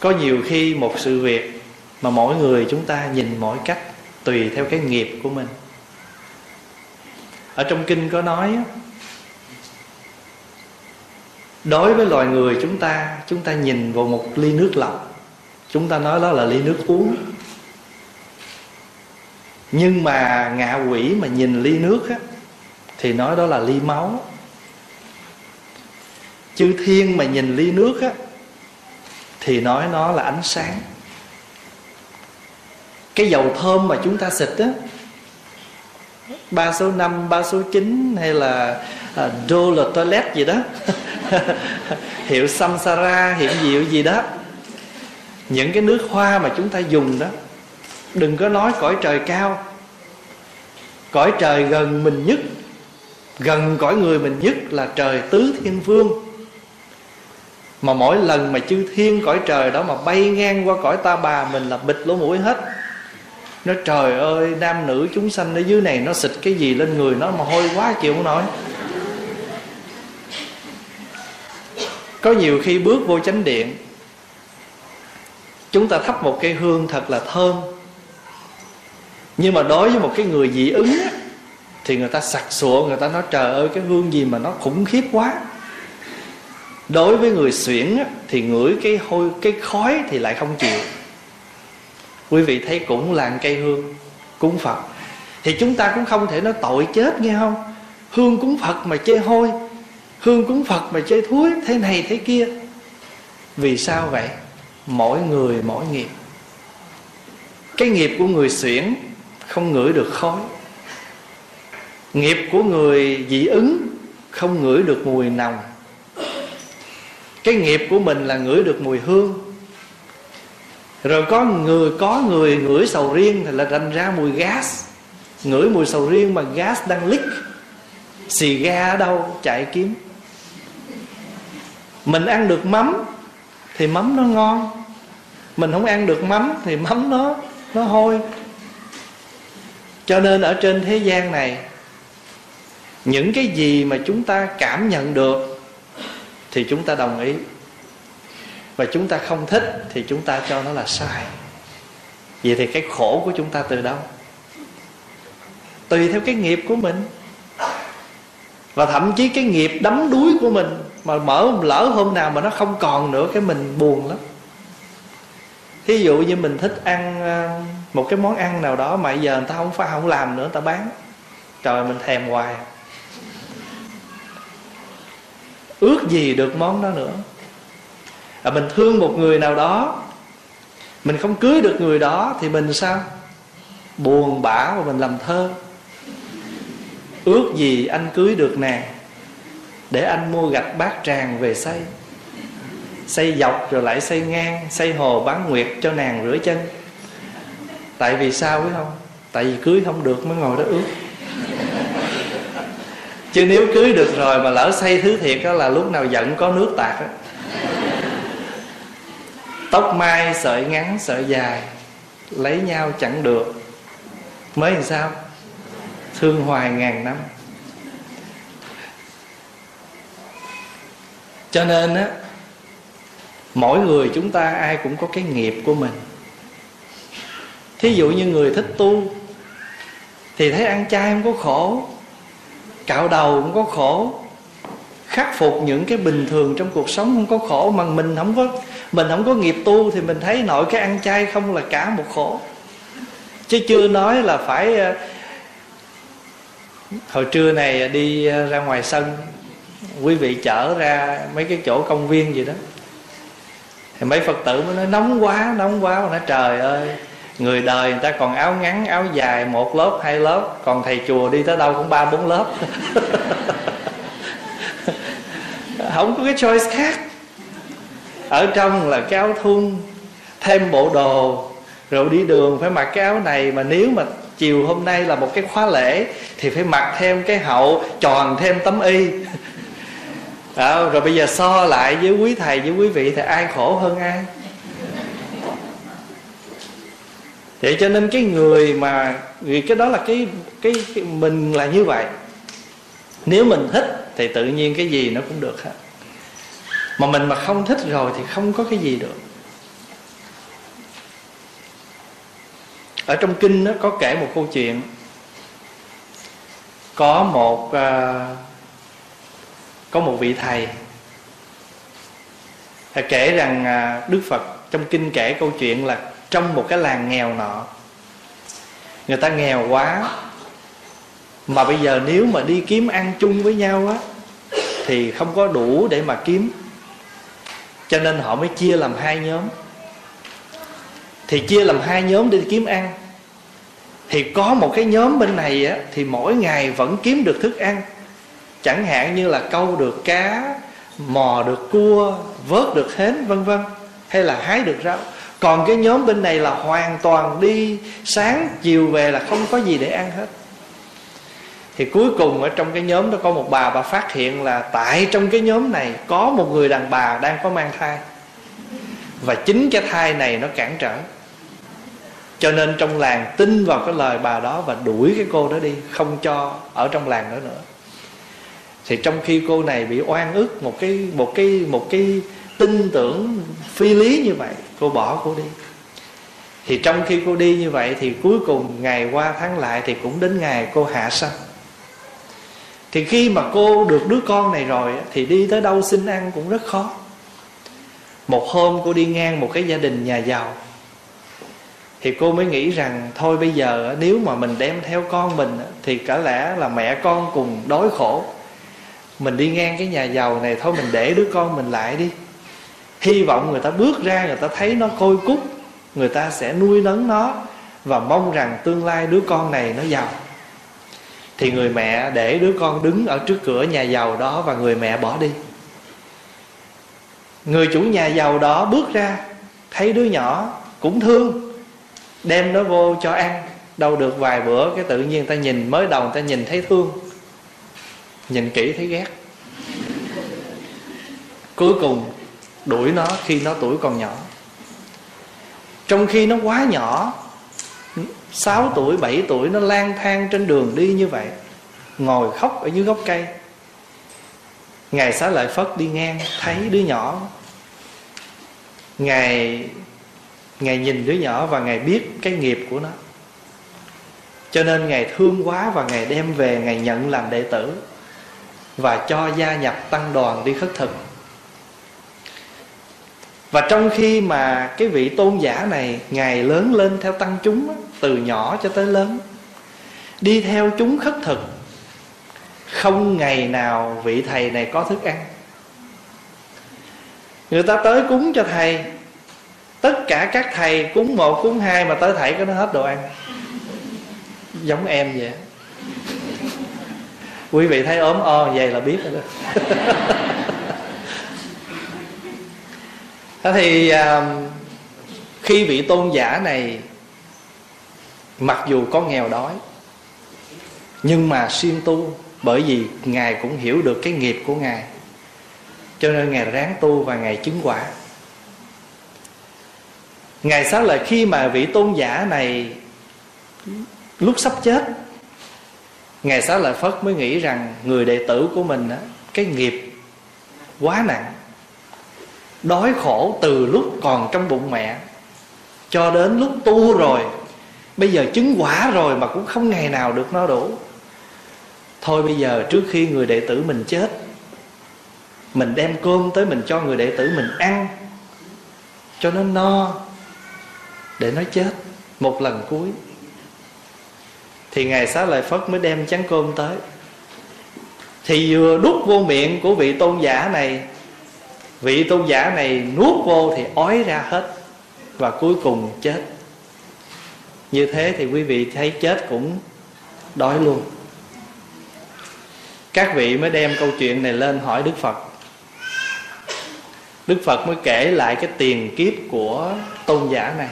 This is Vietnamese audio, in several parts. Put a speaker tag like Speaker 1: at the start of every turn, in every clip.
Speaker 1: có nhiều khi một sự việc mà mỗi người chúng ta nhìn mỗi cách tùy theo cái nghiệp của mình. Ở trong kinh có nói đối với loài người chúng ta chúng ta nhìn vào một ly nước lọc. Chúng ta nói đó là ly nước uống. Nhưng mà ngạ quỷ mà nhìn ly nước á, thì nói đó là ly máu. Chư thiên mà nhìn ly nước á, thì nói nó là ánh sáng. Cái dầu thơm mà chúng ta xịt á ba số năm ba số chín hay là à, đô là toilet gì đó hiệu samsara hiệu diệu gì đó những cái nước hoa mà chúng ta dùng đó đừng có nói cõi trời cao. Cõi trời gần mình nhất gần cõi người mình nhất là trời tứ thiên vương mà mỗi lần mà chư thiên cõi trời đó mà bay ngang qua cõi ta bà mình là bịt lỗ mũi hết. Nó trời ơi nam nữ chúng sanh ở dưới này nó xịt cái gì lên người nó mà hôi quá chịu không nổi. Có nhiều khi bước vô chánh điện chúng ta thắp một cây hương thật là thơm. Nhưng mà đối với một cái người dị ứng á, thì người ta sặc sụa người ta nói trời ơi cái hương gì mà nó khủng khiếp quá đối với người xuyển thì ngửi cái hôi, cái khói thì lại không chịu. Quý vị thấy cũng là cây hương, cúng phật. Thì chúng ta cũng không thể nói tội chết, nghe không? Hương cúng phật mà chê hôi, hương cúng phật mà chê thúi, thế này thế kia. Vì sao vậy? Mỗi người mỗi nghiệp. Cái nghiệp của người xuyển không ngửi được khói. Nghiệp của người dị ứng không ngửi được mùi nồng cái nghiệp của mình là ngửi được mùi hương. Rồi có người có người ngửi sầu riêng thì là thành ra mùi gas. Ngửi mùi sầu riêng mà gas đang lít xì ga ở đâu, chạy kiếm. Mình ăn được mắm thì mắm nó ngon. Mình không ăn được mắm thì mắm nó nó hôi. Cho nên ở trên thế gian này, những cái gì mà chúng ta cảm nhận được thì chúng ta đồng ý. Và chúng ta không thích thì chúng ta cho nó là sai. Vậy thì cái khổ của chúng ta từ đâu? Tùy theo cái nghiệp của mình. Và thậm chí cái nghiệp đắm đuối của mình mà mở, lỡ hôm nào mà nó không còn nữa, cái mình buồn lắm. Thí dụ như mình thích ăn ờ, một cái món ăn nào đó mà giờ người ta không phải không làm nữa, người ta bán. Trời, mình thèm hoài ước gì được món đó nữa. À, mình thương một người nào đó mình không cưới được người đó thì mình sao? Buồn bã và mình làm thơ. Ước gì anh cưới được nàng để anh mua gạch bát tràng về xây. Xây dọc rồi lại xây ngang xây hồ bán nguyệt cho nàng rửa chân. Tại vì sao biết không? Tại vì cưới không được mới ngồi đó ước chứ nếu cưới được rồi mà lỡ xây thứ thiệt đó là lúc nào giận có nước tạt á. Tóc mai sợi ngắn sợi dài, lấy nhau chẳng được. Mới làm sao? Thương hoài ngàn năm. Cho nên á, mỗi người chúng ta ai cũng có cái nghiệp của mình. Thí dụ như người thích tu, thì thấy ăn chay không có khổ cạo đầu cũng có khổ. Khắc phục những cái bình thường trong cuộc sống không có khổ mà mình không có, mình không có nghiệp tu thì mình thấy nội cái ăn chay không là cả một khổ. Chứ chưa nói là phải ờ, hồi trưa này đi ờ, ra ngoài sân, quý vị chở ra mấy cái chỗ công viên gì đó. Thì mấy phật tử mới nói, nóng quá nóng quá. Mà nói, trời ơi người đời người ta còn áo ngắn áo dài một lớp hai lớp. Còn thầy chùa đi tới đâu cũng ba bốn lớp. Không có cái choice khác. Ở trong là cái áo thun thêm bộ đồ rồi đi đường phải mặc cái áo này. Mà nếu mà chiều hôm nay là một cái khóa lễ thì phải mặc thêm cái hậu tròn thêm tấm y. À, rồi bây giờ so lại với quý thầy với quý vị thì ai khổ hơn ai? vậy cho nên cái người mà vì cái đó là cái, cái cái mình là như vậy. Nếu mình thích thì tự nhiên cái gì nó cũng được hết. Mà mình mà không thích rồi thì không có cái gì được. Ở trong kinh nó có kể một câu chuyện. Có một uh, có một vị thầy thầy kể rằng uh, đức phật trong kinh kể câu chuyện là trong một cái làng nghèo nọ. Người ta nghèo quá mà bây giờ nếu mà đi kiếm ăn chung với nhau á thì không có đủ để mà kiếm. Cho nên họ mới chia làm hai nhóm. Thì chia làm hai nhóm đi kiếm ăn. Thì có một cái nhóm bên này á, thì mỗi ngày vẫn kiếm được thức ăn. Chẳng hạn như là câu được cá mò được cua vớt được hến vân vân. Hay là hái được rau còn cái nhóm bên này là hoàn toàn đi, sáng, chiều về là không có gì để ăn hết. Thì cuối cùng ở trong cái nhóm đó có một bà bà phát hiện là tại trong cái nhóm này có một người đàn bà đang có mang thai. Và chính cái thai này nó cản trở. Cho nên trong làng tin vào cái lời bà đó và đuổi cái cô đó đi, không cho ở trong làng đó nữa. Thì trong khi cô này bị oan ức một cái một cái một cái tin tưởng phi lý như vậy cô bỏ cô đi. Thì trong khi cô đi như vậy thì cuối cùng ngày qua tháng lại thì cũng đến ngày cô hạ sanh. Thì khi mà cô được đứa con này rồi thì đi tới đâu xin ăn cũng rất khó. Một hôm cô đi ngang một cái gia đình nhà giàu. Thì cô mới nghĩ rằng, thôi bây giờ nếu mà mình đem theo con mình thì cả lẽ là mẹ con cùng đói khổ. Mình đi ngang cái nhà giàu này, thôi mình để đứa con mình lại đi hy vọng người ta bước ra, người ta thấy nó côi cút, người ta sẽ nuôi nấng nó và mong rằng tương lai đứa con này nó giàu. Thì người mẹ để đứa con đứng ở trước cửa nhà giàu đó và người mẹ bỏ đi. Người chủ nhà giàu đó bước ra, thấy đứa nhỏ cũng thương, đem nó vô cho ăn. Đâu được vài bữa, cái tự nhiên ta nhìn mới đầu ta nhìn thấy thương. Nhìn kỹ thấy ghét. Cuối cùng đuổi nó khi nó tuổi còn nhỏ. Trong khi nó quá nhỏ 6 tuổi 7 tuổi nó lang thang trên đường đi như vậy, ngồi khóc ở dưới gốc cây. Ngài xá lợi phất đi ngang, thấy đứa nhỏ. Ngài ngài nhìn đứa nhỏ và ngài biết cái nghiệp của nó. Cho nên ngài thương quá và ngài đem về ngài nhận làm đệ tử và cho gia nhập tăng đoàn đi khất thực và trong khi mà cái vị tôn giả này ngài lớn lên theo tăng chúng từ nhỏ cho tới lớn, đi theo chúng khất thực, không ngày nào vị thầy này có thức ăn. Người ta tới cúng cho thầy, tất cả các thầy cúng một, cúng hai mà tới thầy có nó hết đồ ăn. Giống em vậy. Quý vị thấy ốm o vậy là biết rồi đó. thế thì à, khi vị tôn giả này mặc dù có nghèo đói, nhưng mà siêng tu, bởi vì ngài cũng hiểu được cái nghiệp của ngài. Cho nên ngài ráng tu và ngài chứng quả. Ngài xác là khi mà vị tôn giả này lúc sắp chết, ngài xá lợi phất mới nghĩ rằng người đệ tử của mình á, cái nghiệp quá nặng đói khổ từ lúc còn trong bụng mẹ, cho đến lúc tu rồi, bây giờ chứng quả rồi mà cũng không ngày nào được no đủ. Thôi bây giờ trước khi người đệ tử mình chết, mình đem cơm tới mình cho người đệ tử mình ăn, cho nó no, để nó chết một lần cuối. Thì ngài xá lợi phất mới đem chén cơm tới. Thì vừa đút vô miệng của vị tôn giả này vị tôn giả này nuốt vô thì ói ra hết và cuối cùng chết. Như thế thì quý vị thấy chết cũng đói luôn. Các vị mới đem câu chuyện này lên hỏi đức phật. Đức phật mới kể lại cái tiền kiếp của tôn giả này.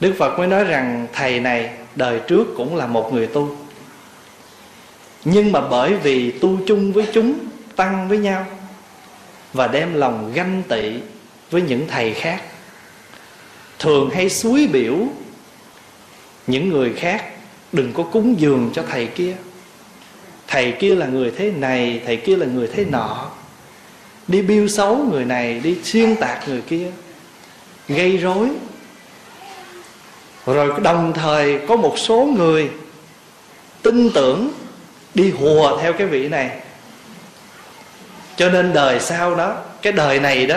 Speaker 1: Đức phật mới nói rằng, thầy này đời trước cũng là một người tu. Nhưng mà bởi vì tu chung với chúng, tăng với nhau và đem lòng ganh tị với những thầy khác. Thường hay suối biểu, những người khác đừng có cúng dường cho thầy kia. Thầy kia là người thế này, thầy kia là người thế nọ. Đi biêu xấu người này, đi xuyên tạc người kia. Gây rối. Rồi đồng thời có một số người tin tưởng đi hùa theo cái vị này cho nên đời sau đó, cái đời này đó,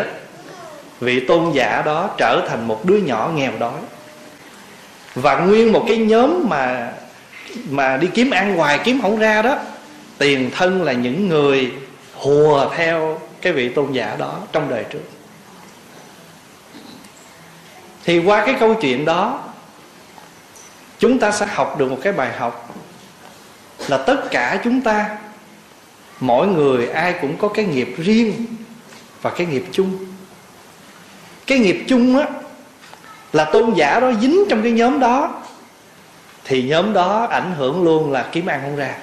Speaker 1: vị tôn giả đó trở thành một đứa nhỏ nghèo đói. Và nguyên một cái nhóm mà mà đi kiếm ăn hoài, kiếm không ra đó, tiền thân là những người hùa theo cái vị tôn giả đó trong đời trước. Thì qua cái câu chuyện đó, chúng ta sẽ học được một cái bài học là tất cả chúng ta mỗi người ai cũng có cái nghiệp riêng và cái nghiệp chung. Cái nghiệp chung á, là tôn giả đó dính trong cái nhóm đó, thì nhóm đó ảnh hưởng luôn là kiếm ăn không ra.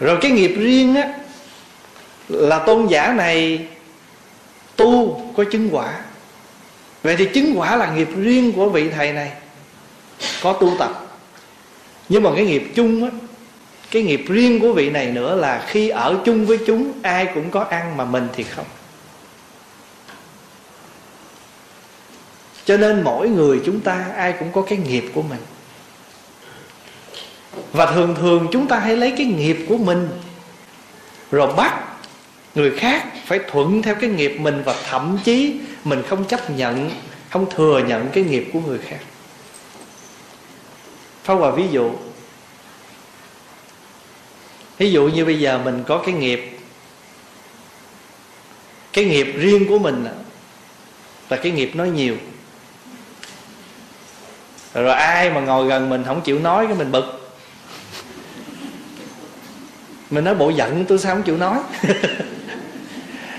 Speaker 1: Rồi cái nghiệp riêng á, là tôn giả này tu có chứng quả. Vậy thì chứng quả là nghiệp riêng của vị thầy này có tu tập. Nhưng mà cái nghiệp chung á cái nghiệp riêng của vị này nữa là khi ở chung với chúng, ai cũng có ăn mà mình thì không. Cho nên mỗi người chúng ta, ai cũng có cái nghiệp của mình. Và thường thường chúng ta hay lấy cái nghiệp của mình, rồi bắt người khác phải thuận theo cái nghiệp mình và thậm chí mình không chấp nhận, không thừa nhận cái nghiệp của người khác. Phá Hòa ví dụ Ví dụ như bây giờ mình có cái nghiệp Cái nghiệp riêng của mình Là cái nghiệp nói nhiều. Rồi ai mà ngồi gần mình không chịu nói cái mình bực. Mình nói bộ giận tôi sao không chịu nói.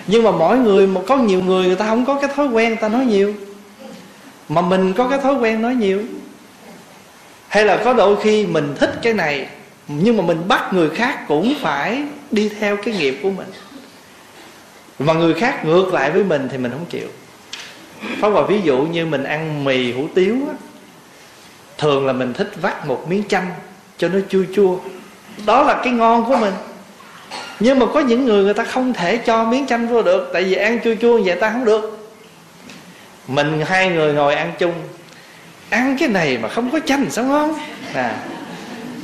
Speaker 1: Nhưng mà mỗi người, mà Có nhiều người người ta không có cái thói quen, người ta nói nhiều. Mà mình có cái thói quen nói nhiều. Hay là có đôi khi mình thích cái này nhưng mà mình bắt người khác cũng phải đi theo cái nghiệp của mình. Mà người khác ngược lại với mình thì mình không chịu. Pháp Hòa ví dụ như mình ăn mì hủ tiếu á, Thường là mình thích vắt một miếng chanh Cho nó chua chua. Đó là cái ngon của mình. Nhưng mà có những người người ta không thể cho miếng chanh vô được Tại vì ăn chua chua vậy ta không được. Mình hai người ngồi ăn chung. Ăn cái này mà không có chanh sao ngon? À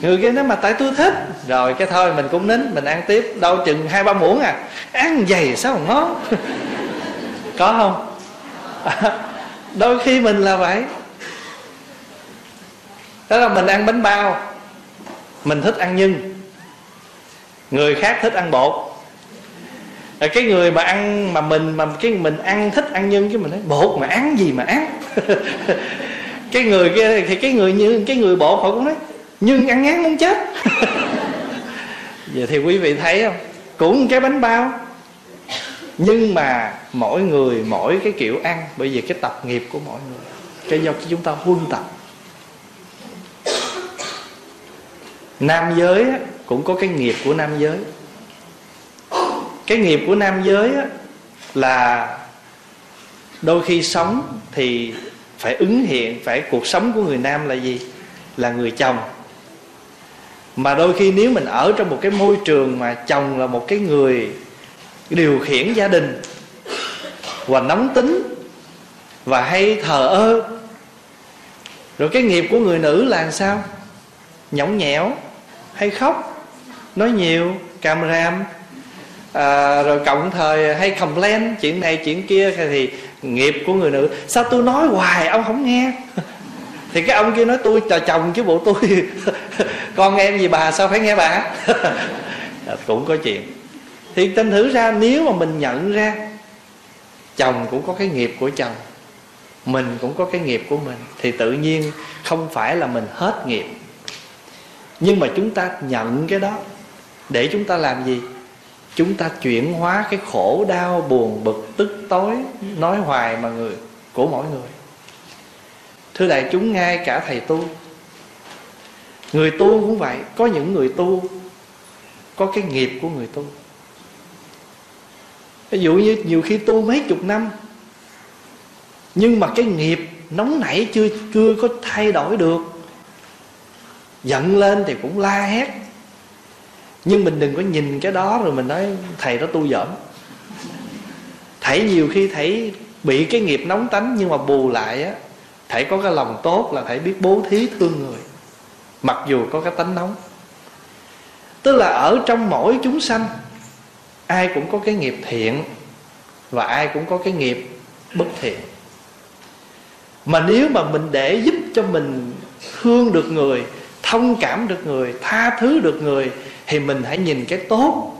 Speaker 1: người kia nói, mà tại tôi thích. Rồi cái thôi, mình cũng nín, mình ăn tiếp, đâu chừng hai, ba muỗng à. Ăn dày sao mà ngon? Có không? Đôi khi mình là vậy. Đó là mình ăn bánh bao. Mình thích ăn nhân. Người khác thích ăn bột. Rồi cái người mà ăn, mà mình, mà cái mình ăn thích ăn nhân, cái mình nói, bột mà ăn gì mà ăn? Cái người kia thì cái người như, cái người bột họ cũng nói nhưng ăn ngán muốn chết. Giờ thì quý vị thấy không? Cũng cái bánh bao. Nhưng mà mỗi người mỗi cái kiểu ăn, bởi vì cái tập nghiệp của mỗi người. Cái do chúng ta huân tập. Nam giới cũng có cái nghiệp của nam giới. Cái nghiệp của nam giới là đôi khi sống thì phải ứng hiện, phải cuộc sống của người nam là gì? Là người chồng mà đôi khi nếu mình ở trong một cái môi trường mà chồng là một cái người điều khiển gia đình và nóng tính và hay thờ ơ rồi cái nghiệp của người nữ là làm sao? Nhõng nhẽo hay khóc? Nói nhiều càm ram à, rồi cộng thời hay complain chuyện này chuyện kia thì nghiệp của người nữ. Sao tôi nói hoài ông không nghe? thì cái ông kia nói, tôi là chồng chứ bộ, tôi con em gì bà, sao phải nghe bà? Cũng có chuyện. Thì tin thử ra, nếu mà mình nhận ra chồng cũng có cái nghiệp của chồng, mình cũng có cái nghiệp của mình, thì tự nhiên không phải là mình hết nghiệp. Nhưng mà chúng ta nhận cái đó để chúng ta làm gì? Chúng ta chuyển hóa cái khổ đau, buồn, bực, tức tối, nói hoài mà người, của mỗi người thưa đại chúng, ngay cả thầy tu. Người tu cũng vậy, có những người tu, có cái nghiệp của người tu. Ví dụ như nhiều khi tu mấy chục năm, nhưng mà cái nghiệp nóng nảy chưa chưa có thay đổi được. Giận lên thì cũng la hét. Nhưng mình đừng có nhìn cái đó rồi mình nói, thầy đó tu dởm thầy nhiều khi thầy bị cái nghiệp nóng tánh nhưng mà bù lại á hãy có cái lòng tốt là phải biết bố thí thương người, mặc dù có cái tánh nóng. Tức là ở trong mỗi chúng sanh, ai cũng có cái nghiệp thiện và ai cũng có cái nghiệp bất thiện. Mà nếu mà mình để giúp cho mình thương được người, thông cảm được người, tha thứ được người, thì mình hãy nhìn cái tốt.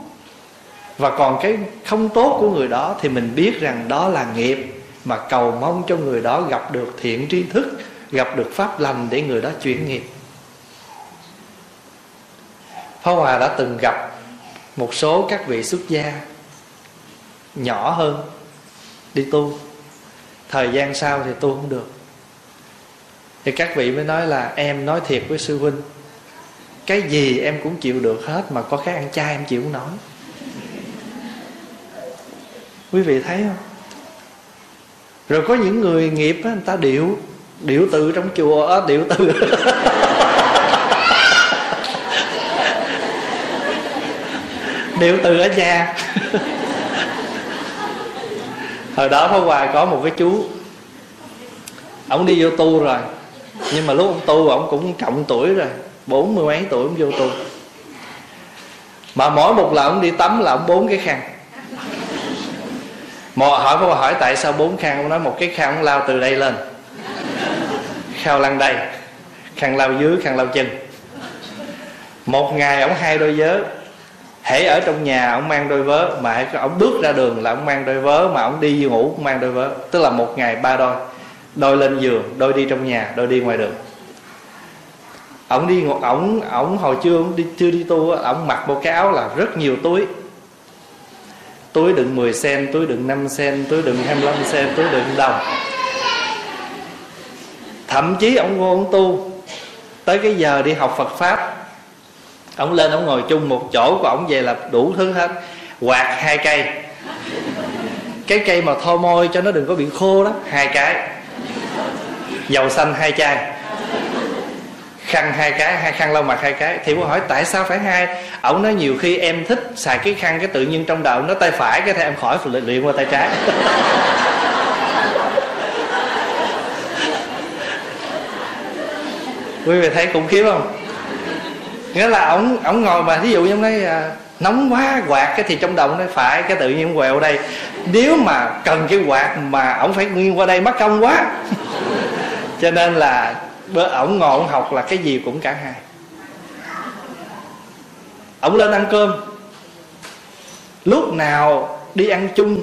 Speaker 1: Và còn cái không tốt của người đó, thì mình biết rằng đó là nghiệp mà cầu mong cho người đó gặp được thiện tri thức, gặp được pháp lành để người đó chuyển nghiệp. Phá Hòa đã từng gặp một số các vị xuất gia nhỏ hơn đi tu. Thời gian sau thì tu không được. Thì các vị mới nói là, em nói thiệt với sư huynh, cái gì em cũng chịu được hết mà có cái ăn chay em chịu không nổi. Quý vị thấy không? Rồi có những người nghiệp á, người ta điệu điệu từ trong chùa á, điệu từ. Điệu từ ở nhà. Hồi đó phó Hòa có một cái chú, ông đi vô tu rồi, nhưng mà lúc ông tu ông cũng trọng tuổi rồi, bốn mươi mấy tuổi ông vô tu. Mà mỗi một lần ông đi tắm là ông bốn cái khăn một hỏi Pháp hỏi tại sao bốn khăn ông nói, một cái khăn ông lao từ đây lên. Khao lăn đây khăn lao dưới khăn lao chân. Một ngày ông hai đôi vớ, hễ ở trong nhà ông mang đôi vớ, mà ông bước ra đường là ông mang đôi vớ, mà ông đi ngủ cũng mang đôi vớ. Tức là một ngày ba đôi đôi lên giường, đôi đi trong nhà, đôi đi ngoài đường. Ông đi ổng ổng hồi chưa ổng đi, chưa đi tu ổng mặc một cái áo là rất nhiều túi túi đựng 10 sen, túi đựng 5 sen, túi đựng 25 sen, túi đựng đồng. Thậm chí ông vô ông tu, tới cái giờ đi học Phật pháp, ông lên ông ngồi chung một chỗ của ông về là đủ thứ hết, quạt hai cây. Cái cây mà thô môi cho nó đừng có bị khô đó, hai cái. Dầu xanh hai chai khăn hai cái hai khăn lau mặt hai cái. Thì cô hỏi tại sao phải hai? Ổng nói nhiều khi em thích xài cái khăn cái tự nhiên trong đầu nó tay phải cái thì em khỏi phải luyện qua tay trái. Quý vị thấy khủng khiếp không? Nghĩa là ổng ổng ngồi mà ví dụ như nói à, nóng quá quạt cái thì trong đầu nó phải cái tự nhiên quẹo đây. Nếu mà cần cái quạt mà ổng phải nguyên qua đây mất công quá. Cho nên là bữa ổng ngồi ổng học là cái gì cũng cả hai. Ổng lên ăn cơm. Lúc nào đi ăn chung,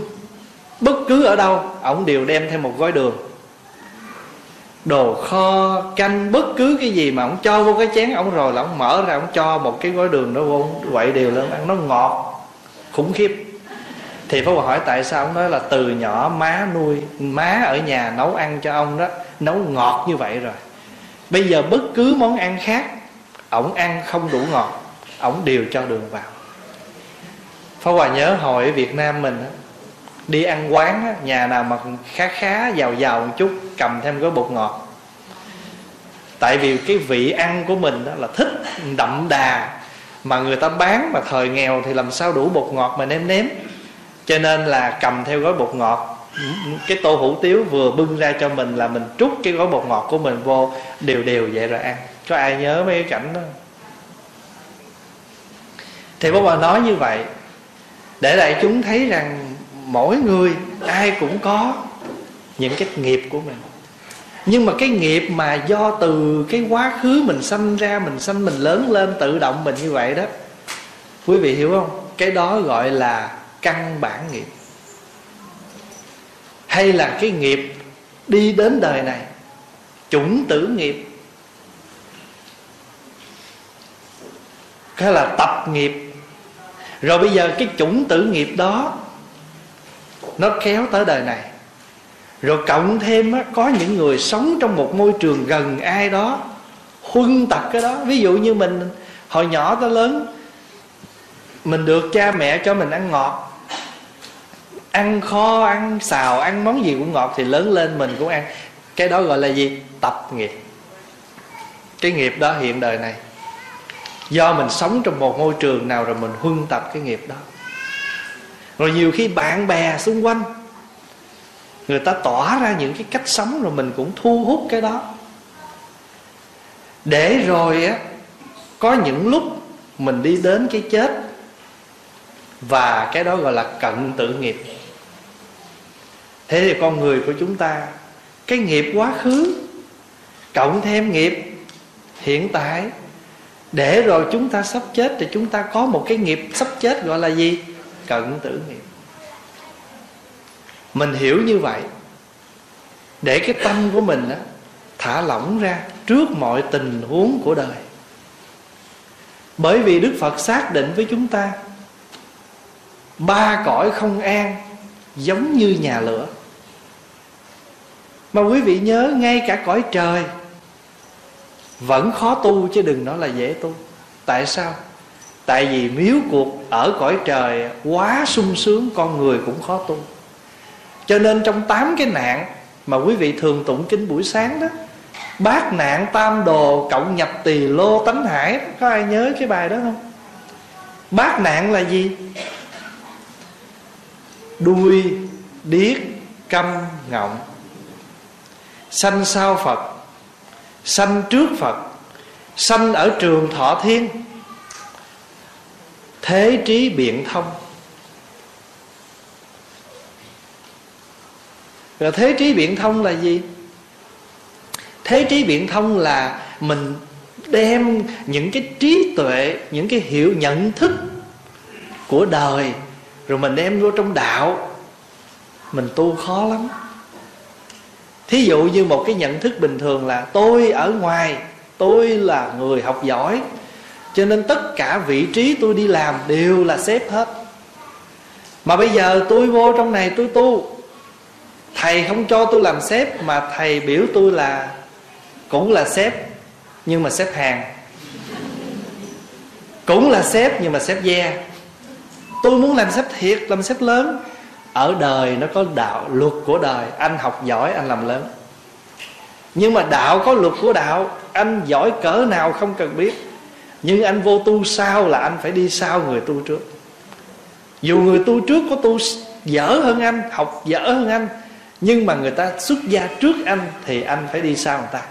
Speaker 1: bất cứ ở đâu, ổng đều đem thêm một gói đường. Đồ kho, canh, bất cứ cái gì mà ổng cho vô cái chén, ổng rồi là ổng mở ra, ổng cho một cái gói đường đó vô quậy đều lên, ăn nó ngọt, khủng khiếp. Thì Pháp Hòa hỏi tại sao ông nói là từ nhỏ má nuôi, má ở nhà nấu ăn cho ông đó, nấu ngọt như vậy rồi bây giờ bất cứ món ăn khác, ổng ăn không đủ ngọt, ổng đều cho đường vào. Pháp Hòa nhớ hồi ở Việt Nam mình đi ăn quán nhà nào mà khá khá, giàu giàu một chút, cầm thêm gói bột ngọt. Tại vì cái vị ăn của mình đó là thích, đậm đà, mà người ta bán mà thời nghèo thì làm sao đủ bột ngọt mà nêm nếm. Cho nên là cầm theo gói bột ngọt cái tô hủ tiếu vừa bưng ra cho mình là mình trút cái gói bột ngọt của mình vô, đều đều vậy rồi ăn. Có ai nhớ mấy cái cảnh đó? Thì bố bà nói như vậy, để đại chúng thấy rằng mỗi người ai cũng có những cái nghiệp của mình. Nhưng mà cái nghiệp mà do từ cái quá khứ mình sanh ra, mình sanh, mình lớn lên, tự động mình như vậy đó. Quý vị hiểu không? Cái đó gọi là căn bản nghiệp hay là cái nghiệp đi đến đời này chủng tử nghiệp. Hay là tập nghiệp. Rồi bây giờ cái chủng tử nghiệp đó nó kéo tới đời này. Rồi cộng thêm á, có những người sống trong một môi trường gần ai đó huân tập cái đó. Ví dụ như mình hồi nhỏ tới lớn mình được cha mẹ cho mình ăn ngọt ăn kho, ăn xào, ăn món gì cũng ngọt thì lớn lên mình cũng ăn. Cái đó gọi là gì? Tập nghiệp. Cái nghiệp đó hiện đời này. Do mình sống trong một môi trường nào rồi mình huân tập cái nghiệp đó. Rồi nhiều khi bạn bè xung quanh, người ta tỏa ra những cái cách sống rồi mình cũng thu hút cái đó. Để rồi á, có những lúc mình đi đến cái chết và cái đó gọi là cận tự nghiệp. Thế thì con người của chúng ta cái nghiệp quá khứ cộng thêm nghiệp hiện tại để rồi chúng ta sắp chết thì chúng ta có một cái nghiệp sắp chết gọi là gì? Cận tử nghiệp. Mình hiểu như vậy để cái tâm của mình á, thả lỏng ra trước mọi tình huống của đời. Bởi vì đức phật xác định với chúng ta ba cõi không an, giống như nhà lửa. Mà quý vị nhớ ngay cả cõi trời, vẫn khó tu chứ đừng nói là dễ tu. Tại sao? Tại vì miếu cuộc ở cõi trời quá sung sướng, con người cũng khó tu. Cho nên trong tám cái nạn mà quý vị thường tụng kinh buổi sáng đó, bát nạn tam đồ, cộng nhập tỳ lô tánh hải, có ai nhớ cái bài đó không? Bát nạn là gì? Đuôi, điếc câm ngọng. Sanh sau phật, sanh trước phật, sanh ở trường thọ thiên. Thế trí biện thông. Rồi thế trí biện thông là gì? Thế trí biện thông là mình đem những cái trí tuệ, những cái hiểu, nhận thức của đời rồi mình đem vô trong đạo. Mình tu khó lắm. Thí dụ như một cái nhận thức bình thường là tôi ở ngoài, tôi là người học giỏi, cho nên tất cả vị trí tôi đi làm đều là sếp hết. Mà bây giờ tôi vô trong này tôi tu. Thầy không cho tôi làm sếp mà thầy biểu tôi là cũng là sếp, nhưng mà xếp hàng. Cũng là sếp nhưng mà xếp ve tôi muốn làm sếp thiệt, làm sếp lớn. Ở đời nó có đạo luật của đời. Anh học giỏi, anh làm lớn. Nhưng mà đạo có luật của đạo, anh giỏi cỡ nào không cần biết. Nhưng anh vô tu sau là anh phải đi sau người tu trước. Dù người tu trước có tu dở hơn anh, học dở hơn anh, nhưng mà người ta xuất gia trước anh thì anh phải đi sau người ta.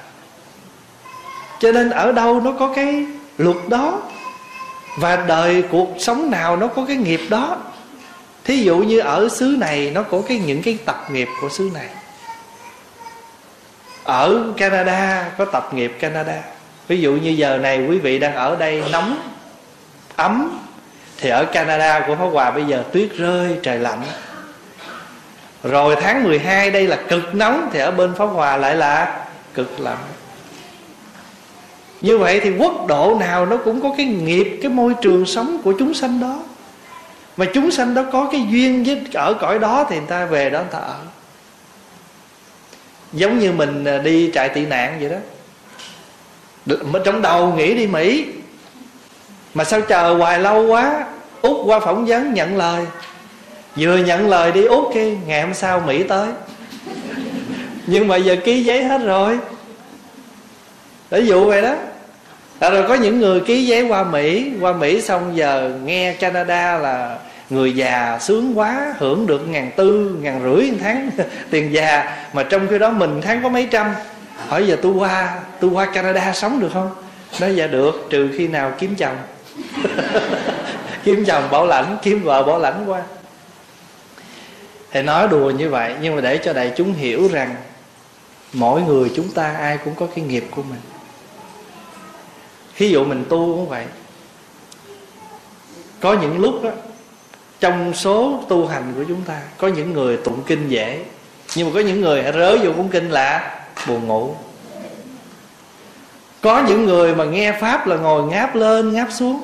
Speaker 1: Cho nên ở đâu nó có cái luật đó? Và đời cuộc sống nào nó có cái nghiệp đó? Thí dụ như ở xứ này nó có cái những cái tập nghiệp của xứ này. Ở Canada có tập nghiệp Canada. Ví dụ như giờ này quý vị đang ở đây nóng, ấm, thì ở Canada của Pháp Hòa bây giờ tuyết rơi, trời lạnh. Rồi tháng 12 đây là cực nóng, thì ở bên Pháp Hòa lại là cực lạnh như vậy thì quốc độ nào nó cũng có cái nghiệp, cái môi trường sống của chúng sanh đó. Mà chúng sanh đó có cái duyên với ở cõi đó thì người ta về đó người ta ở. Giống như mình à, đi trại tị nạn vậy đó. Trong đầu nghĩ đi mỹ, mà sao chờ hoài lâu quá út qua phỏng vấn nhận lời. Vừa nhận lời đi út kia ngày hôm sau mỹ tới. Nhưng mà giờ ký giấy hết rồi ví dụ vậy đó. À, rồi có những người ký giấy qua mỹ. Qua mỹ xong giờ nghe canada là người già sướng quá hưởng được ngàn tư ngàn rưỡi một tháng tiền già. Mà trong khi đó mình tháng có mấy trăm. Hỏi giờ tôi qua tôi qua canada sống được không? Nói dạ được trừ khi nào kiếm chồng. Kiếm chồng bảo lãnh kiếm vợ bảo lãnh qua. Thầy nói đùa như vậy nhưng mà để cho đại chúng hiểu rằng mỗi người chúng ta ai cũng có cái nghiệp của mình. Thí dụ mình tu cũng vậy. Có những lúc đó trong số tu hành của chúng ta, có những người tụng kinh dễ, nhưng mà có những người rớ vô cuốn kinh là buồn ngủ. Có những người mà nghe pháp là ngồi ngáp lên, ngáp xuống.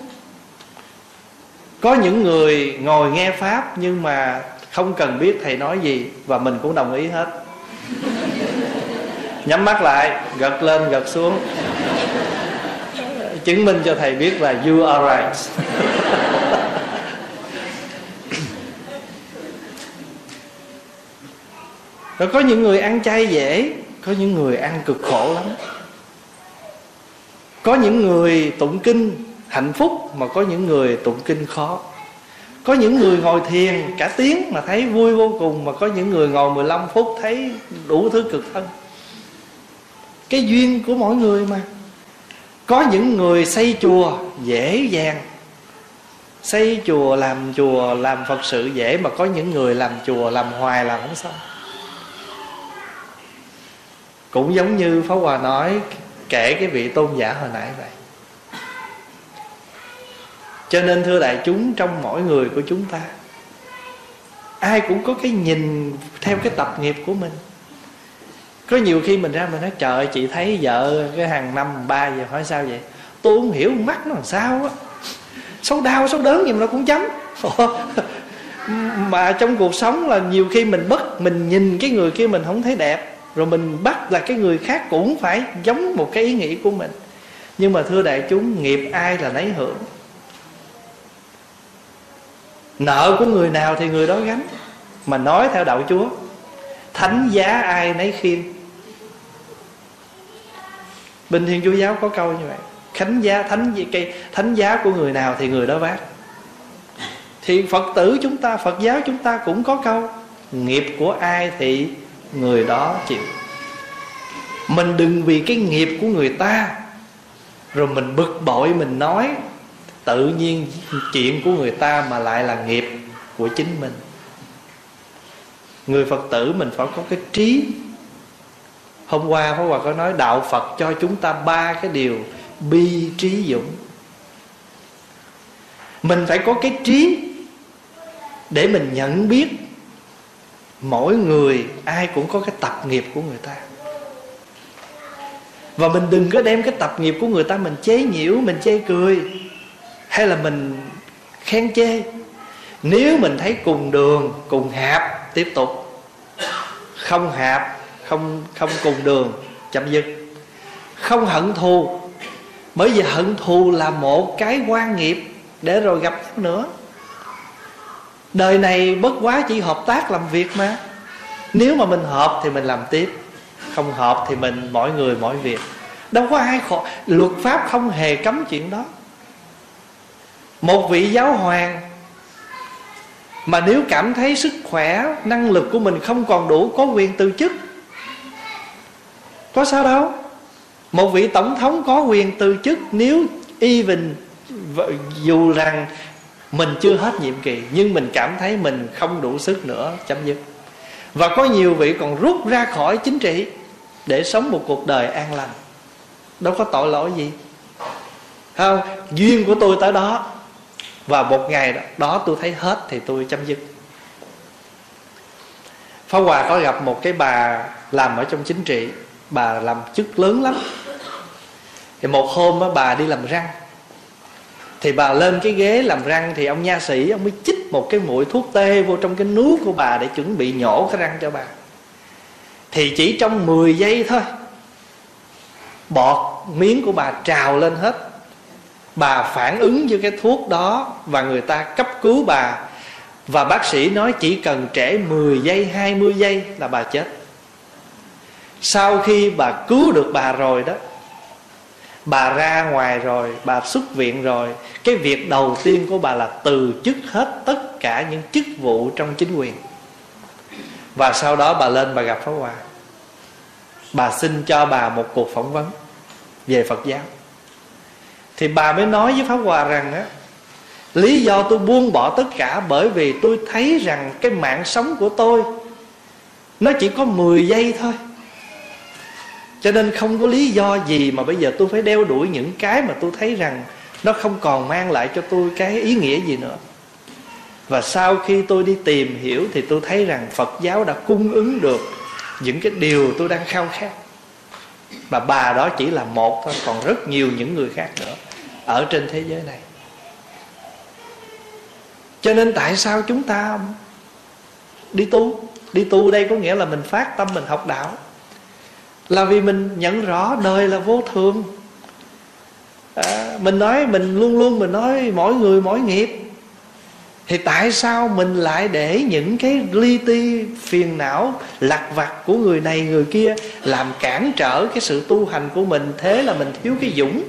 Speaker 1: Có những người ngồi nghe pháp nhưng mà không cần biết thầy nói gì và mình cũng đồng ý hết. Nhắm mắt lại, gật lên, gật xuống chứng minh cho thầy biết là you are right. Rồi có những người ăn chay dễ, có những người ăn cực khổ lắm. Có những người tụng kinh hạnh phúc mà có những người tụng kinh khó. Có những người ngồi thiền cả tiếng mà thấy vui vô cùng, mà có những người ngồi 15 phút thấy đủ thứ cực thân. Cái duyên của mỗi người mà có những người xây chùa dễ dàng. Xây chùa làm chùa, làm phật sự dễ, mà có những người làm chùa, làm hoài làm không xong cũng giống như pháp hòa nói, kể cái vị tôn giả hồi nãy vậy. Cho nên thưa đại chúng, trong mỗi người của chúng ta, ai cũng có cái nhìn theo cái tập nghiệp của mình có nhiều khi mình ra mình nói, trời chị thấy vợ cái hàng năm ba giờ hỏi sao vậy? Tôi không hiểu, mắt nó làm sao á. Xấu đau xấu đớn gì mà nó cũng chấm. Mà trong cuộc sống là nhiều khi mình bất, mình nhìn cái người kia mình không thấy đẹp, rồi mình bắt là cái người khác cũng phải giống một cái ý nghĩ của mình. Nhưng mà thưa đại chúng, nghiệp ai là nấy hưởng? Nợ của người nào thì người đó gánh, mà nói theo đạo chúa, thánh giá ai nấy khiêng bình thiên chúa giáo có câu như vậy. Khánh giá, thánh cây, thánh giá của người nào thì người đó vác. Thì phật tử chúng ta, phật giáo chúng ta cũng có câu, nghiệp của ai thì người đó chịu. Mình đừng vì cái nghiệp của người ta, rồi mình bực bội, mình nói, tự nhiên chuyện của người ta mà lại là nghiệp của chính mình. Người phật tử mình phải có cái trí hôm qua pháp hòa có nói đạo phật cho chúng ta ba cái điều bi trí dũng. Mình phải có cái trí để mình nhận biết mỗi người, ai cũng có cái tập nghiệp của người ta. Và mình đừng có đem cái tập nghiệp của người ta mình chế nhiễu mình chê cười, hay là mình khen chê. Nếu mình thấy cùng đường, cùng hạp, tiếp tục. Không hạp không không cùng đường chậm dứt. Không hận thù, bởi vì hận thù là một cái quan nghiệp để rồi gặp nhau nữa. Đời này bất quá chỉ hợp tác làm việc mà. Nếu mà mình hợp thì mình làm tiếp, không hợp thì mình mỗi người mỗi việc. Đâu có ai khổ, luật pháp không hề cấm chuyện đó. Một vị giáo hoàng mà nếu cảm thấy sức khỏe, năng lực của mình không còn đủ, có quyền từ chức có sao đâu. Một vị tổng thống có quyền từ chức nếu even dù rằng mình chưa hết nhiệm kỳ nhưng mình cảm thấy mình không đủ sức nữa chấm dứt. Và có nhiều vị còn rút ra khỏi chính trị để sống một cuộc đời an lành. Đâu có tội lỗi gì. Không? Duyên của tôi tới đó. Và một ngày đó, đó tôi thấy hết thì tôi chấm dứt. Pháp Hòa có gặp một cái bà làm ở trong chính trị. Bà làm chức lớn lắm. Thì một hôm bà đi làm răng. Thì bà lên cái ghế làm răng Thì ông nha sĩ, ông mới chích một cái mũi thuốc tê Vô trong cái núi của bà Để chuẩn bị nhổ cái răng cho bà. Thì chỉ trong 10 giây thôi, Bọt miếng của bà trào lên hết. Bà phản ứng với cái thuốc đó và người ta cấp cứu bà. Và bác sĩ nói chỉ cần trễ 10 giây 20 giây là bà chết sau khi bà cứu được bà rồi đó, bà ra ngoài rồi, bà xuất viện rồi, cái việc đầu tiên của bà là từ chức hết tất cả những chức vụ trong chính quyền. Và sau đó bà lên bà gặp Pháp Hòa Bà xin cho bà một cuộc phỏng vấn Về Phật giáo. Thì bà mới nói với pháp hòa rằng á, lý do tôi buông bỏ tất cả bởi vì tôi thấy rằng cái mạng sống của tôi nó chỉ có 10 giây thôi cho nên không có lý do gì mà bây giờ tôi phải đeo đuổi những cái mà tôi thấy rằng nó không còn mang lại cho tôi cái ý nghĩa gì nữa. Và sau khi tôi đi tìm hiểu thì tôi thấy rằng phật giáo đã cung ứng được những cái điều tôi đang khao khát. Và bà đó chỉ là một thôi, còn rất nhiều những người khác nữa ở trên thế giới này. Cho nên tại sao chúng ta đi tu? Đi tu đây có nghĩa là mình phát tâm, mình học đạo là vì mình nhận rõ đời là vô thường. À, mình nói mình luôn luôn mình nói mỗi người mỗi nghiệp. Thì tại sao mình lại để những cái li ti phiền não lặt vặt của người này người kia làm cản trở cái sự tu hành của mình thế là mình thiếu cái dũng?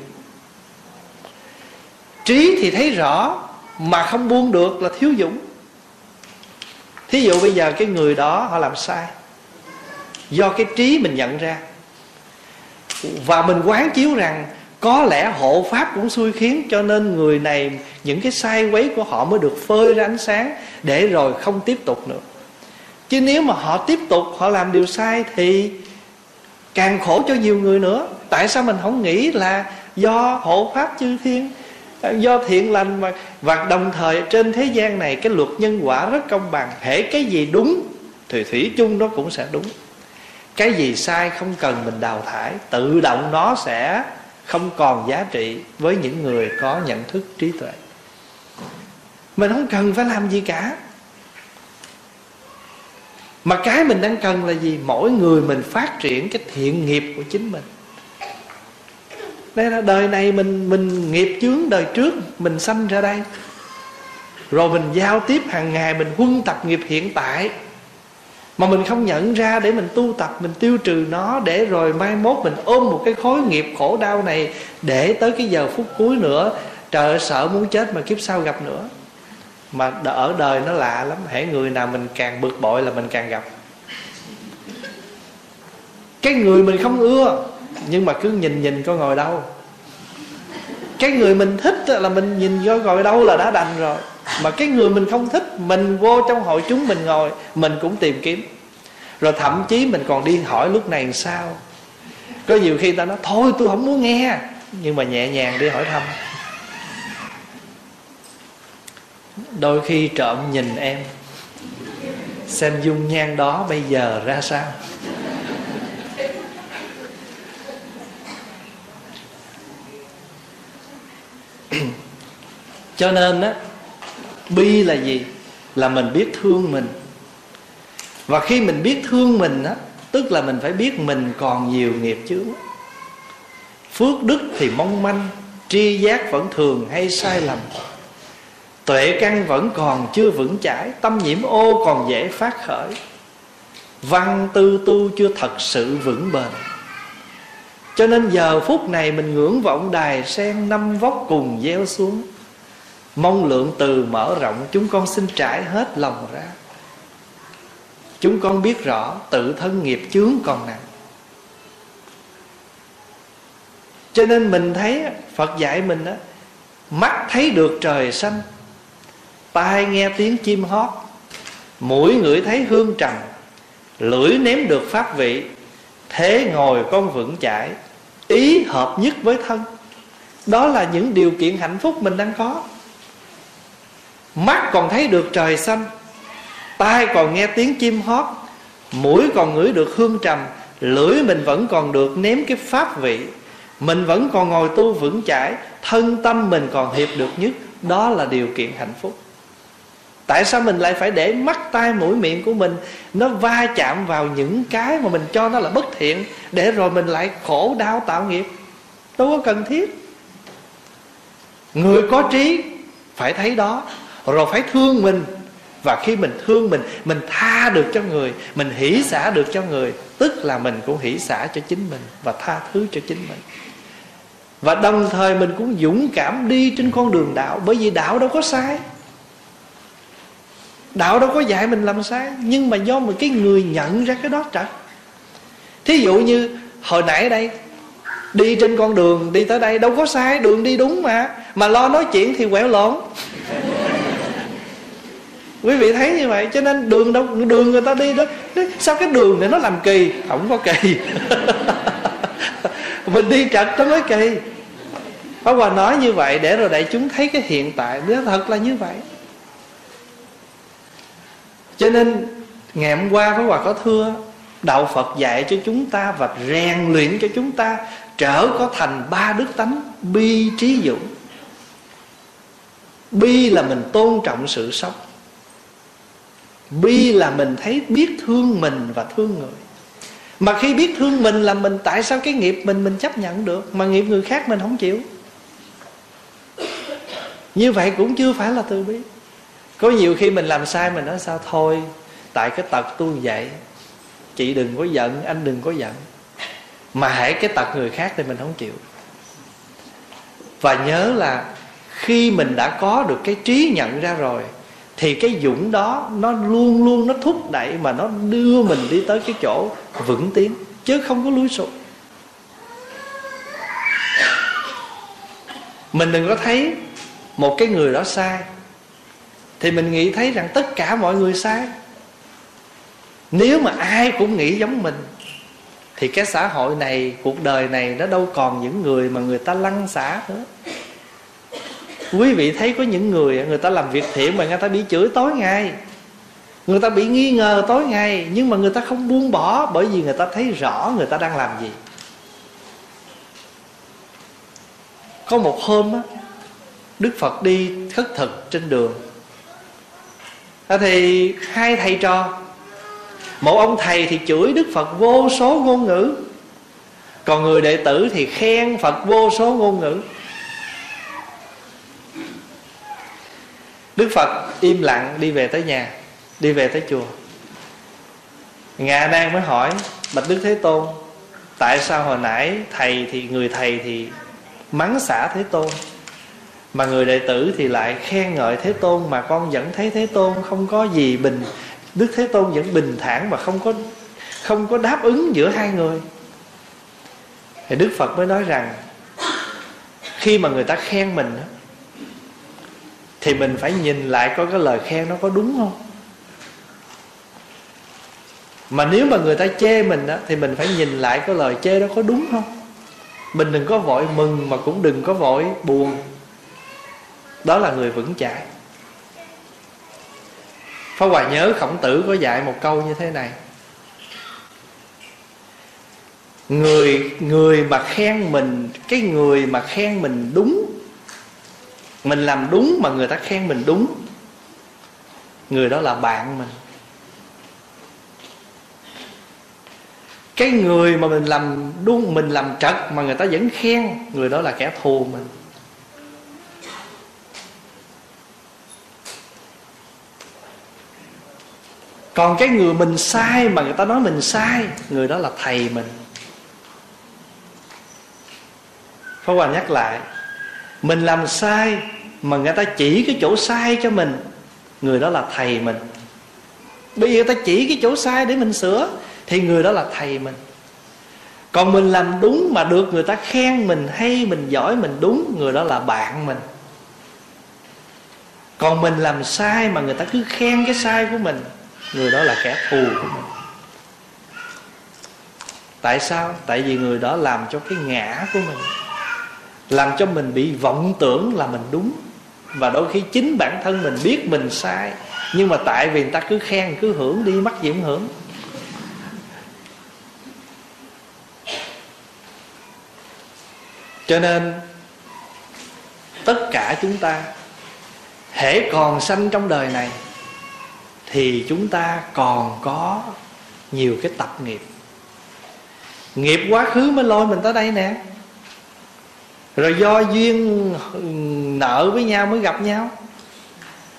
Speaker 1: Trí thì thấy rõ mà không buông được là thiếu dũng. Thí dụ bây giờ cái người đó họ làm sai do cái trí mình nhận ra. Và mình quán chiếu rằng có lẽ hộ pháp cũng xui khiến cho nên người này, những cái sai quấy của họ mới được phơi ra ánh sáng để rồi không tiếp tục nữa. Chứ nếu mà họ tiếp tục, họ làm điều sai thì càng khổ cho nhiều người nữa. Tại sao mình không nghĩ là do hộ pháp chư thiên, do thiện lành mà, và đồng thời trên thế gian này cái luật nhân quả rất công bằng. Hễ cái gì đúng, thì thủy chung nó cũng sẽ đúng cái gì sai không cần mình đào thải, tự động nó sẽ không còn giá trị với những người có nhận thức trí tuệ. Mình không cần phải làm gì cả. Mà cái mình đang cần là gì? Mỗi người mình phát triển cái thiện nghiệp của chính mình. Đây là đời này mình mình nghiệp chướng đời trước, mình sanh ra đây. Rồi mình giao tiếp hàng ngày, mình huân tập nghiệp hiện tại mà mình không nhận ra để mình tu tập, mình tiêu trừ nó để rồi mai mốt mình ôm một cái khối nghiệp khổ đau này để tới cái giờ phút cuối nữa. Trời sợ muốn chết mà kiếp sau gặp nữa. Mà ở đời nó lạ lắm. Hễ người nào mình càng bực bội là mình càng gặp. Cái người mình không ưa, nhưng mà cứ nhìn nhìn coi ngồi đâu. Cái người mình thích là mình nhìn vô ngồi đâu là đã đành rồi mà cái người mình không thích, mình vô trong hội chúng mình ngồi, mình cũng tìm kiếm. Rồi thậm chí mình còn đi hỏi lúc này sao. Có nhiều khi ta nói, thôi, tôi không muốn nghe. Nhưng mà nhẹ nhàng đi hỏi thăm. Đôi khi trộm nhìn em, xem dung nhan đó bây giờ ra sao. Cho nên á bi là gì? Là mình biết thương mình. Và khi mình biết thương mình á, tức là mình phải biết mình còn nhiều nghiệp chướng phước đức thì mong manh, tri giác vẫn thường hay sai lầm. Tuệ căn vẫn còn chưa vững chãi, tâm nhiễm ô còn dễ phát khởi. Văn tư tu chưa thật sự vững bền. Cho nên giờ phút này mình ngưỡng vọng đài sen năm vóc cùng gieo xuống. Mong lượng từ mở rộng, Chúng con xin trải hết lòng ra. Chúng con biết rõ Tự thân nghiệp chướng còn nặng. Cho nên mình thấy, Phật dạy mình đó Mắt thấy được trời xanh. Tai nghe tiếng chim hót. Mũi ngửi thấy hương trầm. Lưỡi nếm được pháp vị. Thế ngồi con vững chãi. Ý hợp nhất với thân. Đó là những điều kiện hạnh phúc mình đang có. Mắt còn thấy được trời xanh, Tai còn nghe tiếng chim hót, Mũi còn ngửi được hương trầm, Lưỡi mình vẫn còn được nếm cái pháp vị. Mình vẫn còn ngồi tu vững chãi, Thân tâm mình còn hiệp được nhất. Đó là điều kiện hạnh phúc. Tại sao mình lại phải để mắt, tai, mũi, miệng của mình Nó va chạm vào những cái mà mình cho nó là bất thiện, Để rồi mình lại khổ đau tạo nghiệp? Đâu có cần thiết. Người có trí phải thấy đó rồi phải thương mình. Và khi mình thương mình mình tha được cho người, mình hỷ xả được cho người, tức là mình cũng hỷ xả cho chính mình và tha thứ cho chính mình. Và đồng thời mình cũng dũng cảm đi trên con đường đạo, bởi vì đạo đâu có sai. Đạo đâu có dạy mình làm sai, nhưng mà do một cái người nhận ra cái đó trật. Thí dụ như hồi nãy đây, đi trên con đường đi tới đây đâu có sai, đường đi đúng mà. Mà lo nói chuyện thì quẹo lộn quý vị thấy như vậy, cho nên đường đâu đường người ta đi đó sao cái đường này nó làm kỳ? Không có kỳ. Mình đi trật nó mới kỳ. Pháp Hòa nói như vậy để rồi đại chúng thấy cái hiện tại. Nó thật là như vậy. Cho nên, ngày hôm qua Pháp Hòa có thưa, Đạo Phật dạy cho chúng ta và rèn luyện cho chúng ta Trở có thành ba đức tánh bi trí dũng. Bi là mình tôn trọng sự sống bi là mình thấy biết thương mình và thương người. Mà khi biết thương mình là mình tại sao cái nghiệp mình mình chấp nhận được, mà nghiệp người khác mình không chịu? Như vậy cũng chưa phải là từ bi. Có nhiều khi mình làm sai mình nói sao, thôi, tại cái tật tôi vậy, chị đừng có giận, anh đừng có giận. Mà hãy cái tật người khác thì mình không chịu. Và nhớ là khi mình đã có được cái trí nhận ra rồi thì cái dũng đó nó luôn luôn nó thúc đẩy mà nó đưa mình đi tới cái chỗ vững tiến chứ không có lùi sụp mình đừng có thấy một cái người đó sai. Thì mình nghĩ thấy rằng tất cả mọi người sai. Nếu mà ai cũng nghĩ giống mình, thì cái xã hội này, cuộc đời này nó đâu còn những người mà người ta lăn xả nữa quý vị thấy có những người người ta làm việc thiện mà người ta bị chửi tối ngày. Người ta bị nghi ngờ tối ngày, nhưng mà người ta không buông bỏ bởi vì người ta thấy rõ người ta đang làm gì. Có một hôm á, đức phật đi khất thực trên đường. À, thì hai thầy trò, một ông thầy thì chửi đức phật vô số ngôn ngữ, còn người đệ tử thì khen phật vô số ngôn ngữ. Đức phật im lặng đi về tới nhà, đi về tới chùa. Ngà đang mới hỏi, bạch đức thế tôn, tại sao hồi nãy thầy thì, người thầy thì mắng xả thế tôn, mà người đệ tử thì lại khen ngợi thế tôn mà con vẫn thấy thế tôn không có gì bình, đức thế tôn vẫn bình thản và không có không có đáp ứng giữa hai người? Thì đức phật mới nói rằng, khi mà người ta khen mình thì mình phải nhìn lại coi cái lời khen nó có đúng không? Mà nếu mà người ta chê mình á, thì mình phải nhìn lại cái lời chê đó có đúng không? Mình đừng có vội mừng mà cũng đừng có vội buồn. Đó là người vững chãi. Pháp Hòa nhớ khổng tử có dạy một câu như thế này. Người người mà khen mình, Cái người mà khen mình đúng mình làm đúng mà người ta khen mình đúng. Người đó là bạn mình. Cái người mà mình làm đúng, Mình làm trật mà người ta vẫn khen, Người đó là kẻ thù mình. Còn cái người mình sai mà người ta nói mình sai, người đó là thầy mình. Pháp Hòa nhắc lại, Mình làm sai mà người ta chỉ cái chỗ sai cho mình, Người đó là thầy mình. Bây giờ người ta chỉ cái chỗ sai để mình sửa, Thì người đó là thầy mình. Còn mình làm đúng mà được người ta khen mình, hay Mình giỏi mình đúng, Người đó là bạn mình. Còn mình làm sai mà người ta cứ khen cái sai của mình, người đó là kẻ thù của mình. Tại sao? Tại vì người đó làm cho cái ngã của mình, làm cho mình bị vọng tưởng là mình đúng và đôi khi chính bản thân mình biết mình sai, nhưng mà tại vì người ta cứ khen, cứ hưởng đi, mắc gì cũng hưởng. Cho nên, tất cả chúng ta, hễ còn sanh trong đời này, thì chúng ta còn có nhiều cái tập nghiệp. Nghiệp quá khứ mới lôi mình tới đây nè rồi do duyên ừ, nợ với nhau mới gặp nhau.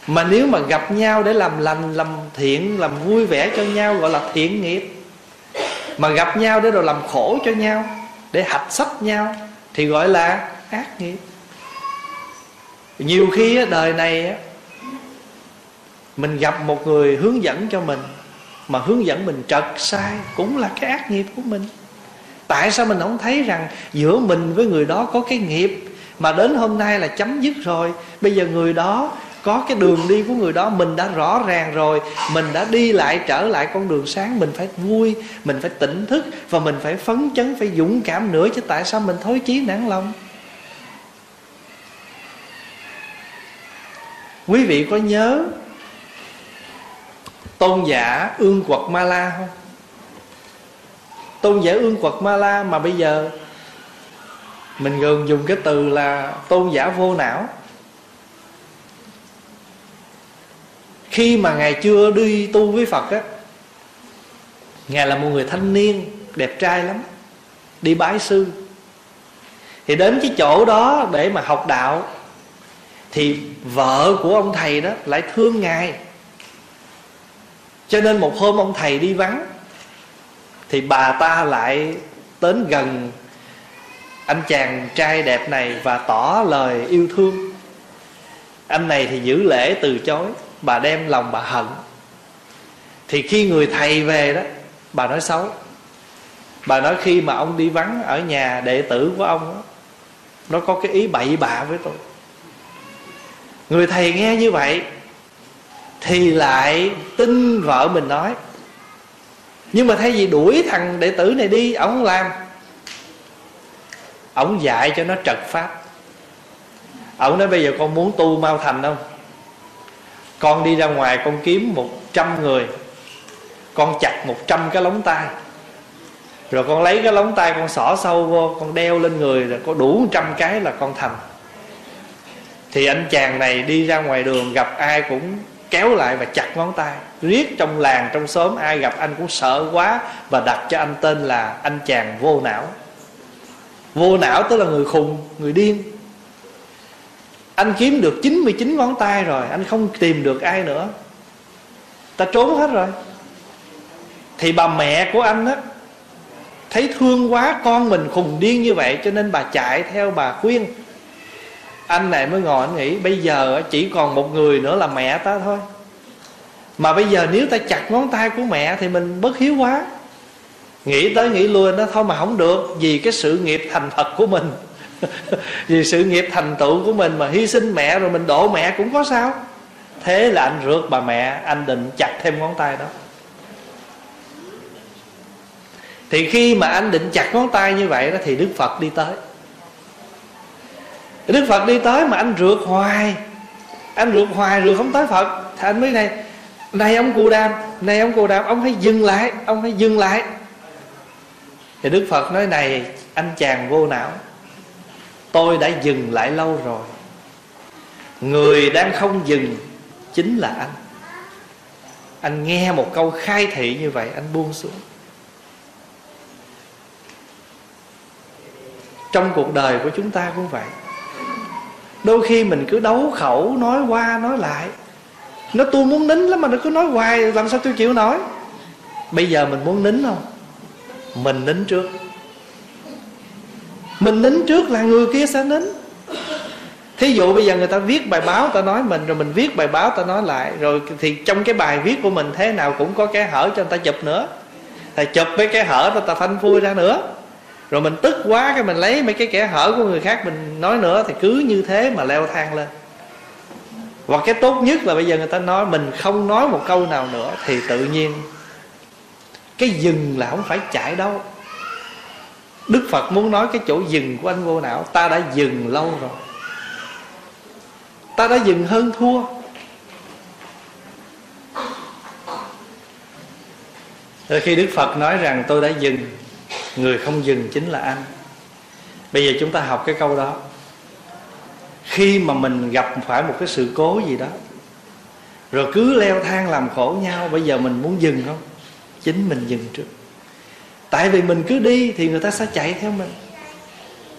Speaker 1: Mà nếu mà gặp nhau để làm lành, làm thiện, làm vui vẻ cho nhau, gọi là thiện nghiệp. Mà gặp nhau để rồi làm khổ cho nhau, để hạch sách nhau, thì gọi là ác nghiệp. Nhiều khi đời này mình gặp một người hướng dẫn cho mình, mà hướng dẫn mình trật sai cũng là cái ác nghiệp của mình tại sao mình không thấy rằng giữa mình với người đó có cái nghiệp mà đến hôm nay là chấm dứt rồi? Bây giờ người đó có cái đường đi của người đó, mình đã rõ ràng rồi, mình đã đi lại, trở lại con đường sáng, mình phải vui, mình phải tỉnh thức và mình phải phấn chấn, phải dũng cảm nữa chứ tại sao mình thối chí nản lòng? Quý vị có nhớ tôn giả ương quật ma la không? Tôn giả ương quật ma la mà bây giờ mình gần dùng cái từ là tôn giả vô não. Khi mà ngài chưa đi tu với phật á, ngài là một người thanh niên, đẹp trai lắm, đi bái sư. Thì đến cái chỗ đó để mà học đạo, thì vợ của ông thầy đó lại thương ngài. Cho nên một hôm ông thầy đi vắng thì bà ta lại đến gần anh chàng trai đẹp này và tỏ lời yêu thương. Anh này thì giữ lễ từ chối bà đem lòng bà hận. Thì khi người thầy về đó bà nói xấu. Bà nói khi mà ông đi vắng ở nhà đệ tử của ông đó, nó có cái ý bậy bạ với tôi. Người thầy nghe như vậy thì lại tin vợ mình nói nhưng mà thay vì đuổi thằng đệ tử này đi, ông không làm. Ông dạy cho nó trật pháp. Ông nói bây giờ con muốn tu mau thành không? Con đi ra ngoài, con kiếm một trăm người. Con chặt một trăm cái lóng tay. Rồi con lấy cái lóng tay, con xỏ sâu vô, con đeo lên người, rồi có đủ một trăm cái là con thành. Thì anh chàng này đi ra ngoài đường, gặp ai cũng kéo lại và chặt ngón tay. Riết trong làng, trong xóm, ai gặp anh cũng sợ quá và đặt cho anh tên là anh chàng vô não. Vô não tức là người khùng, người điên. Anh kiếm được 99 ngón tay rồi, anh không tìm được ai nữa. Ta trốn hết rồi. Thì bà mẹ của anh á, thấy thương quá, con mình khùng điên như vậy, cho nên bà chạy theo bà khuyên anh này mới ngồi anh nghĩ, bây giờ chỉ còn một người nữa là mẹ ta thôi. Mà bây giờ nếu ta chặt ngón tay của mẹ thì mình bất hiếu quá. Nghĩ tới nghĩ lui nó thôi mà không được, vì cái sự nghiệp thành phật của mình. Vì sự nghiệp thành tựu của mình mà hy sinh mẹ rồi mình đổ mẹ cũng có sao. Thế là anh rượt bà mẹ, anh định chặt thêm ngón tay đó. Thì khi mà anh định chặt ngón tay như vậy đó thì đức phật đi tới đức phật đi tới mà anh rượt hoài. Anh rượt hoài, rượt không tới phật. Thì anh mới này này ông Cù đàm, này ông Cù đàm, ông hãy dừng lại, ông hãy dừng lại. Thì đức phật nói, này, anh chàng vô não. Tôi đã dừng lại lâu rồi. Người đang không dừng chính là anh. Anh nghe một câu khai thị như vậy, anh buông xuống. Trong cuộc đời của chúng ta cũng vậy đôi khi mình cứ đấu khẩu, nói qua, nói lại. Nó tôi muốn nín lắm mà nó cứ nói hoài, làm sao tôi chịu nói bây giờ mình muốn nín không? Mình nín trước. Mình nín trước là người kia sẽ nín. Thí dụ bây giờ người ta viết bài báo, ta nói mình, rồi mình viết bài báo, ta nói lại. Rồi thì trong cái bài viết của mình thế nào cũng có cái hở cho người ta chụp nữa. Ta chụp với cái hở đó ta phanh phui ra nữa rồi mình tức quá cái mình lấy mấy cái kẻ hở của người khác mình nói nữa thì cứ như thế mà leo thang lên. Và cái tốt nhất là bây giờ người ta nói mình không nói một câu nào nữa thì tự nhiên cái dừng là không phải chạy đâu. Đức phật muốn nói cái chỗ dừng của anh vô não, ta đã dừng lâu rồi. Ta đã dừng hơn thua. Rồi khi đức phật nói rằng tôi đã dừng người không dừng chính là anh. Bây giờ chúng ta học cái câu đó. Khi mà mình gặp phải một cái sự cố gì đó, rồi cứ leo thang làm khổ nhau, bây giờ mình muốn dừng không? Chính mình dừng trước. Tại vì mình cứ đi thì người ta sẽ chạy theo mình.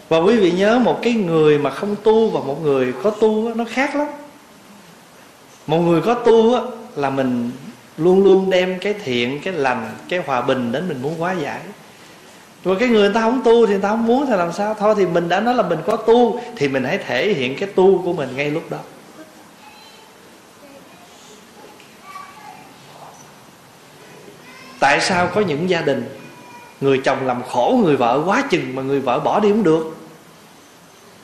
Speaker 1: Và quý vị nhớ một cái người mà không tu và một người có tu nó khác lắm. Một người có tu là mình luôn luôn đem cái thiện, cái lành, cái hòa bình đến mình muốn hóa giải rồi cái người ta không tu thì người ta không muốn thì làm sao? Thôi thì mình đã nói là mình có tu thì mình hãy thể hiện cái tu của mình ngay lúc đó. Tại sao có những gia đình người chồng làm khổ, người vợ quá chừng mà người vợ bỏ đi không được?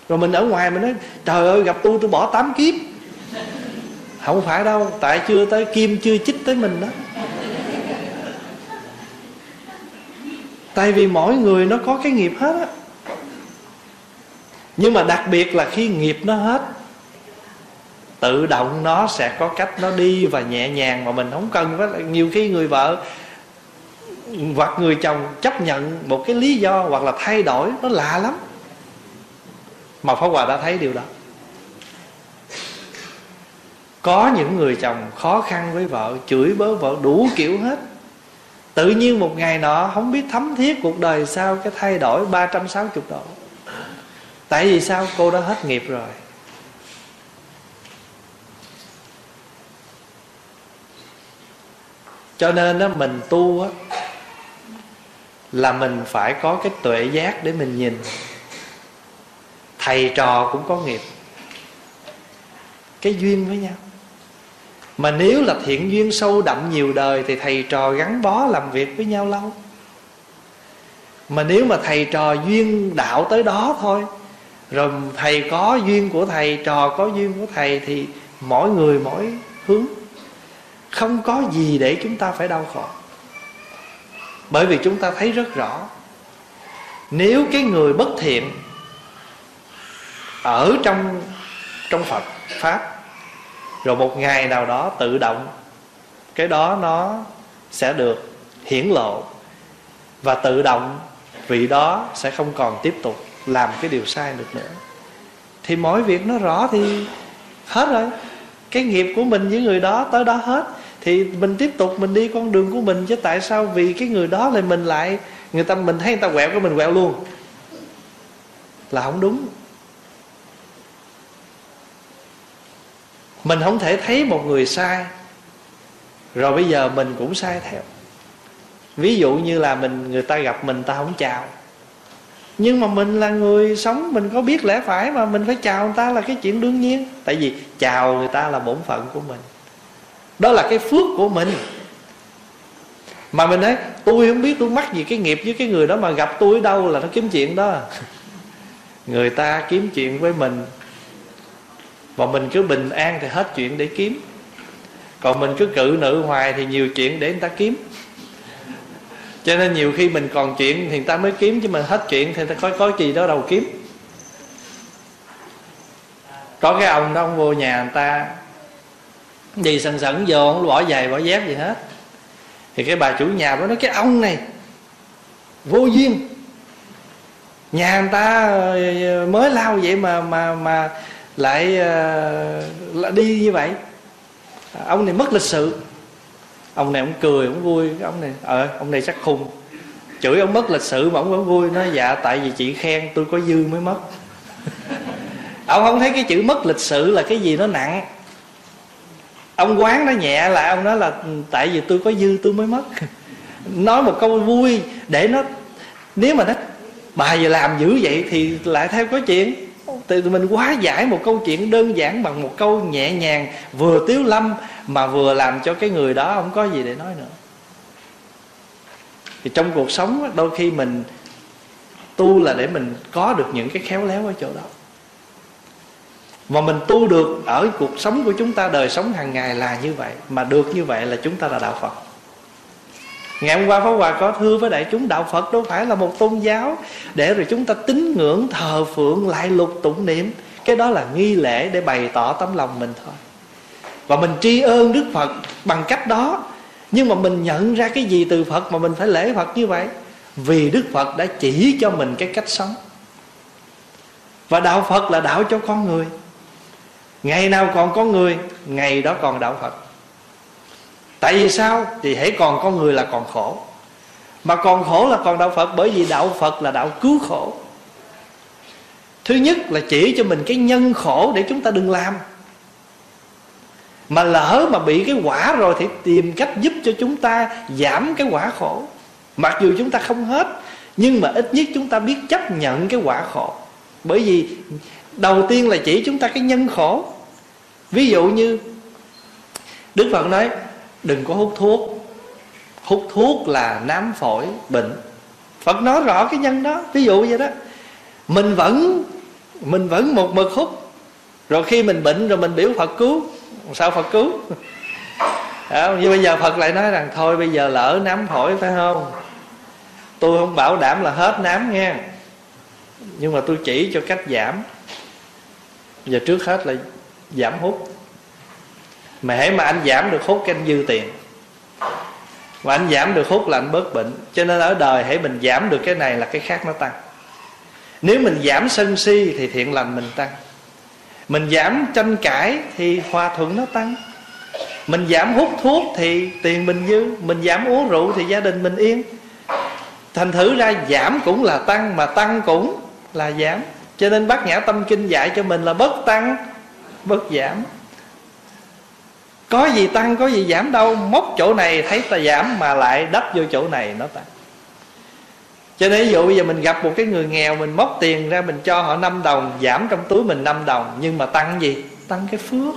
Speaker 1: Rồi mình ở ngoài mình nói, trời ơi, gặp tu tôi bỏ tám kiếp. Không phải đâu, tại chưa tới, kim chưa chích tới mình đó. Tại vì mỗi người nó có cái nghiệp hết á. Nhưng mà đặc biệt là khi nghiệp nó hết, tự động nó sẽ có cách nó đi và nhẹ nhàng mà mình không cần phải nhiều khi người vợ hoặc người chồng chấp nhận một cái lý do hoặc là thay đổi, nó lạ lắm. Mà Pháp Hòa đã thấy điều đó. Có những người chồng khó khăn với vợ, Chửi bớ vợ đủ kiểu hết. Tự nhiên một ngày nọ Không biết thấm thiết cuộc đời sao Cái thay đổi 360 độ. Tại vì sao? Cô đã hết nghiệp rồi. Cho nên đó, mình tu á là mình phải có cái tuệ giác để mình nhìn. Thầy trò cũng có nghiệp. Cái duyên với nhau mà nếu là thiện duyên sâu đậm nhiều đời thì thầy trò gắn bó làm việc với nhau lâu. Mà nếu mà thầy trò duyên đạo tới đó thôi, rồi thầy có duyên của thầy, trò có duyên của thầy thì mỗi người mỗi hướng. Không có gì để chúng ta phải đau khổ. Bởi vì chúng ta thấy rất rõ, nếu cái người bất thiện ở trong trong phật, pháp rồi một ngày nào đó tự động, cái đó nó sẽ được hiển lộ. Và tự động, vị đó sẽ không còn tiếp tục làm cái điều sai được nữa. Thì mỗi việc nó rõ thì hết rồi. Cái nghiệp của mình với người đó, tới đó hết. Thì mình tiếp tục mình đi con đường của mình, chứ tại sao vì cái người đó lại mình lại, người ta mình thấy người ta quẹo cái mình quẹo luôn. Là không đúng. Mình không thể thấy một người sai. Rồi bây giờ mình cũng sai theo. Ví dụ như là mình, người ta gặp mình, ta không chào. Nhưng mà mình là người sống, mình có biết lẽ phải mà mình phải chào người ta là cái chuyện đương nhiên. Tại vì chào người ta là bổn phận của mình. Đó là cái phước của mình. Mà mình nói, tôi không biết, tôi mắc gì cái nghiệp với cái người đó mà gặp tôi ở đâu là nó kiếm chuyện đó. Người ta kiếm chuyện với mình mà mình cứ bình an thì hết chuyện để kiếm. Còn mình cứ cự nữ hoài thì nhiều chuyện để người ta kiếm. Cho nên nhiều khi mình còn chuyện thì người ta mới kiếm, chứ mình hết chuyện thì người ta có có gì đó đâu kiếm. Có cái ông đó, ông vô nhà người ta, đi sần sẩn vô không bỏ giày, bỏ dép gì hết. Thì cái bà chủ nhà mới nói, cái ông này, vô duyên. Nhà người ta ờ, ờ, mới lao vậy mà mà mà lại ờ, lại đi như vậy. Ông này mất lịch sự. Ông này ông cười, ông vui. Ông này ờ ông này chắc khùng. Chửi ông mất lịch sự mà ông vẫn vui. Nói dạ tại vì chị khen tôi có dư mới mất. Ông không thấy cái chữ mất lịch sự là cái gì nó nặng. Ông quán nó nhẹ là ông nói là ừ, tại vì tôi có dư tôi mới mất. Nói một câu vui để nó, nếu mà nó bà giờ làm dữ vậy thì lại theo có chuyện thì mình quá giải một câu chuyện đơn giản bằng một câu nhẹ nhàng, vừa tiếu lâm mà vừa làm cho cái người đó không có gì để nói nữa. Thì trong cuộc sống đôi khi mình tu là để mình có được những cái khéo léo ở chỗ đó. Mà mình tu được ở cuộc sống của chúng ta, đời sống hàng ngày là như vậy, mà được như vậy là chúng ta là đạo phật ngày hôm qua pháp hòa có thưa với đại chúng đạo phật đâu phải là một tôn giáo. Để rồi chúng ta tín ngưỡng, thờ phượng, lại lục tụng niệm. Cái đó là nghi lễ để bày tỏ tấm lòng mình thôi. Và mình tri ơn đức phật bằng cách đó. Nhưng mà mình nhận ra cái gì từ phật mà mình phải lễ phật như vậy? Vì đức phật đã chỉ cho mình cái cách sống. Và đạo phật là đạo cho con người. Ngày nào còn có người, ngày đó còn đạo phật tại vì sao? Thì hãy còn con người là còn khổ. Mà còn khổ là còn đạo phật, bởi vì đạo phật là đạo cứu khổ. Thứ nhất là chỉ cho mình cái nhân khổ để chúng ta đừng làm. Mà lỡ mà bị cái quả rồi thì tìm cách giúp cho chúng ta giảm cái quả khổ. Mặc dù chúng ta không hết, nhưng mà ít nhất chúng ta biết chấp nhận cái quả khổ. Bởi vì đầu tiên là chỉ chúng ta cái nhân khổ. Ví dụ như đức phật nói đừng có hút thuốc. Hút thuốc là nám phổi bệnh. Phật nói rõ cái nhân đó ví dụ vậy đó. Mình vẫn mình vẫn một mực hút. Rồi khi mình bệnh rồi mình biểu phật cứu. Sao phật cứu? À, như bây giờ phật lại nói rằng thôi bây giờ lỡ nám phổi phải không? Tôi không bảo đảm là hết nám nghe nhưng mà tôi chỉ cho cách giảm. Và trước hết là giảm hút mà hãy mà anh giảm được hút cái anh dư tiền. Và anh giảm được hút là anh bớt bệnh. Cho nên ở đời hãy mình giảm được cái này là cái khác nó tăng. Nếu mình giảm sân si thì thiện lành mình tăng. Mình giảm tranh cãi thì hòa thuận nó tăng. Mình giảm hút thuốc thì tiền mình dư. Mình giảm uống rượu thì gia đình mình yên. Thành thử ra giảm cũng là tăng, mà tăng cũng là giảm. Cho nên bác nhã tâm kinh dạy cho mình là bất tăng bất giảm có gì tăng, có gì giảm đâu, móc chỗ này, thấy ta giảm mà lại đắp vô chỗ này, nó tăng. Cho nên ví dụ bây giờ mình gặp một cái người nghèo, mình móc tiền ra, mình cho họ 5 đồng, giảm trong túi mình 5 đồng, nhưng mà tăng gì? Tăng cái phước.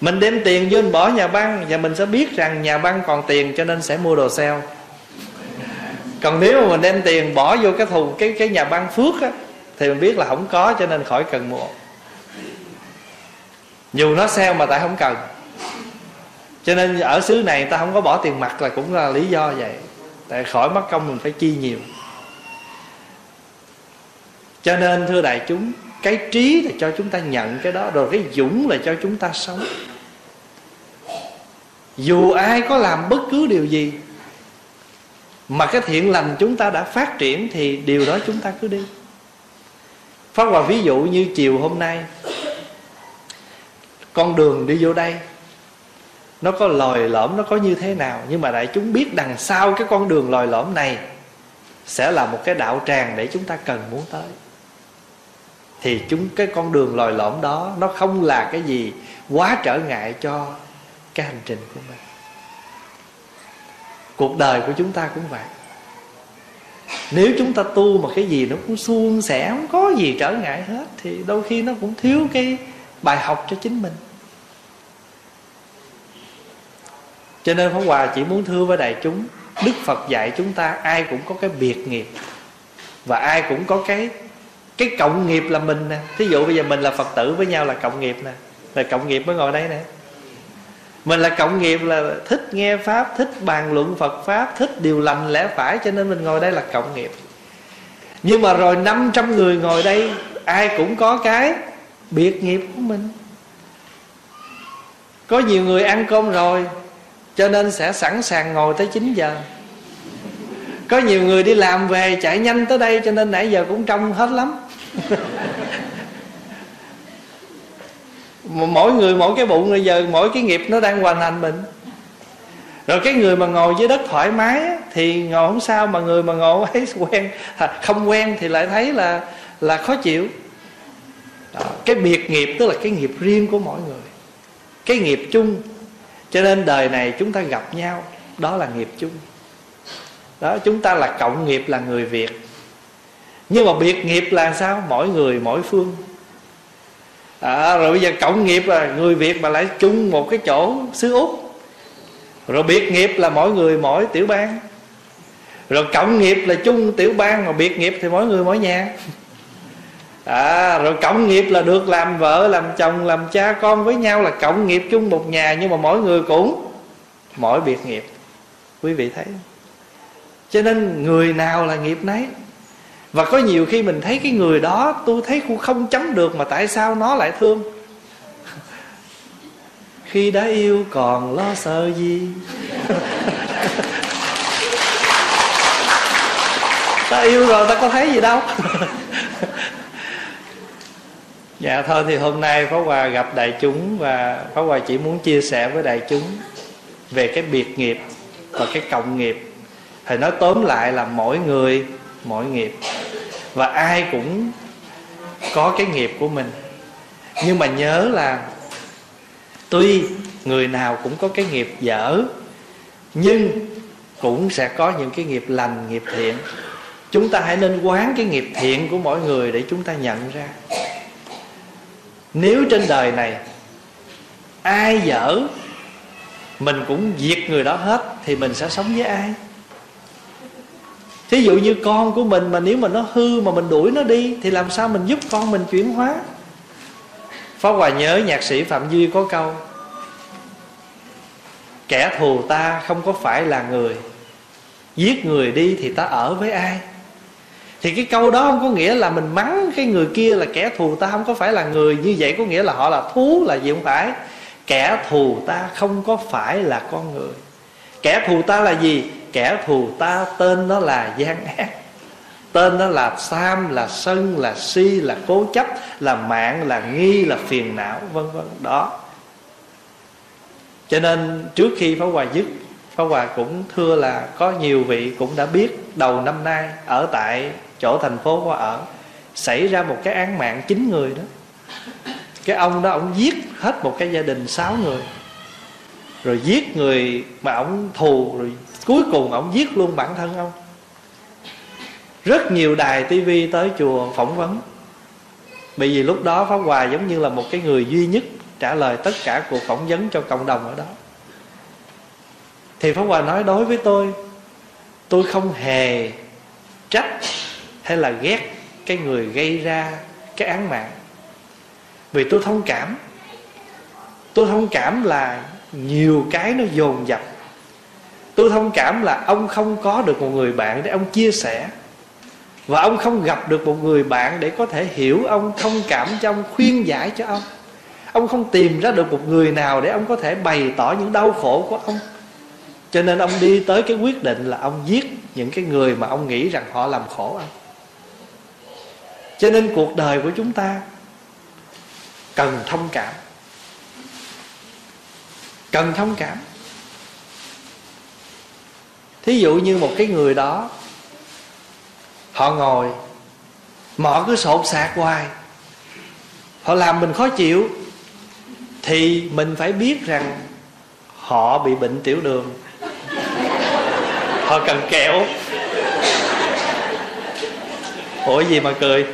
Speaker 1: Mình đem tiền vô, mình bỏ nhà băng, và mình sẽ biết rằng nhà băng còn tiền, cho nên sẽ mua đồ sale. Còn nếu mà mình đem tiền bỏ vô cái thùng, cái cái nhà băng phước á, thì mình biết là không có, cho nên khỏi cần mua dù nó sale mà tại không cần. Cho nên ở xứ này ta không có bỏ tiền mặt là cũng là lý do vậy. Tại khỏi mất công mình phải chi nhiều. Cho nên, thưa đại chúng, cái trí là cho chúng ta nhận cái đó, rồi cái dũng là cho chúng ta sống. Dù ai có làm bất cứ điều gì, mà cái thiện lành chúng ta đã phát triển thì điều đó chúng ta cứ đi. Phát hòa ví dụ như chiều hôm nay con đường đi vô đây. Nó có lòi lõm, nó có như thế nào? Nhưng mà đại chúng biết đằng sau cái con đường lòi lõm này sẽ là một cái đạo tràng để chúng ta cần muốn tới. Thì chúng cái con đường lòi lõm đó, nó không là cái gì quá trở ngại cho cái hành trình của mình. Cuộc đời của chúng ta cũng vậy. Nếu chúng ta tu mà cái gì nó cũng suôn sẻ, không có gì trở ngại hết, thì đôi khi nó cũng thiếu cái bài học cho chính mình. Cho nên Pháp Hòa chỉ muốn thưa với đại chúng, Đức Phật dạy chúng ta ai cũng có cái biệt nghiệp. Và ai cũng có cái cái cộng nghiệp là mình nè. Thí dụ bây giờ mình là Phật tử với nhau là cộng nghiệp nè. Là cộng nghiệp mới ngồi đây nè. Mình là cộng nghiệp là thích nghe pháp, thích bàn luận phật pháp, thích điều lành lẽ phải, cho nên mình ngồi đây là cộng nghiệp. Nhưng mà rồi 500 người ngồi đây, ai cũng có cái biệt nghiệp của mình. Có nhiều người ăn cơm rồi cho nên sẽ sẵn sàng ngồi tới 9 giờ. Có nhiều người đi làm về chạy nhanh tới đây, cho nên nãy giờ cũng trông hết lắm. Mỗi người mỗi cái bụng bây giờ mỗi cái nghiệp nó đang hoàn thành mình. Rồi cái người mà ngồi dưới đất thoải mái thì ngồi không sao, mà người mà ngồi ấy quen à, không quen thì lại thấy là là khó chịu. Đó. cái biệt nghiệp tức là cái nghiệp riêng của mỗi người. Cái nghiệp chung cho nên đời này chúng ta gặp nhau đó là nghiệp chung. Đó chúng ta là cộng nghiệp là người việt. Nhưng mà biệt nghiệp là sao? Mỗi người mỗi phương. À, rồi bây giờ cộng nghiệp là người việt mà lại chung một cái chỗ xứ úc. Rồi biệt nghiệp là mỗi người mỗi tiểu bang. Rồi cộng nghiệp là chung tiểu bang mà biệt nghiệp thì mỗi người mỗi nhà à, rồi cộng nghiệp là được làm vợ làm chồng làm cha con với nhau là cộng nghiệp chung một nhà nhưng mà mỗi người cũng mỗi biệt nghiệp. Quý vị thấy cho nên người nào là nghiệp nấy. Và có nhiều khi mình thấy cái người đó tôi thấy cũng không chấm được mà tại sao nó lại thương? Khi đã yêu còn lo sợ gì? Ta yêu rồi ta có thấy gì đâu. dạ thôi thì hôm nay Pháp Hòa gặp đại chúng và Pháp Hòa chỉ muốn chia sẻ với đại chúng về cái biệt nghiệp và cái cộng nghiệp. Thì nói tóm lại là mỗi người, mỗi nghiệp. Và ai cũng có cái nghiệp của mình. Nhưng mà nhớ là tuy người nào cũng có cái nghiệp dở, nhưng cũng sẽ có những cái nghiệp lành, nghiệp thiện. Chúng ta hãy nên quán cái nghiệp thiện của mỗi người để chúng ta nhận ra nếu trên đời này ai dở, mình cũng diệt người đó hết, thì mình sẽ sống với ai? Thí dụ như con của mình mà nếu mà nó hư mà mình đuổi nó đi, thì làm sao mình giúp con mình chuyển hóa? Pháp Hòa nhớ nhạc sĩ Phạm Duy có câu, Kẻ thù ta không có phải là người, Giết người đi thì ta ở với ai? Thì cái câu đó không có nghĩa là mình mắng cái người kia là kẻ thù ta, không có phải là người Như vậy. Có nghĩa là họ là thú là gì không phải? Kẻ thù ta không có phải là con người. Kẻ thù ta là gì? Kẻ thù ta tên nó là gian ác, tên nó là sam, là sân, là si, là cố chấp, là mạng, là nghi, là phiền não, vân vân. Đó. Cho nên trước khi Pháp Hòa dứt, Pháp Hòa cũng thưa là có nhiều vị cũng đã biết đầu năm nay ở tại chỗ thành phố qua ở. Xảy ra một cái án mạng chín người đó. Cái ông đó, ông giết hết một cái gia đình sáu người. Rồi giết người mà ông thù, rồi cuối cùng ông giết luôn bản thân ông. Rất nhiều đài tivi tới chùa phỏng vấn. Bởi vì lúc đó pháp hòa giống như là một cái người duy nhất trả lời tất cả cuộc phỏng vấn cho cộng đồng ở đó. Thì pháp hòa nói, đối với tôi tôi không hề trách hay là ghét cái người gây ra cái án mạng. Vì tôi thông cảm, tôi thông cảm là nhiều cái nó dồn dập. Tôi thông cảm là ông không có được một người bạn để ông chia sẻ. Và ông không gặp được một người bạn để có thể hiểu ông, thông cảm cho ông, khuyên giải cho ông. Ông không tìm ra được một người nào để ông có thể bày tỏ những đau khổ của ông. Cho nên ông đi tới cái quyết định là ông giết những cái người mà ông nghĩ rằng họ làm khổ ông cho nên cuộc đời của chúng ta cần thông cảm. Cần thông cảm. Thí dụ như một cái người đó, họ ngồi, mà họ cứ sột sạc hoài. Họ làm mình khó chịu, thì mình phải biết rằng họ bị bệnh tiểu đường. Họ cần kẹo. Ủa gì mà cười?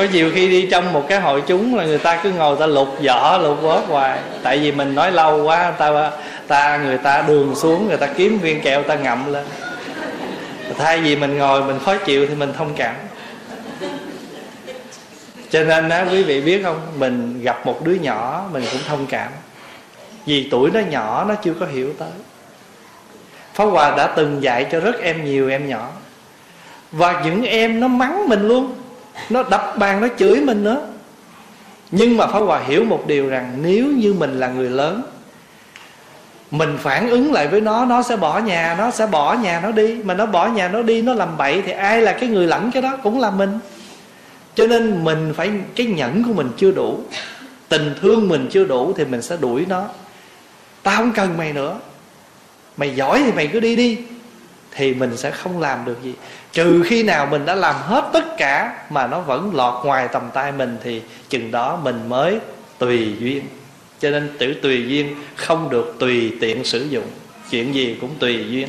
Speaker 1: Có nhiều khi đi trong một cái hội chúng là người ta cứ ngồi ta lục vỏ lục vỏ hoài. Tại vì mình nói lâu quá, ta ta, người ta đường xuống, người ta kiếm viên kẹo, ta ngậm lên. Thay vì mình ngồi, mình khó chịu thì mình thông cảm. Cho nên á, quý vị biết không? Mình gặp một đứa nhỏ, mình cũng thông cảm. Vì tuổi nó nhỏ, nó chưa có hiểu tới. Pháp Hòa đã từng dạy cho rất em nhiều em nhỏ. Và những em nó mắng mình luôn. Nó đập bàn, nó chửi mình nữa. Nhưng mà Pháp Hòa hiểu một điều rằng Nếu như mình là người lớn, Mình phản ứng lại với nó Nó sẽ bỏ nhà, Nó sẽ bỏ nhà nó đi. Mà nó bỏ nhà nó đi, Nó làm bậy Thì ai là cái người lãnh cái đó? Cũng là mình. Cho nên mình phải, Cái nhẫn của mình chưa đủ, Tình thương mình chưa đủ Thì mình sẽ đuổi nó. Tao không cần mày nữa. Mày giỏi thì mày cứ đi đi, Thì mình sẽ không làm được gì. Trừ khi nào mình đã làm hết tất cả Mà nó vẫn lọt ngoài tầm tay mình Thì chừng đó mình mới tùy duyên. Cho nên tử tùy duyên Không được tùy tiện sử dụng. Chuyện gì cũng tùy duyên.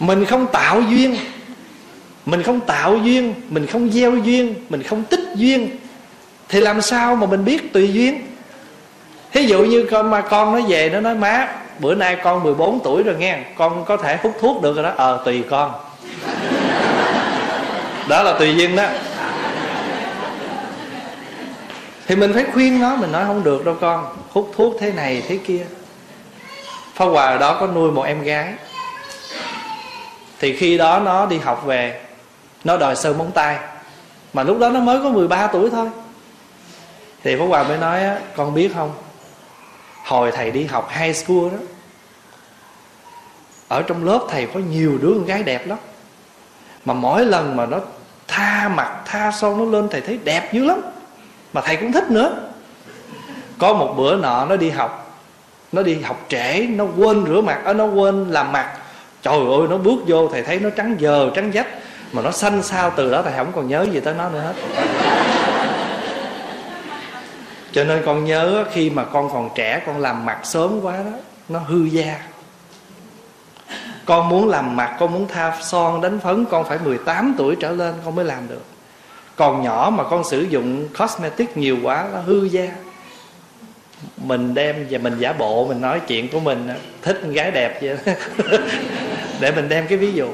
Speaker 1: Mình không tạo duyên. Mình không tạo duyên, Mình không gieo duyên, Mình không tích duyên. Thì làm sao mà mình biết tùy duyên? Thí dụ như con mà con nó về, nó nói má Bữa nay con 14 tuổi rồi nghe, Con có thể hút thuốc được rồi đó. Ờ tùy con. Đó là tùy duyên đó. Thì mình phải khuyên nó, Mình nói không được đâu con. Hút thuốc thế này, thế kia. Pháp Hòa đó có nuôi một em gái. Thì khi đó nó đi học về, Nó đòi sơn móng tay. Mà lúc đó nó mới có 13 tuổi thôi. Thì Pháp Hòa mới nói Con biết không? Hồi thầy đi học high school đó, ở trong lớp thầy có nhiều đứa con gái đẹp lắm. Mà mỗi lần mà nó tha mặt, tha son, nó lên thầy thấy đẹp dữ lắm. Mà thầy cũng thích nữa. Có một bữa nọ nó đi học, nó đi học trễ, nó quên rửa mặt. Ở nó quên làm mặt. Trời ơi, nó bước vô, thầy thấy nó trắng giờ trắng dách. Mà nó xanh sao từ đó, thầy không còn nhớ gì tới nó nữa hết cho nên con nhớ khi mà con còn trẻ, con làm mặt sớm quá đó, nó hư da. Con muốn làm mặt, con muốn tha son, đánh phấn, con phải 18 tuổi trở lên, con mới làm được. Còn nhỏ mà con sử dụng cosmetic nhiều quá, nó hư da. Mình đem và mình giả bộ, mình nói chuyện của mình thích con gái đẹp vậy để mình đem cái ví dụ.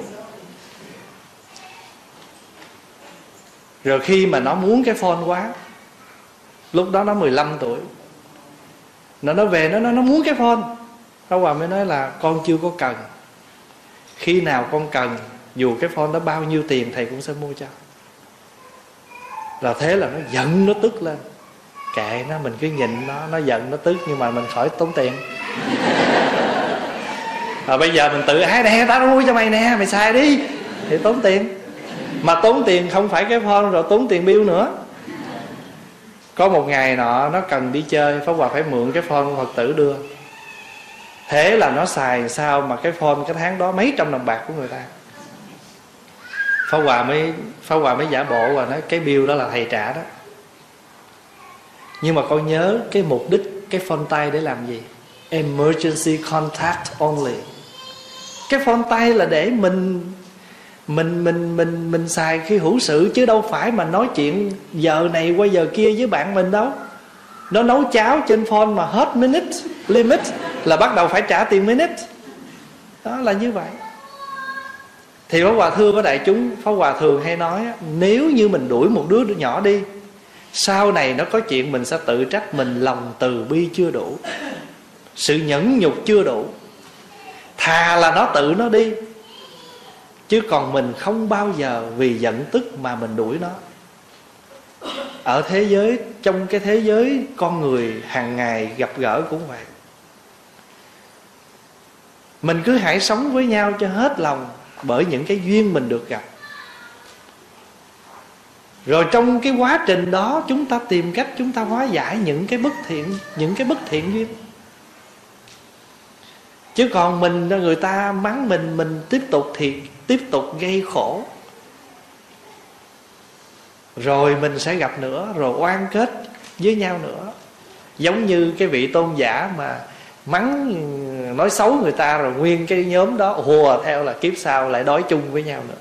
Speaker 1: Rồi khi mà nó muốn cái phone quá lúc đó nó 15 tuổi. Nó nó về, nó nó nó muốn cái phone. Pháp Hòa mới nói là, con chưa có cần. Khi nào con cần, dù cái phone đó bao nhiêu tiền, thầy cũng sẽ mua cho. Là thế là nó giận nó tức lên. Kệ nó, mình cứ nhìn nó nó giận nó tức nhưng mà mình khỏi tốn tiền. Và bây giờ mình tự ái nè, tao mua cho mày nè, mày xài đi. Thì tốn tiền. Mà tốn tiền không phải cái phone, rồi tốn tiền bill nữa có một ngày nọ, nó cần đi chơi, pháp hòa phải mượn cái phone của phật tử đưa. Thế là nó xài sao mà cái phone cái tháng đó mấy trăm đồng bạc của người ta? Pháp hòa mới, pháp hòa mới giả bộ và nói cái bill đó là thầy trả đó. Nhưng mà con nhớ cái mục đích, cái phone tay để làm gì? Emergency contact only. Cái phone tay là để mình mình mình mình mình xài khi hữu sự chứ đâu phải mà nói chuyện giờ này qua giờ kia với bạn mình đâu. Nó nấu cháo trên phone mà hết minute, limit là bắt đầu phải trả tiền minute. Đó là như vậy. Thì Pháp Hòa thưa với đại chúng, Pháp Hòa thường hay nói Nếu như mình đuổi một đứa nhỏ đi, Sau này nó có chuyện mình sẽ tự trách mình Lòng từ bi chưa đủ, Sự nhẫn nhục chưa đủ. Thà là nó tự nó đi Chứ còn mình không bao giờ Vì giận tức mà mình đuổi nó. Ở thế giới, Trong cái thế giới con người hàng ngày gặp gỡ cũng vậy. Mình cứ hãy sống với nhau cho hết lòng bởi những cái duyên mình được gặp. Rồi trong cái quá trình đó, chúng ta tìm cách, chúng ta hóa giải những cái bất thiện, những cái bất thiện duyên chứ còn mình người ta mắng mình mình tiếp tục thì tiếp tục gây khổ. Rồi mình sẽ gặp nữa, rồi oan kết với nhau nữa. Giống như cái vị tôn giả mà mắng, nói xấu người ta rồi nguyên cái nhóm đó, hùa theo là kiếp sau lại đói chung với nhau nữa.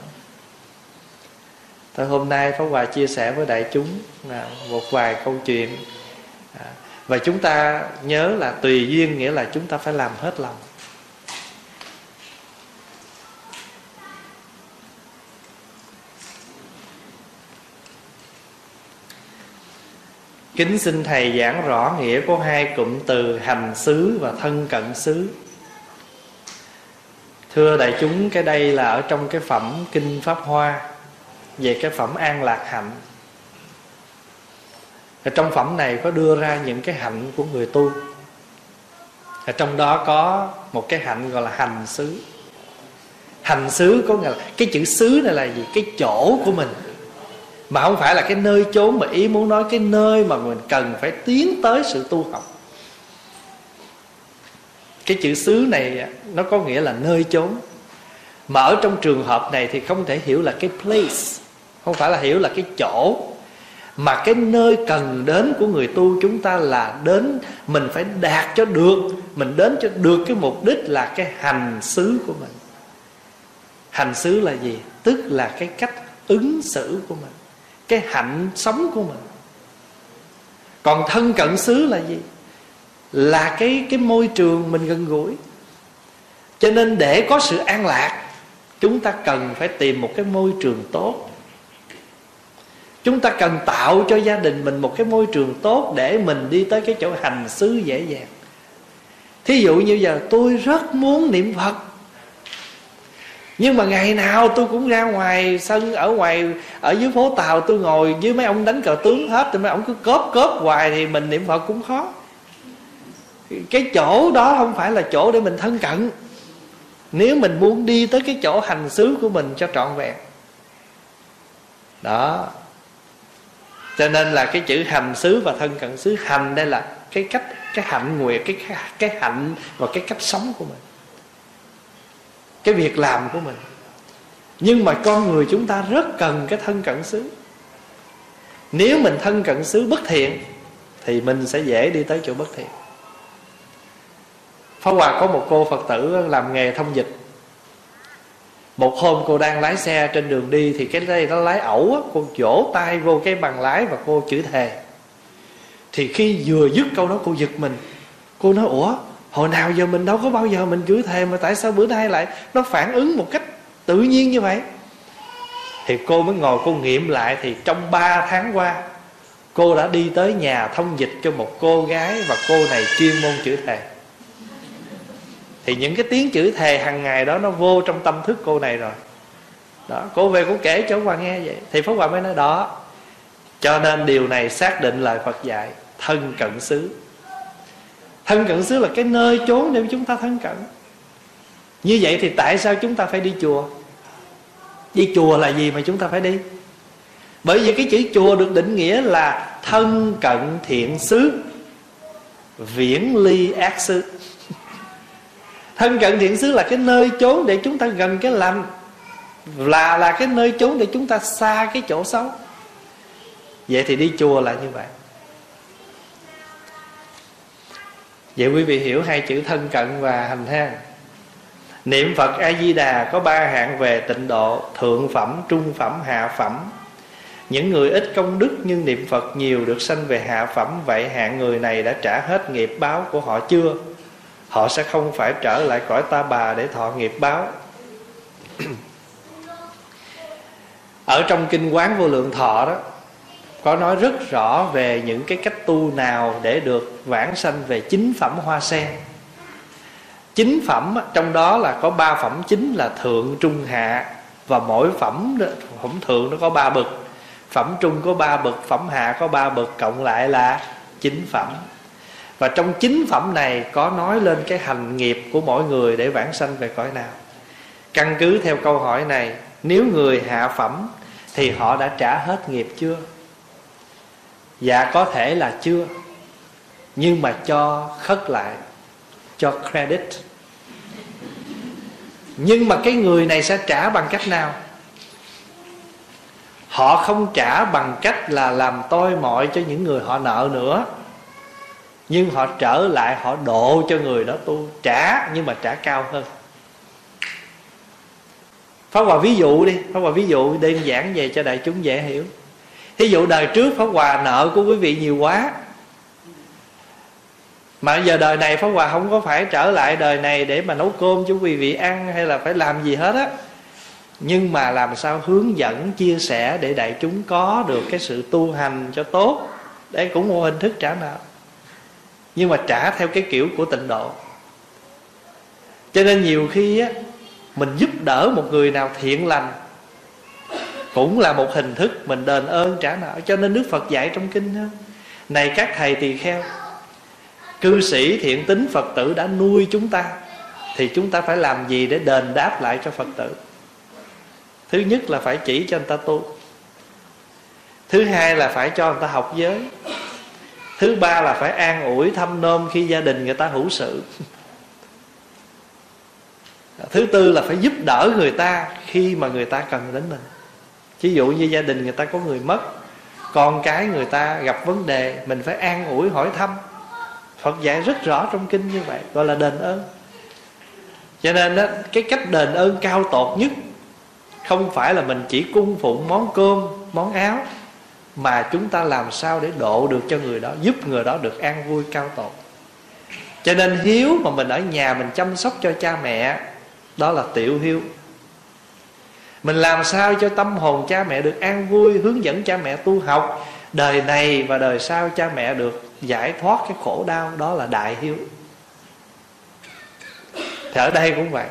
Speaker 1: Thôi hôm nay Pháp Hòa chia sẻ với đại chúng là một vài câu chuyện. À, và chúng ta nhớ là tùy duyên nghĩa là chúng ta phải làm hết lòng. Kính xin Thầy giảng rõ nghĩa của hai cụm từ hành xứ và thân cận xứ. Thưa đại chúng, cái đây là ở trong cái phẩm Kinh Pháp Hoa, Về cái phẩm An Lạc Hạnh. Ở Trong phẩm này có đưa ra những cái hạnh của người tu. Ở Trong đó có một cái hạnh gọi là hành xứ. Hành xứ có nghĩa là Cái chữ xứ này là gì? Cái chỗ của mình mà không phải là cái nơi chốn mà ý muốn nói, cái nơi mà mình cần phải tiến tới sự tu học. Cái chữ xứ này nó có nghĩa là nơi chốn. Mà ở trong trường hợp này thì không thể hiểu là cái place, không phải là hiểu là cái chỗ. Mà cái nơi cần đến của người tu chúng ta là đến, mình phải đạt cho được, mình đến cho được cái mục đích là cái hành xứ của mình. Hành xứ là gì? Tức là cái cách ứng xử của mình cái hạnh sống của mình. Còn thân cận xứ là gì? Là cái cái môi trường mình gần gũi. Cho nên để có sự an lạc, chúng ta cần phải tìm một cái môi trường tốt. Chúng ta cần tạo cho gia đình mình một cái môi trường tốt để mình đi tới cái chỗ hành xứ dễ dàng. Thí dụ như giờ, tôi rất muốn niệm phật nhưng mà ngày nào tôi cũng ra ngoài sân, ở ngoài, ở dưới phố tàu, tôi ngồi với mấy ông đánh cờ tướng hết, thì mấy ông cứ cóp cóp hoài thì mình niệm phật cũng khó. Cái chỗ đó không phải là chỗ để mình thân cận. Nếu mình muốn đi tới cái chỗ hành xứ của mình cho trọn vẹn. Đó. Cho nên là cái chữ hành xứ và thân cận xứ, hành đây là cái cách, cái hạnh nguyện cái cái hạnh và cái cách sống của mình cái việc làm của mình. Nhưng mà con người chúng ta rất cần cái thân cận xứ. Nếu mình thân cận xứ bất thiện thì mình sẽ dễ đi tới chỗ bất thiện. Pháp Hòa có một cô Phật tử làm nghề thông dịch. Một hôm cô đang lái xe trên đường đi Thì cái đây nó lái ẩu á, Cô vỗ tay vô cái bằng lái và cô chửi thề. Thì khi vừa dứt câu đó cô giật mình. Cô nói Ủa hồi nào giờ mình đâu có bao giờ mình chửi thề mà tại sao bữa nay lại nó phản ứng một cách tự nhiên như vậy? Thì cô mới ngồi cô nghiệm lại thì trong 3 tháng qua, cô đã đi tới nhà thông dịch cho một cô gái và cô này chuyên môn chửi thề. Thì những cái tiếng chửi thề hàng ngày đó nó vô trong tâm thức cô này rồi. Đó, cô về cô kể cho Hòa nghe vậy. Thì Pháp Hòa mới nói, đó, cho nên điều này xác định lời Phật dạy, thân cận xứ thân cận xứ là cái nơi chốn để chúng ta thân cận. Như vậy thì tại sao chúng ta phải đi chùa? Đi chùa là gì mà chúng ta phải đi? Bởi vì cái chữ chùa được định nghĩa là thân cận thiện xứ, viễn ly ác xứ. Thân cận thiện xứ là cái nơi chốn để chúng ta gần cái lành, là là cái nơi chốn để chúng ta xa cái chỗ xấu. Vậy thì đi chùa là như vậy. Vậy quý vị hiểu hai chữ thân cận và hành ha niệm phật a di đà có ba hạng về tịnh độ thượng phẩm trung phẩm hạ phẩm. Những người ít công đức nhưng niệm phật nhiều được sanh về hạ phẩm vậy hạng người này đã trả hết nghiệp báo của họ chưa? Họ sẽ không phải trở lại cõi ta bà để thọ nghiệp báo. Ở trong kinh quán vô lượng thọ đó có nói rất rõ về những cái cách tu nào để được vãng sanh về chính phẩm hoa sen. Chính phẩm, trong đó là có ba phẩm chính là thượng, trung, hạ. Và mỗi phẩm phẩm thượng nó có ba bậc. Phẩm trung có ba bậc, phẩm hạ có ba bậc. Cộng lại là chính phẩm. Và trong chính phẩm này có nói lên cái hành nghiệp của mỗi người để vãng sanh về cõi nào. Căn cứ theo câu hỏi này, nếu người hạ phẩm thì họ đã trả hết nghiệp chưa? Dạ có thể là chưa. Nhưng mà cho khất lại, cho credit. Nhưng mà cái người này sẽ trả bằng cách nào? Họ không trả bằng cách là làm tôi mọi cho những người họ nợ nữa. Nhưng họ trở lại, họ độ cho người đó tu. Trả, nhưng mà trả cao hơn. Pháp Hòa ví dụ đi. Pháp Hòa ví dụ đơn giản về cho đại chúng dễ hiểu. Thí dụ đời trước Pháp Hòa nợ của quý vị nhiều quá, Mà giờ đời này Pháp Hòa không có phải trở lại đời này Để mà nấu cơm cho quý vị ăn Hay là phải làm gì hết á. Nhưng mà làm sao hướng dẫn, chia sẻ Để đại chúng có được cái sự tu hành cho tốt. Đấy cũng một hình thức trả nợ. Nhưng mà trả theo cái kiểu của tịnh độ. Cho nên nhiều khi á, Mình giúp đỡ một người nào thiện lành cũng là một hình thức mình đền ơn trả nợ cho nên đức phật dạy trong kinh đó, này các thầy tỳ kheo cư sĩ thiện tín phật tử đã nuôi chúng ta thì chúng ta phải làm gì để đền đáp lại cho phật tử? Thứ nhất là phải chỉ cho người ta tu. Thứ hai là phải cho người ta học giới. Thứ ba là phải an ủi thăm nom khi gia đình người ta hữu sự. Thứ tư là phải giúp đỡ người ta khi mà người ta cần đến mình ví dụ như gia đình người ta có người mất con cái người ta gặp vấn đề mình phải an ủi hỏi thăm. Phật dạy rất rõ trong kinh như vậy gọi là đền ơn. Cho nên đó, cái cách đền ơn cao tột nhất không phải là mình chỉ cung phụng món cơm món áo mà chúng ta làm sao để độ được cho người đó giúp người đó được an vui cao tột. Cho nên hiếu mà mình ở nhà mình chăm sóc cho cha mẹ đó là tiểu hiếu mình làm sao cho tâm hồn cha mẹ được an vui, hướng dẫn cha mẹ tu học? Đời này và đời sau cha mẹ được giải thoát cái khổ đau, đó là đại hiếu. Thì ở đây cũng vậy.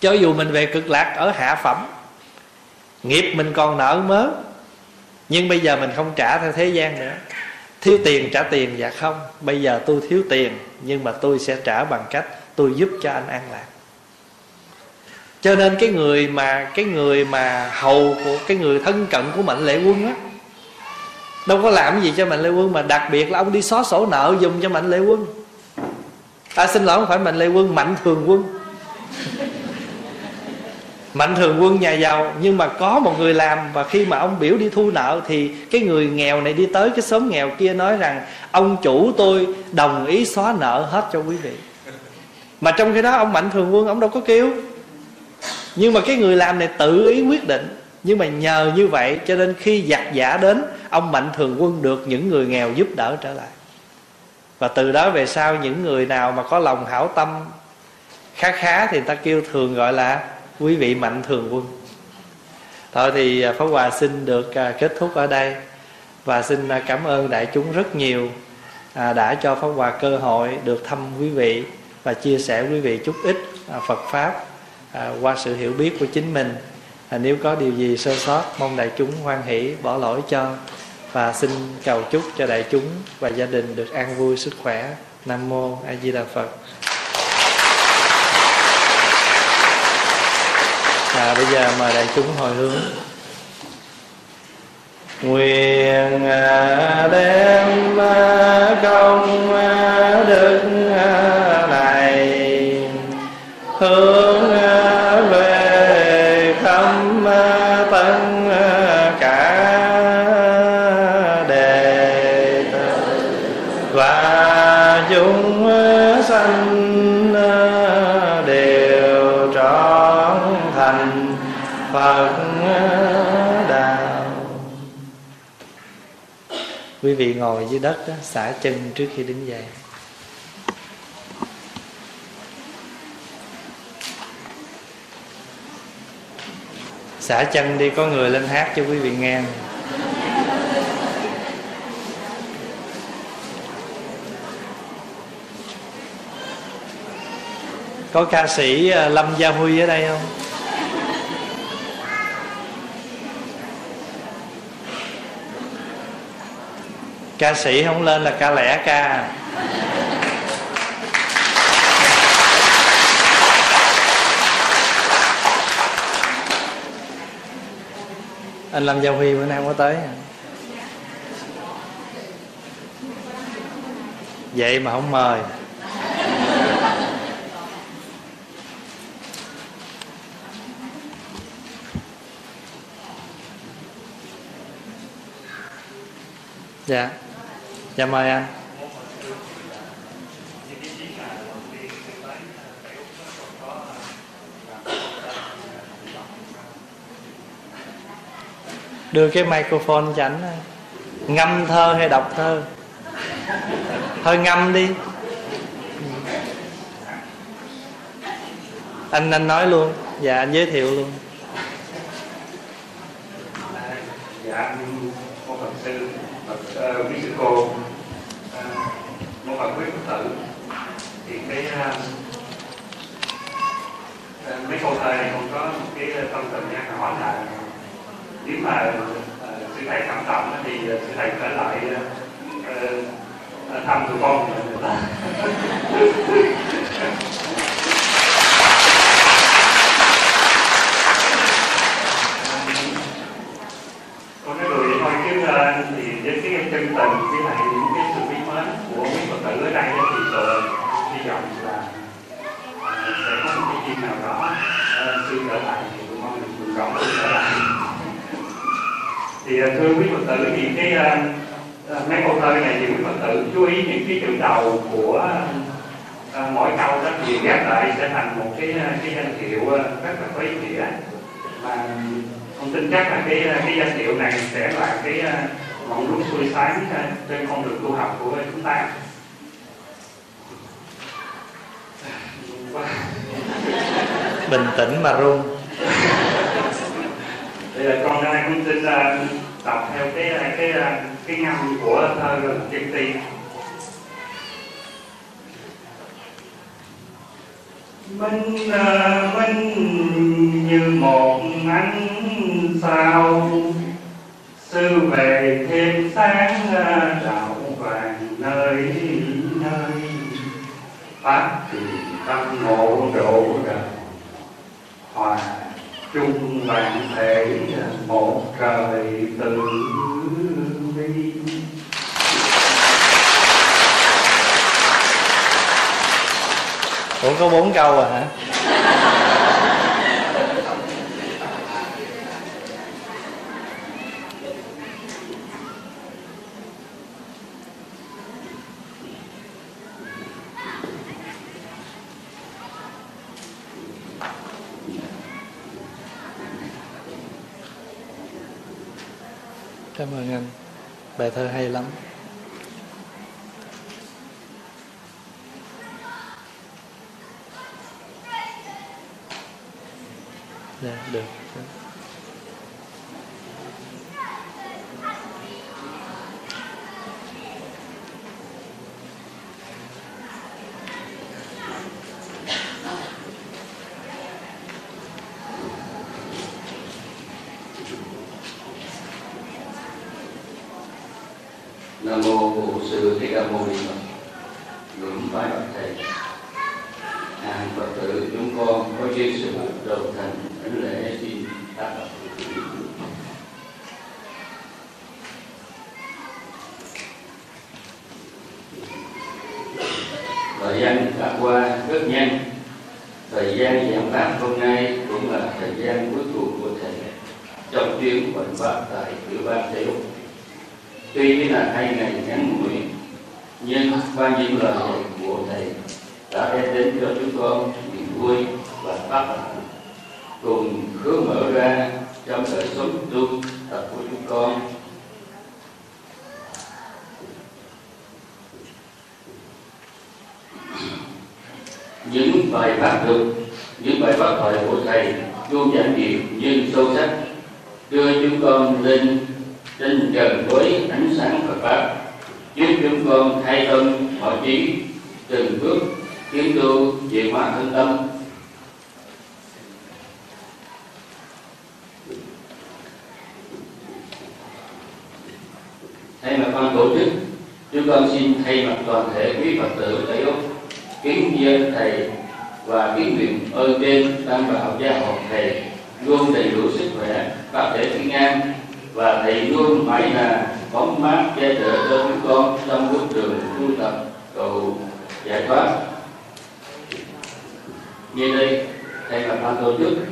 Speaker 1: Cho dù mình về cực lạc ở hạ phẩm, nghiệp mình còn nợ mớ, nhưng bây giờ mình không trả theo thế gian nữa. Thiếu tiền trả tiền dạ không. Bây giờ tôi thiếu tiền, nhưng mà tôi sẽ trả bằng cách tôi giúp cho anh an lạc cho nên cái người mà, cái người mà hầu của, cái người thân cận của mạnh lệ quân á, đâu có làm gì cho mạnh lệ quân mà đặc biệt là ông đi xóa sổ nợ dùng cho mạnh lệ quân. À xin lỗi không phải mạnh lệ quân, mạnh thường quân. Mạnh thường quân nhà giàu, nhưng mà có một người làm và khi mà ông biểu đi thu nợ thì cái người nghèo này đi tới cái xóm nghèo kia nói rằng, ông chủ tôi đồng ý xóa nợ hết cho quý vị. Mà trong khi đó ông mạnh thường quân ông đâu có kêu nhưng mà cái người làm này tự ý quyết định. Nhưng mà nhờ như vậy cho nên khi giặc giả đến, ông mạnh thường quân được những người nghèo giúp đỡ trở lại. Và từ đó về sau, những người nào mà có lòng hảo tâm khá khá thì người ta kêu thường gọi là quý vị mạnh thường quân. Thôi thì à, pháp hòa xin được à, kết thúc ở đây. Và xin à, cảm ơn đại chúng rất nhiều đã cho pháp hòa cơ hội được thăm quý vị và chia sẻ quý vị chút ít phật pháp à, qua sự hiểu biết của chính mình. À, nếu có điều gì sơ sót mong đại chúng hoan hỷ bỏ lỗi cho và xin cầu chúc cho đại chúng và gia đình được an vui sức khỏe. Nam mô a di đà phật. À, bây giờ mời đại chúng hồi hướng. Nguyện à, đem à, công à,
Speaker 2: ngồi dưới đất đó, xả chân trước khi đứng dậy. Xả chân đi có người lên hát cho quý vị nghe. Có ca sĩ à, lâm gia huy ở đây không? ca sĩ không lên là ca lẻ ca. Anh lâm gia huy bữa nay có tới vậy mà không mời. Dạ. yeah dạ mời anh. Đưa cái microphone cho ảnh ờ, ngâm thơ hay đọc thơ? Thôi ngâm đi. Anh anh nói luôn. Dạ anh giới thiệu luôn.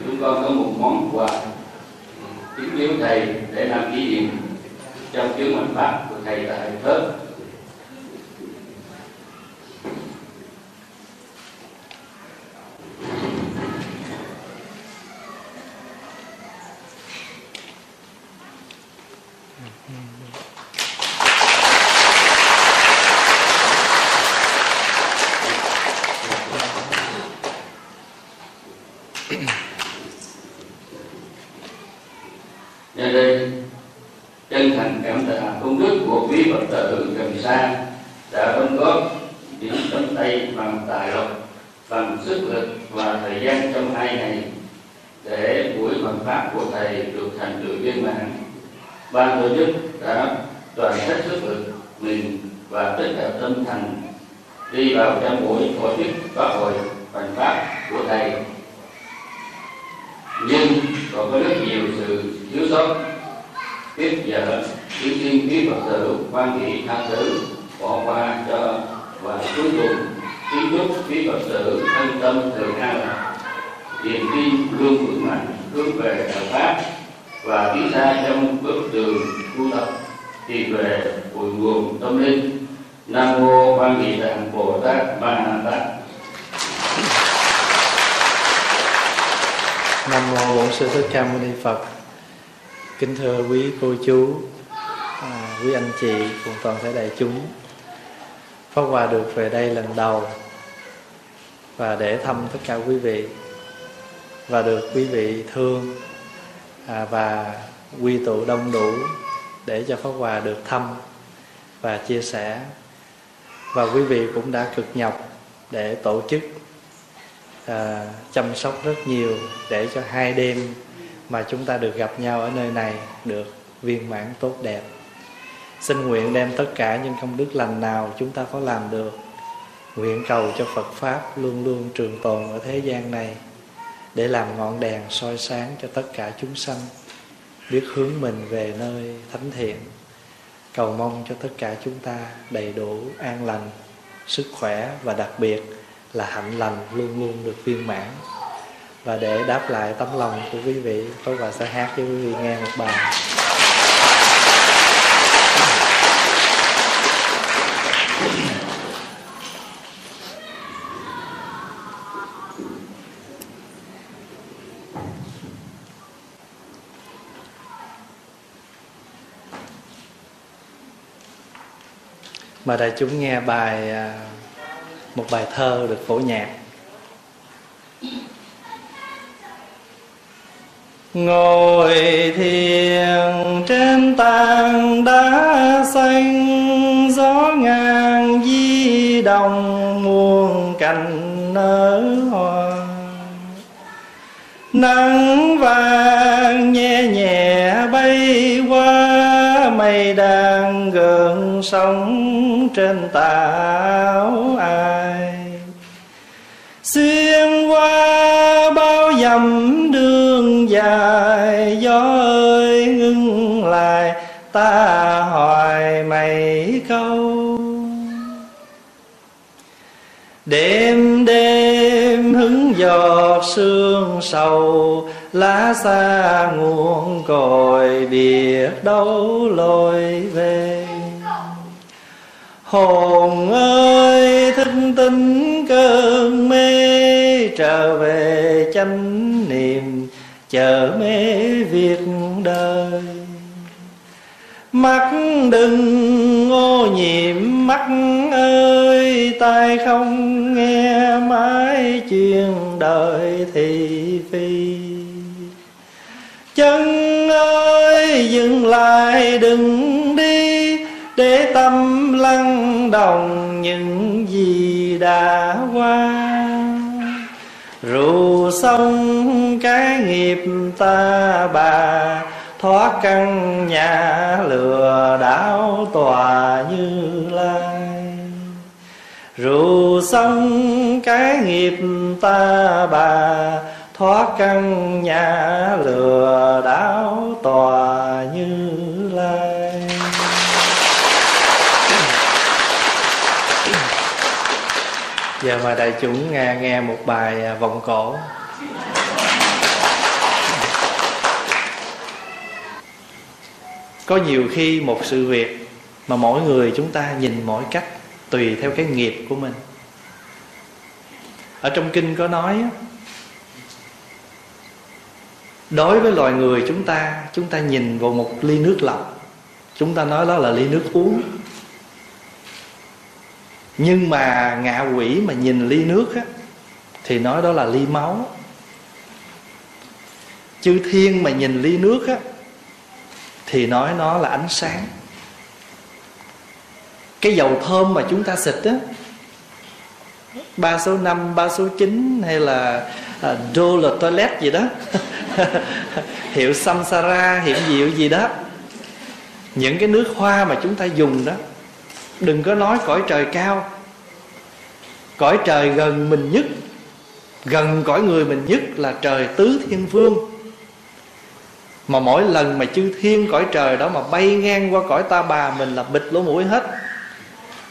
Speaker 3: Chúng con
Speaker 2: có
Speaker 4: một món quà kính biếu thầy để làm kỷ niệm trong chuyến hành pháp của thầy tại Thớt Nhân đây chân thành cảm tạ công đức của quý Phật tử gần xa đã đóng góp những tấm tay bằng tài lộc, bằng sức lực và thời gian trong hai ngày để buổi hoàn pháp của thầy được thành tựu viên mãn. Ban tổ chức đã toàn hết sức lực mình và tất cả tâm thành đi vào trong buổi tổ chức pháp hội hoàn pháp của thầy nhưng còn có rất nhiều sự thiếu sót tiếp giờ kính xin quý phật tử quan hệ tha thứ bỏ qua cho và cuối cùng kính chúc quý phật tử thân tâm thường an lạc niềm tin luôn vững mạnh hướng về đạo pháp và tiến xa trong bước đường tu tập tìm về cội nguồn tâm linh nam mô quan hệ tạng bồ tát ma ha tát
Speaker 1: Nam mô Bổn Sư Thích Ca Mâu Ni Phật. Kính thưa quý cô chú, à, quý anh chị cùng toàn thể đại chúng. Pháp Hòa được về đây lần đầu và để thăm tất cả quý vị và được quý vị thương à, và quy tụ đông đủ để cho Pháp Hòa được thăm và chia sẻ và quý vị cũng đã cực nhọc để tổ chức à, chăm sóc rất nhiều để cho hai đêm mà chúng ta được gặp nhau ở nơi này được viên mãn tốt đẹp. Xin nguyện đem tất cả những công đức lành nào chúng ta có làm được, nguyện cầu cho Phật pháp luôn luôn trường tồn ở thế gian này, để làm ngọn đèn soi sáng cho tất cả chúng sanh, biết hướng mình về nơi thánh thiện. Cầu mong cho tất cả chúng ta đầy đủ an lành, sức khỏe và đặc biệt là hạnh lành luôn luôn được viên mãn. Và để đáp lại tấm lòng của quý vị, tôi và sẽ hát cho quý vị nghe một bài. Mà đại chúng nghe bài à, một bài thơ được phổ nhạc. Ngồi thiền trên tàn đá xanh, gió ngang di đồng muôn cành nở hoa. Nắng vàng nhẹ nhẹ bay qua nay đang gần sóng trên tảo ai? Xuyên qua bao dặm đường dài, gió ơi ngưng lại, ta hỏi mày câu. Đêm đêm hứng giọt sương sầu lá xa nguồn cội biệt đâu lôi về. Hồn ơi, thức tinh cơn mê, trở về chánh niệm chờ mê việc đời. Mắt đừng ô nhiễm, mắt ơi, tai không nghe mãi chuyện đời thị phi chân ơi, dừng lại, đừng đi, để tâm lắng đồng những gì đã qua. Rượu xong cái nghiệp ta bà, thoát căn nhà lừa đảo tòa như lai. Rượu xong cái nghiệp ta bà thoát căn nhà lừa đảo tòa như lai. Giờ mà đại chúng nghe nghe một bài à, vọng vòng cổ. Có nhiều khi một sự việc mà mỗi người chúng ta nhìn mỗi cách tùy theo cái nghiệp của mình. Ở trong kinh có nói đối với loài người chúng ta chúng ta nhìn vào một ly nước lọc. Chúng ta nói đó là ly nước uống. Nhưng mà ngạ quỷ mà nhìn ly nước á, thì nói đó là ly máu. Chư thiên mà nhìn ly nước á, thì nói nó là ánh sáng. Cái dầu thơm mà chúng ta xịt á ba số năm ba số chín hay là à, là toilet gì đó. Hiệu samsara hiệu diệu gì đó. Những cái nước hoa mà chúng ta dùng đó đừng có nói cõi trời cao. Cõi trời gần mình nhất gần cõi người mình nhất là trời tứ thiên vương. Mà mỗi lần mà chư thiên cõi trời đó mà bay ngang qua cõi ta bà mình là bịt lỗ mũi hết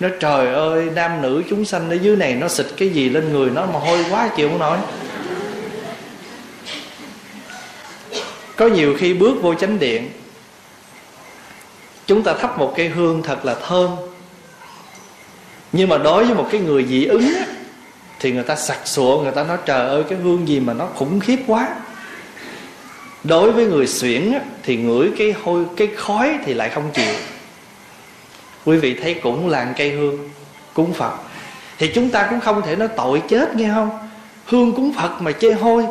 Speaker 1: nó trời ơi nam nữ chúng sanh ở dưới này nó xịt cái gì lên người nó mà hôi quá chịu không nổi. Có nhiều khi bước vô chánh điện chúng ta thắp một cây hương thật là thơm. Nhưng mà đối với một cái người dị ứng á, thì người ta sặc sụa người ta nói trời ơi cái hương gì mà nó khủng khiếp quá. Đối với người xuyển á, thì ngửi cái hôi cái khói thì lại không chịu quý vị thấy cũng là cây hương, cúng phật. Thì chúng ta cũng không thể nói tội chết, nghe không? Hương cúng phật mà chê hôi,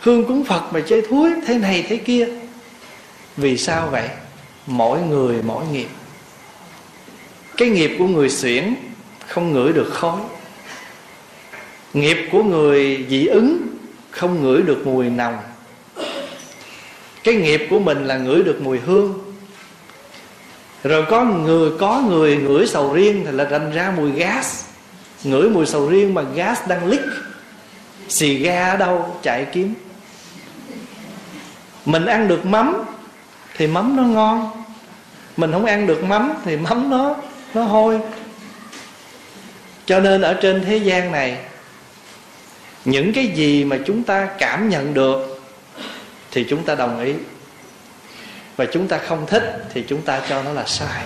Speaker 1: hương cúng phật mà chê thúi, thế này thế kia. Vì sao vậy? Mỗi người mỗi nghiệp. Cái nghiệp của người xuyển không ngửi được khói. Nghiệp của người dị ứng không ngửi được mùi nồng. Cái nghiệp của mình là ngửi được mùi hương rồi có người có người ngửi sầu riêng thì là thành ra mùi gas. Ngửi mùi sầu riêng mà gas đang lít xì ga ở đâu chạy kiếm. Mình ăn được mắm thì mắm nó ngon. Mình không ăn được mắm thì mắm nó nó hôi. Cho nên ở trên thế gian này, những cái gì mà chúng ta cảm nhận được thì chúng ta đồng ý và chúng ta không thích thì chúng ta cho nó là sai.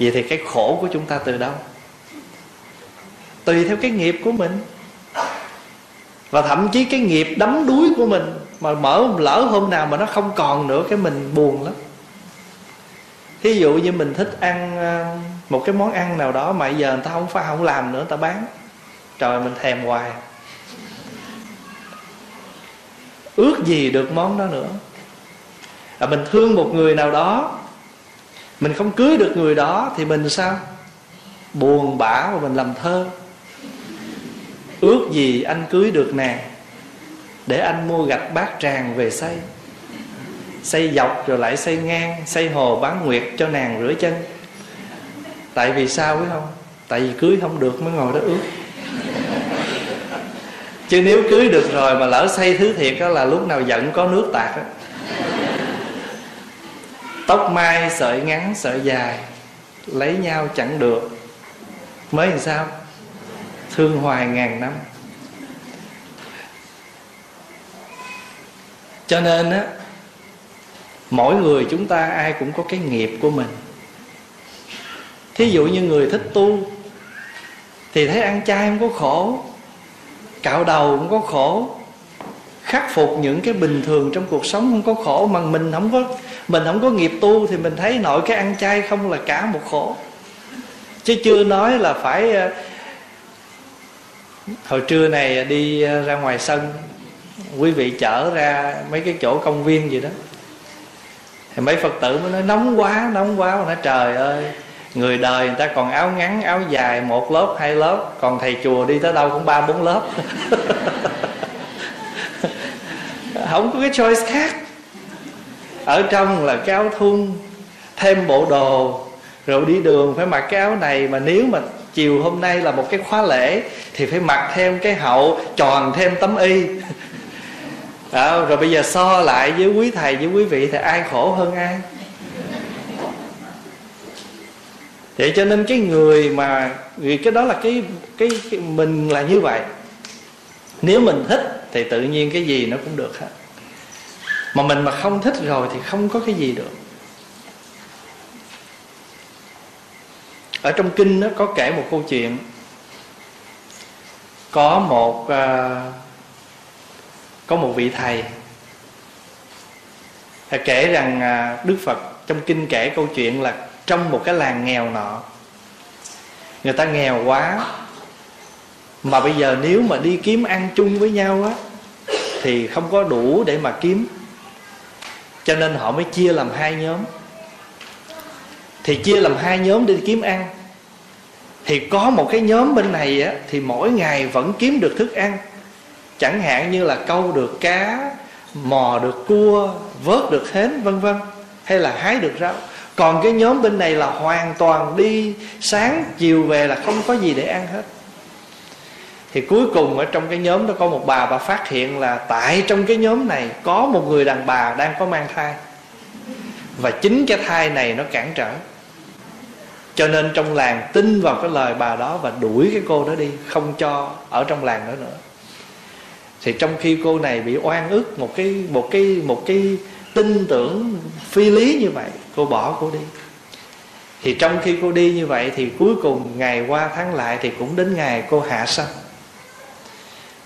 Speaker 1: Vậy thì cái khổ của chúng ta từ đâu? Tùy theo cái nghiệp của mình. Và thậm chí cái nghiệp đắm đuối của mình mà mở, lỡ hôm nào mà nó không còn nữa, cái mình buồn lắm. Thí dụ như mình thích ăn ờ, một cái món ăn nào đó mà giờ người ta không phải không làm nữa, người ta bán. Trời, mình thèm hoài. Ước gì được món đó nữa à, mình thương một người nào đó mình không cưới được người đó thì mình sao? Buồn bã và mình làm thơ. Ước gì anh cưới được nàng để anh mua gạch bát tràng về xây. Xây dọc rồi lại xây ngang xây hồ bán nguyệt cho nàng rửa chân. Tại vì sao biết không? Tại vì cưới không được mới ngồi đó ước. Chứ nếu cưới được rồi mà lỡ xây thứ thiệt đó là lúc nào giận có nước tạt á tóc mai, sợi ngắn, sợi dài, lấy nhau chẳng được. Mới làm sao? Thương hoài ngàn năm. Cho nên á, mỗi người chúng ta ai cũng có cái nghiệp của mình. Thí dụ như người thích tu, thì thấy ăn chay không có khổ, cạo đầu không có khổ, khắc phục những cái bình thường trong cuộc sống không có khổ, mà mình không có mình không có nghiệp tu thì mình thấy nội cái ăn chay không là cả một khổ. Chứ chưa nói là phải ờ, hồi trưa này đi ờ, ra ngoài sân, quý vị chở ra mấy cái chỗ công viên gì đó. Thì mấy phật tử mới nói, nóng quá nóng quá. Mà nói, trời ơi, người đời người ta còn áo ngắn, áo dài, một lớp, hai lớp, còn thầy chùa đi tới đâu cũng ba bốn lớp. Không có cái choice khác ở trong là cái áo thun thêm bộ đồ rồi đi đường phải mặc cái áo này. Mà nếu mà chiều hôm nay là một cái khóa lễ thì phải mặc thêm cái hậu tròn thêm tấm y. À, rồi bây giờ so lại với quý thầy với quý vị thì ai khổ hơn ai? Vậy cho nên cái người mà vì cái đó là cái, cái cái mình là như vậy. Nếu mình thích thì tự nhiên cái gì nó cũng được hết mà mình mà không thích rồi thì không có cái gì được. Ở trong kinh nó có kể một câu chuyện. Có một uh, có một vị thầy thầy kể rằng uh, đức phật trong kinh kể câu chuyện là trong một cái làng nghèo nọ người ta nghèo quá mà bây giờ nếu mà đi kiếm ăn chung với nhau á thì không có đủ để mà kiếm cho nên họ mới chia làm hai nhóm. Thì chia làm hai nhóm đi kiếm ăn. Thì có một cái nhóm bên này á, thì mỗi ngày vẫn kiếm được thức ăn. Chẳng hạn như là câu được cá mò được cua vớt được hến vân vân. Hay là hái được rau. Còn cái nhóm bên này là hoàn toàn đi sáng chiều về là không có gì để ăn hết thì cuối cùng ở trong cái nhóm đó có một bà bà phát hiện là tại trong cái nhóm này có một người đàn bà đang có mang thai. Và chính cái thai này nó cản trở. Cho nên trong làng tin vào cái lời bà đó và đuổi cái cô đó đi, không cho ở trong làng đó nữa. Thì trong khi cô này bị oan ức một cái một cái một cái tin tưởng phi lý như vậy, cô bỏ cô đi. Thì trong khi cô đi như vậy thì cuối cùng ngày qua tháng lại thì cũng đến ngày cô hạ sanh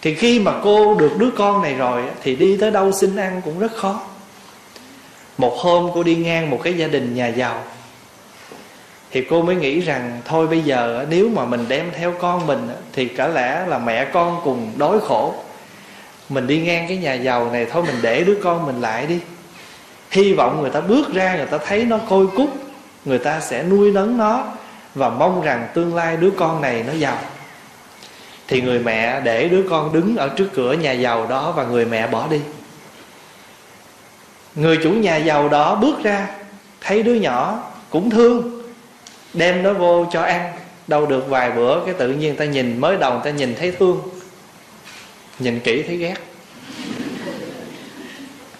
Speaker 1: thì khi mà cô được đứa con này rồi thì đi tới đâu xin ăn cũng rất khó. Một hôm cô đi ngang một cái gia đình nhà giàu. Thì cô mới nghĩ rằng, thôi bây giờ nếu mà mình đem theo con mình thì cả lẽ là mẹ con cùng đói khổ. Mình đi ngang cái nhà giàu này, thôi mình để đứa con mình lại đi. Hy vọng người ta bước ra, người ta thấy nó côi cút, người ta sẽ nuôi nấng nó và mong rằng tương lai đứa con này nó giàu thì người mẹ để đứa con đứng ở trước cửa nhà giàu đó và người mẹ bỏ đi. Người chủ nhà giàu đó bước ra, thấy đứa nhỏ cũng thương, đem nó vô cho ăn. Đâu được vài bữa, cái tự nhiên ta nhìn, mới đầu ta nhìn thấy thương. Nhìn kỹ thấy ghét.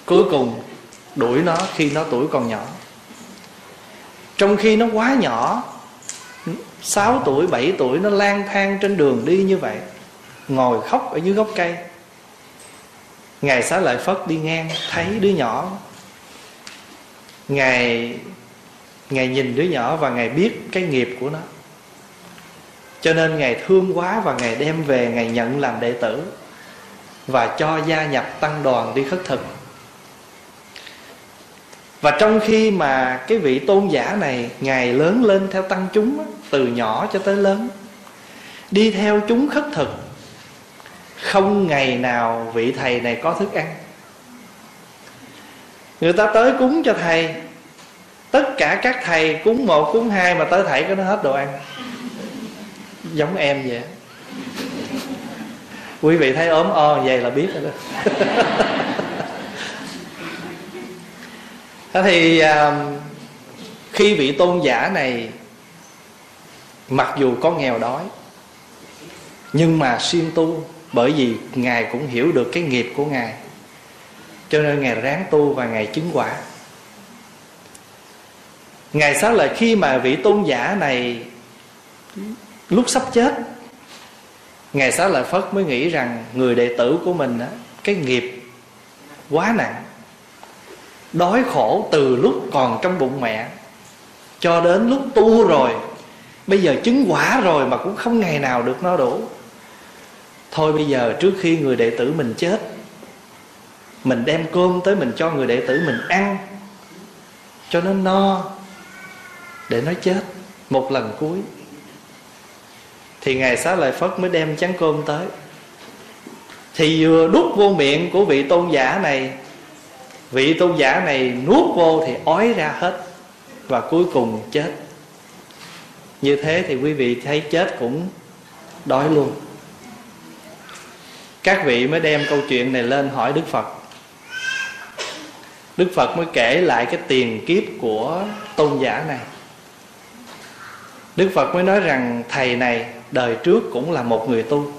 Speaker 1: Cuối cùng, đuổi nó khi nó tuổi còn nhỏ. Trong khi nó quá nhỏ 6 tuổi 7 tuổi nó lang thang trên đường đi như vậy, ngồi khóc ở dưới gốc cây. Ngài xá lợi phất đi ngang, thấy đứa nhỏ. Ngài ngài nhìn đứa nhỏ và ngài biết cái nghiệp của nó. Cho nên ngài thương quá và ngài đem về ngài nhận làm đệ tử và cho gia nhập tăng đoàn đi khất thực và trong khi mà cái vị tôn giả này ngài lớn lên theo tăng chúng từ nhỏ cho tới lớn, đi theo chúng khất thực, không ngày nào vị thầy này có thức ăn. Người ta tới cúng cho thầy, tất cả các thầy cúng một, cúng hai mà tới thầy có nó hết đồ ăn. Giống em vậy quý vị thấy ốm o vậy là biết rồi đó. thế thì à, khi vị tôn giả này mặc dù có nghèo đói, nhưng mà siêng tu, bởi vì ngài cũng hiểu được cái nghiệp của ngài. Cho nên ngài ráng tu và ngài chứng quả. Ngài xác là khi mà vị tôn giả này lúc sắp chết, ngài xá lợi phất mới nghĩ rằng người đệ tử của mình á, cái nghiệp quá nặng đói khổ từ lúc còn trong bụng mẹ, cho đến lúc tu rồi, bây giờ chứng quả rồi mà cũng không ngày nào được no đủ. Thôi bây giờ trước khi người đệ tử mình chết, mình đem cơm tới mình cho người đệ tử mình ăn, cho nó no, để nó chết một lần cuối. Thì ngài xá lợi phất mới đem chén cơm tới. Thì vừa đút vô miệng của vị tôn giả này vị tôn giả này nuốt vô thì ói ra hết và cuối cùng chết. Như thế thì quý vị thấy chết cũng đói luôn. Các vị mới đem câu chuyện này lên hỏi đức phật. Đức phật mới kể lại cái tiền kiếp của tôn giả này. Đức phật mới nói rằng thầy này đời trước cũng là một người tu.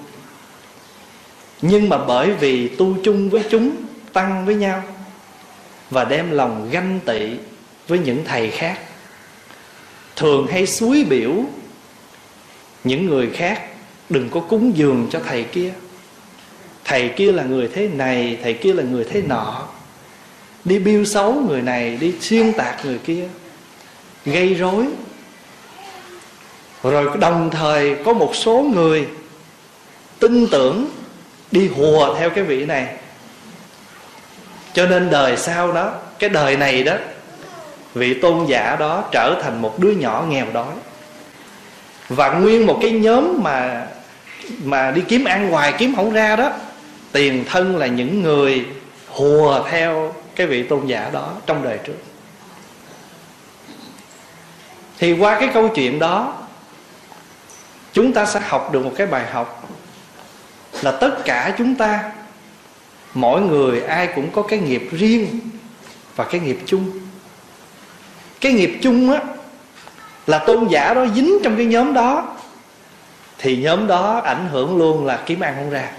Speaker 1: Nhưng mà bởi vì tu chung với chúng, tăng với nhau và đem lòng ganh tị với những thầy khác. Thường hay suối biểu, những người khác đừng có cúng dường cho thầy kia. Thầy kia là người thế này, thầy kia là người thế nọ. Đi biêu xấu người này, đi xuyên tạc người kia. Gây rối. Rồi đồng thời có một số người tin tưởng đi hùa theo cái vị này cho nên đời sau đó, cái đời này đó, vị tôn giả đó trở thành một đứa nhỏ nghèo đói. Và nguyên một cái nhóm mà mà đi kiếm ăn hoài, kiếm không ra đó, tiền thân là những người hùa theo cái vị tôn giả đó trong đời trước. Thì qua cái câu chuyện đó, chúng ta sẽ học được một cái bài học là tất cả chúng ta mỗi người ai cũng có cái nghiệp riêng và cái nghiệp chung. Cái nghiệp chung á, là tôn giả đó dính trong cái nhóm đó, thì nhóm đó ảnh hưởng luôn là kiếm ăn không ra.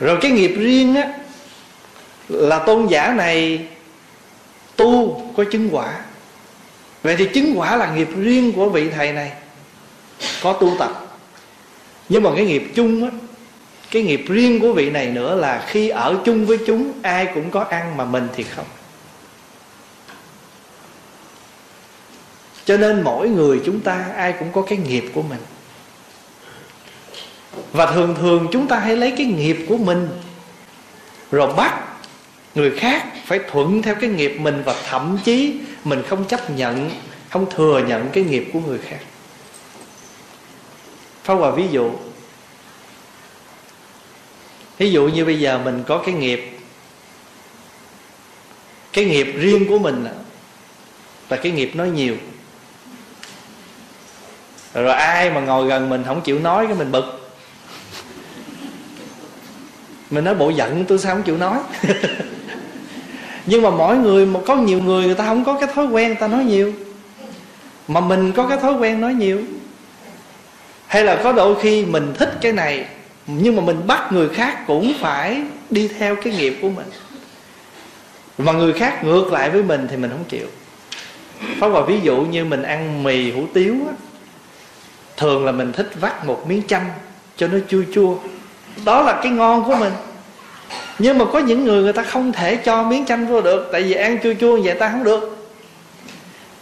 Speaker 1: Rồi cái nghiệp riêng á, là tôn giả này tu có chứng quả. Vậy thì chứng quả là nghiệp riêng của vị thầy này, có tu tập. Nhưng mà cái nghiệp chung á cái nghiệp riêng của vị này nữa là khi ở chung với chúng, ai cũng có ăn mà mình thì không. Cho nên mỗi người chúng ta, ai cũng có cái nghiệp của mình. Và thường thường chúng ta hay lấy cái nghiệp của mình, rồi bắt người khác phải thuận theo cái nghiệp mình và thậm chí mình không chấp nhận, không thừa nhận cái nghiệp của người khác. Phá Hòa ví dụ Ví dụ như bây giờ mình có cái nghiệp Cái nghiệp riêng của mình Là cái nghiệp nói nhiều. Rồi ai mà ngồi gần mình không chịu nói cái mình bực. Mình nói bộ giận tôi sao không chịu nói. Nhưng mà mỗi người, mà Có nhiều người người ta không có cái thói quen, người ta nói nhiều. Mà mình có cái thói quen nói nhiều. Hay là có đôi khi mình thích cái này nhưng mà mình bắt người khác cũng phải đi theo cái nghiệp của mình. Mà người khác ngược lại với mình thì mình không chịu. Pháp Hòa ví dụ như mình ăn mì hủ tiếu á, Thường là mình thích vắt một miếng chanh Cho nó chua chua. Đó là cái ngon của mình. Nhưng mà có những người người ta không thể cho miếng chanh vô được Tại vì ăn chua chua vậy ta không được.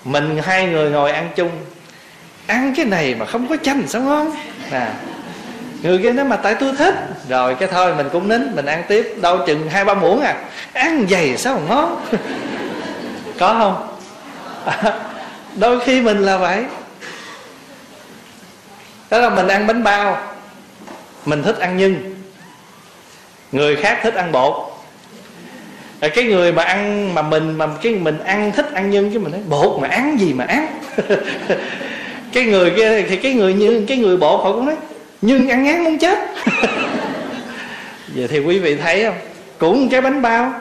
Speaker 1: Mình hai người ngồi ăn chung. Ăn cái này mà không có chanh sao ngon? À người kia nói mà tại tôi thích. Rồi cái thôi mình cũng nín mình ăn tiếp. Đâu chừng hai ba muỗng à. Ăn dày sao mà ngon? Có không? Đôi khi mình là vậy. Đó là mình ăn bánh bao. Mình thích ăn nhân. Người khác thích ăn bột. À, cái người mà ăn mà mình mà cái mình ăn thích ăn nhân chứ mình nói bột mà ăn gì mà ăn? Cái người kia thì cái người như cái người bột họ cũng nói nhưng ăn ngán muốn chết. Giờ thì quý vị thấy không? Cũng cái bánh bao.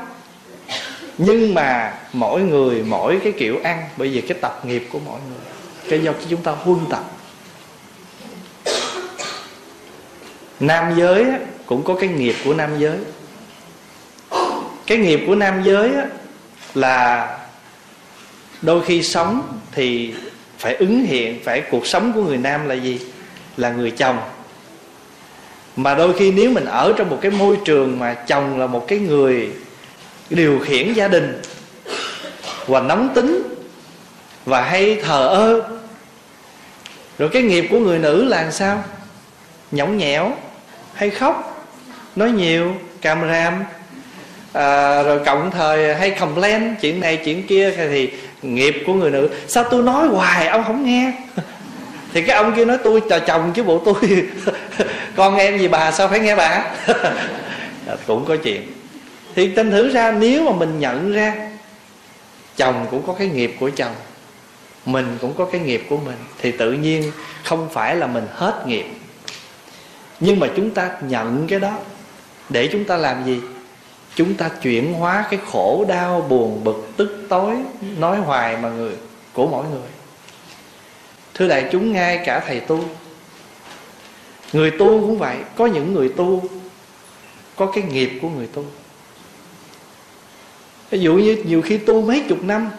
Speaker 1: Nhưng mà mỗi người mỗi cái kiểu ăn, bởi vì cái tập nghiệp của mỗi người. Cái do chúng ta huân tập. Nam giới cũng có cái nghiệp của nam giới. Cái nghiệp của nam giới là đôi khi sống thì phải ứng hiện, phải, cuộc sống của người nam là gì? Là người chồng mà đôi khi nếu mình ở trong một cái môi trường mà chồng là một cái người điều khiển gia đình và nóng tính và hay thờ ơ rồi cái nghiệp của người nữ là làm sao? Nhõng nhẽo hay khóc? Nói nhiều càm ram à, rồi cộng thời hay complain chuyện này chuyện kia thì nghiệp của người nữ. Sao tôi nói hoài ông không nghe? thì cái ông kia nói, tôi là chồng chứ bộ, tôi con em gì bà, sao phải nghe bà? Cũng có chuyện. Thì tin thử ra, nếu mà mình nhận ra chồng cũng có cái nghiệp của chồng, mình cũng có cái nghiệp của mình, thì tự nhiên không phải là mình hết nghiệp. Nhưng mà chúng ta nhận cái đó để chúng ta làm gì? Chúng ta chuyển hóa cái khổ đau, buồn, bực, tức tối, nói hoài mà người, của mỗi người thưa đại chúng, ngay cả thầy tu. Người tu cũng vậy, có những người tu, có cái nghiệp của người tu. Ví dụ như nhiều khi tu mấy chục năm,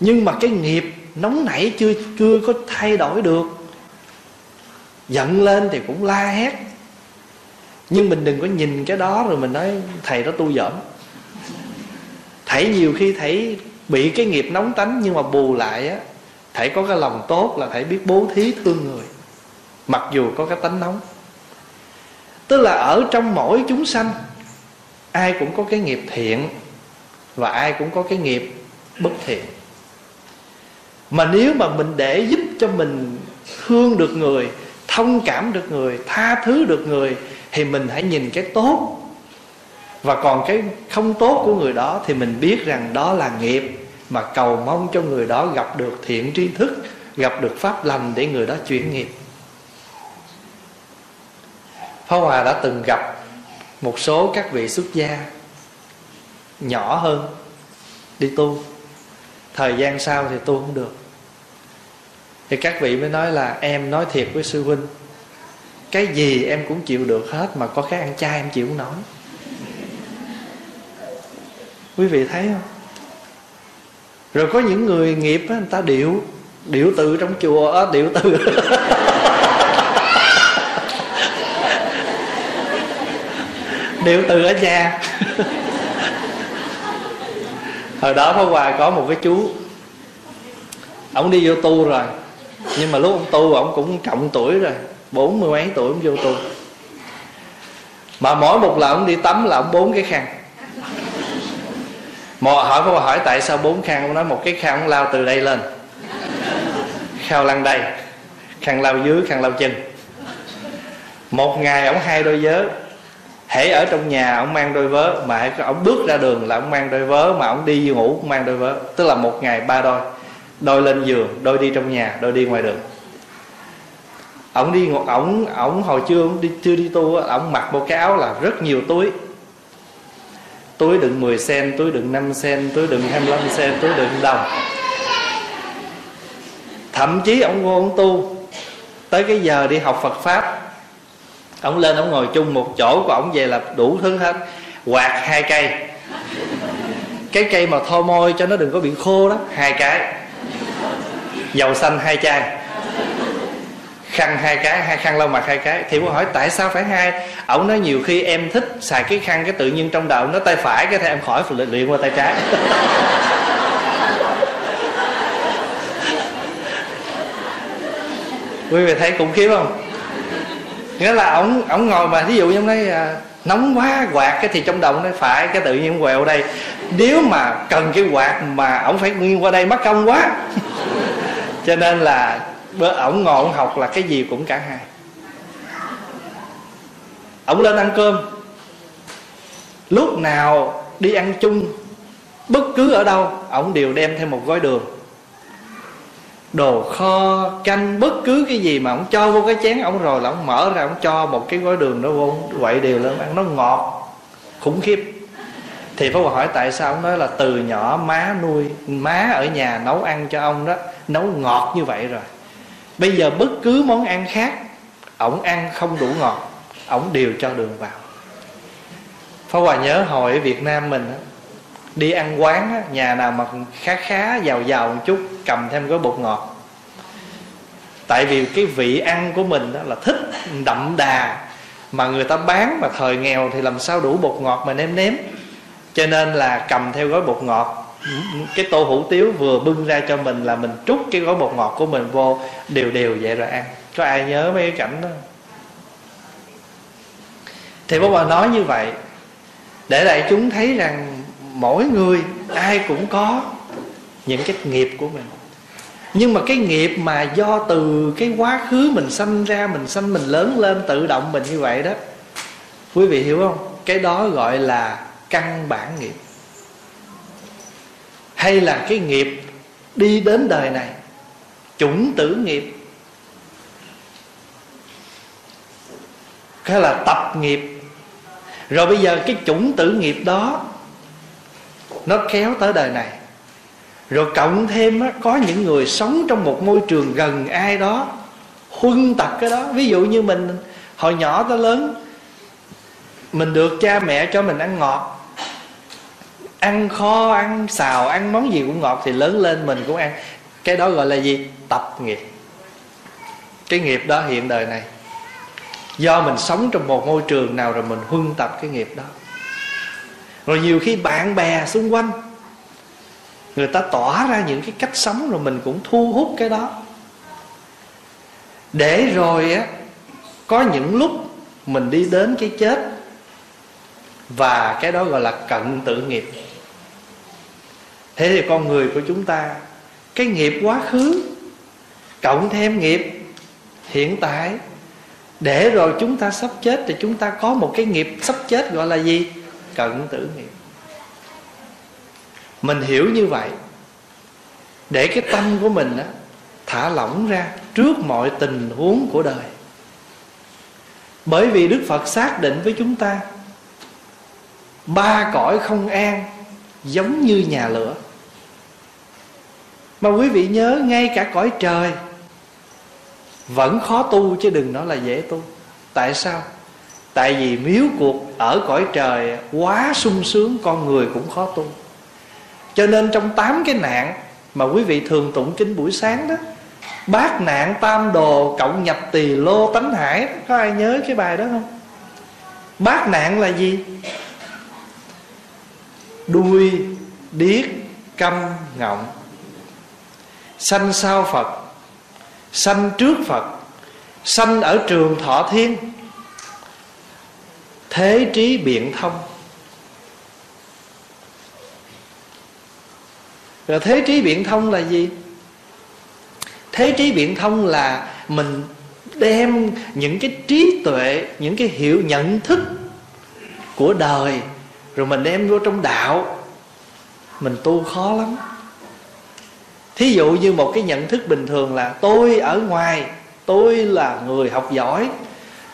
Speaker 1: nhưng mà cái nghiệp nóng nảy chưa chưa có thay đổi được. Giận lên thì cũng la hét. Nhưng mình đừng có nhìn cái đó rồi mình nói, thầy đó tu dởm thầy nhiều khi thầy bị cái nghiệp nóng tánh nhưng mà bù lại á hãy có cái lòng tốt là thầy biết bố thí thương người, mặc dù có cái tánh nóng. Tức là ở trong mỗi chúng sanh, ai cũng có cái nghiệp thiện và ai cũng có cái nghiệp bất thiện. Mà nếu mà mình để giúp cho mình thương được người, thông cảm được người, tha thứ được người, thì mình hãy nhìn cái tốt. Và còn cái không tốt của người đó, thì mình biết rằng đó là nghiệp mà cầu mong cho người đó gặp được thiện tri thức, gặp được pháp lành để người đó chuyển nghiệp. Phá Hòa đã từng gặp một số các vị xuất gia nhỏ hơn đi tu. Thời gian sau thì tu không được. Thì các vị mới nói là, em nói thiệt với sư huynh, cái gì em cũng chịu được hết mà có cái ăn chay em chịu không nổi. Quý vị thấy không? Rồi có những người nghiệp á, người ta điệu điệu từ trong chùa á, điệu từ. Điệu từ ở nhà. Hồi đó phó hoài có một cái chú ông đi vô tu rồi nhưng mà lúc ông tu ông cũng trọng tuổi rồi bốn mươi mấy tuổi ông vô tu. Mà mỗi một lần ông đi tắm là ông bốn cái khăn mò hỏi Pháp hỏi tại sao bốn khăn ông nói, một cái khăn ông lao từ đây lên. Khao lăn đây khăn lao dưới khăn lao chân. Một ngày ông hai đôi vớ, hễ ở trong nhà ông mang đôi vớ, mà ông bước ra đường là ông mang đôi vớ, mà ông đi ngủ cũng mang đôi vớ. Tức là một ngày ba đôi đôi lên giường, đôi đi trong nhà, đôi đi ngoài đường. Ông đi ổng ổng hồi chưa ổng đi, chưa đi tu ổng mặc một cái áo là rất nhiều túi túi đựng 10 sen, túi đựng 5 sen, túi đựng 25 sen, túi đựng đồng. Thậm chí ông ngô, ông tu, tới cái giờ đi học Phật pháp, ông lên ông ngồi chung một chỗ của ông về là đủ thứ hết, quạt hai cây. Cái cây mà thô môi cho nó đừng có bị khô đó, hai cái. Dầu xanh hai chai khăn hai cái hai khăn lau mặt hai cái. Thì tôi hỏi tại sao phải hai? Ổng nói nhiều khi em thích xài cái khăn cái tự nhiên trong đầu nó tay phải cái thì em khỏi phải luyện qua tay trái. Quý vị thấy khủng khiếp không? Nghĩa là ổng ổng ngồi mà ví dụ như nói à, nóng quá quạt cái thì trong đầu nó phải cái tự nhiên quẹo đây. Nếu mà cần cái quạt mà ổng phải nguyên qua đây mất công quá. Cho nên là bữa ổng ngồi ổng học là cái gì cũng cả hai. Ổng lên ăn cơm. Lúc nào đi ăn chung, bất cứ ở đâu, ổng đều đem thêm một gói đường. Đồ kho, canh, bất cứ cái gì mà ổng cho vô cái chén, ổng rồi là ổng mở ra, ổng cho một cái gói đường đó vô quậy đều lên, ăn nó ngọt, khủng khiếp. Thì Pháp Hòa hỏi tại sao ông nói là từ nhỏ má nuôi, má ở nhà nấu ăn cho ông đó, nấu ngọt như vậy rồi bây giờ bất cứ món ăn khác, ổng ăn không đủ ngọt, ổng đều cho đường vào. Pháp Hòa nhớ hồi ở Việt Nam mình đi ăn quán nhà nào mà khá khá, giàu giàu một chút, cầm thêm gói bột ngọt. Tại vì cái vị ăn của mình đó là thích đậm đà, mà người ta bán mà thời nghèo thì làm sao đủ bột ngọt mà nêm nếm. Cho nên là cầm theo gói bột ngọt cái tô hủ tiếu vừa bưng ra cho mình là mình trút cái gói bột ngọt của mình vô, đều đều vậy rồi ăn. Có ai nhớ mấy cái cảnh đó? Thì bố bà nói như vậy, để đại chúng thấy rằng mỗi người ai cũng có những cái nghiệp của mình. Nhưng mà cái nghiệp mà do từ cái quá khứ mình sanh ra, mình sanh, mình lớn lên, tự động mình như vậy đó, quý vị hiểu không? Cái đó gọi là căn bản nghiệp hay là cái nghiệp đi đến đời này chủng tử nghiệp. Hay là tập nghiệp. Rồi bây giờ cái chủng tử nghiệp đó nó kéo tới đời này. Rồi cộng thêm á, có những người sống trong một môi trường gần ai đó huân tập cái đó. Ví dụ như mình hồi nhỏ tới lớn mình được cha mẹ cho mình ăn ngọt ăn kho, ăn xào, ăn món gì cũng ngọt thì lớn lên mình cũng ăn. Cái đó gọi là gì? Tập nghiệp. Cái nghiệp đó hiện đời này. Do mình sống trong một môi trường nào rồi mình huân tập cái nghiệp đó. Rồi nhiều khi bạn bè xung quanh, người ta tỏa ra những cái cách sống rồi mình cũng thu hút cái đó. Để rồi á, có những lúc mình đi đến cái chết. Và cái đó gọi là cận tự nghiệp thế thì con người của chúng ta cái nghiệp quá khứ cộng thêm nghiệp hiện tại để rồi chúng ta sắp chết thì chúng ta có một cái nghiệp sắp chết gọi là gì? Cận tử nghiệp. Mình hiểu như vậy để cái tâm của mình á, thả lỏng ra trước mọi tình huống của đời. Bởi vì đức phật xác định với chúng ta ba cõi không an giống như nhà lửa mà quý vị nhớ ngay cả cõi trời, vẫn khó tu chứ đừng nói là dễ tu. Tại sao? Tại vì miếu cuộc ở cõi trời quá sung sướng, con người cũng khó tu. Cho nên trong tám cái nạn mà quý vị thường tụng kinh buổi sáng đó, bát nạn tam đồ cộng nhập tỳ lô tánh hải, có ai nhớ cái bài đó không? Bát nạn là gì? Đuôi, điếc, câm, ngọng sanh sau phật, sanh trước phật, sanh ở trường thọ thiên. Thế trí biện thông. Rồi thế trí biện thông là gì? Thế trí biện thông là mình đem những cái trí tuệ, những cái hiểu, nhận thức của đời, rồi mình đem vô trong đạo. Mình tu khó lắm thí dụ như một cái nhận thức bình thường là tôi ở ngoài, tôi là người học giỏi,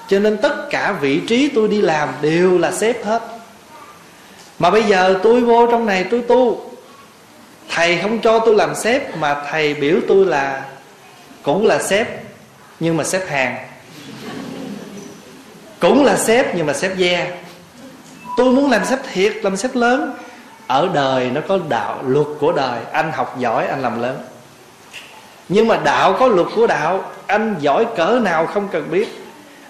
Speaker 1: cho nên tất cả vị trí tôi đi làm đều là xếp hết. Mà bây giờ tôi vô trong này tôi tu, thầy không cho tôi làm sếp mà thầy biểu tôi là cũng là sếp, nhưng mà xếp hàng. Cũng là sếp nhưng mà xếp ve. Tôi muốn làm sếp thiệt, làm sếp lớn ở đời nó có đạo luật của đời. Anh học giỏi, anh làm lớn. Nhưng mà đạo có luật của đạo, anh giỏi cỡ nào không cần biết.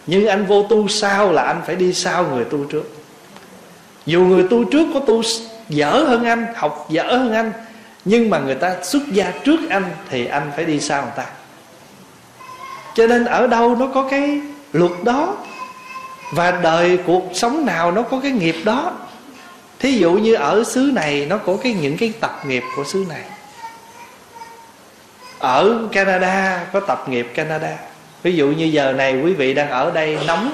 Speaker 1: Nhưng anh vô tu sao là anh phải đi sau người tu trước. Dù người tu trước có tu dở hơn anh, học dở hơn anh, nhưng mà người ta xuất gia trước anh thì anh phải đi sau người ta. Cho nên ở đâu nó có cái luật đó? Và đời cuộc sống nào nó có cái nghiệp đó? Thí dụ như ở xứ này, nó có cái những cái tập nghiệp của xứ này. Ở Canada, có tập nghiệp Canada. Ví dụ như giờ này quý vị đang ở đây nóng,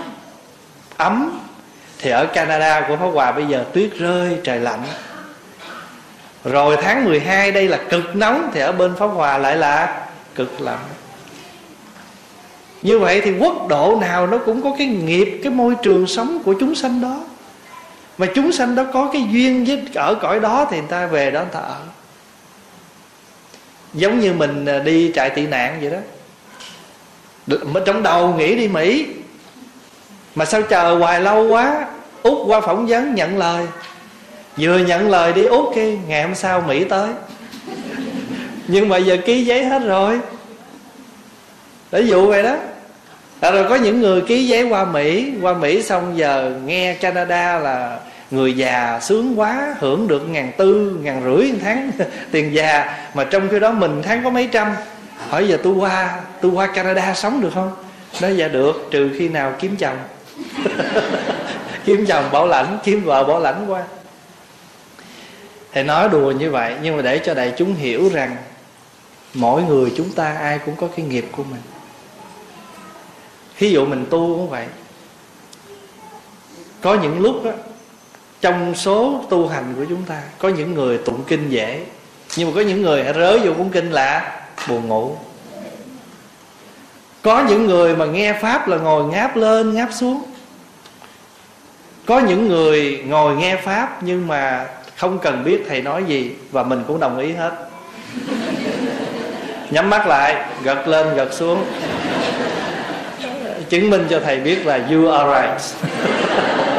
Speaker 1: ấm, thì ở Canada của Pháp Hòa bây giờ tuyết rơi, trời lạnh. Rồi tháng 12 đây là cực nóng, thì ở bên Pháp Hòa lại là cực lạnh. Như vậy thì quốc độ nào nó cũng có cái nghiệp, cái môi trường sống của chúng sanh đó mà chúng sanh đó có cái duyên với ở cõi đó thì người ta về đó người ta ở. Giống như mình à, đi trại tị nạn vậy đó. Trong đầu nghĩ đi mỹ mà sao chờ hoài lâu quá út qua phỏng vấn nhận lời. Vừa nhận lời đi út kia ngày hôm sau mỹ tới. Nhưng mà giờ ký giấy hết rồi. Để dụ vậy đó. À, rồi có những người ký giấy qua mỹ qua mỹ xong giờ nghe canada là người già sướng quá, hưởng được ngàn tư, ngàn rưỡi một tháng tiền già, mà trong khi đó mình tháng có mấy trăm. Hỏi giờ tôi qua tôi qua canada sống được không? Nói dạ được, trừ khi nào kiếm chồng. Kiếm chồng bảo lãnh, kiếm vợ bảo lãnh qua thì nói đùa như vậy, nhưng mà để cho đại chúng hiểu rằng mỗi người chúng ta ai cũng có cái nghiệp của mình. Ví dụ mình tu cũng vậy. Có những lúc đó trong số tu hành của chúng ta, có những người tụng kinh dễ, nhưng mà có những người rớ vô cuốn kinh là buồn ngủ. Có những người mà nghe pháp là ngồi ngáp lên, ngáp xuống. Có những người ngồi nghe pháp nhưng mà không cần biết thầy nói gì và mình cũng đồng ý hết. Nhắm mắt lại, gật lên, gật xuống. Chứng minh cho thầy biết là you are right.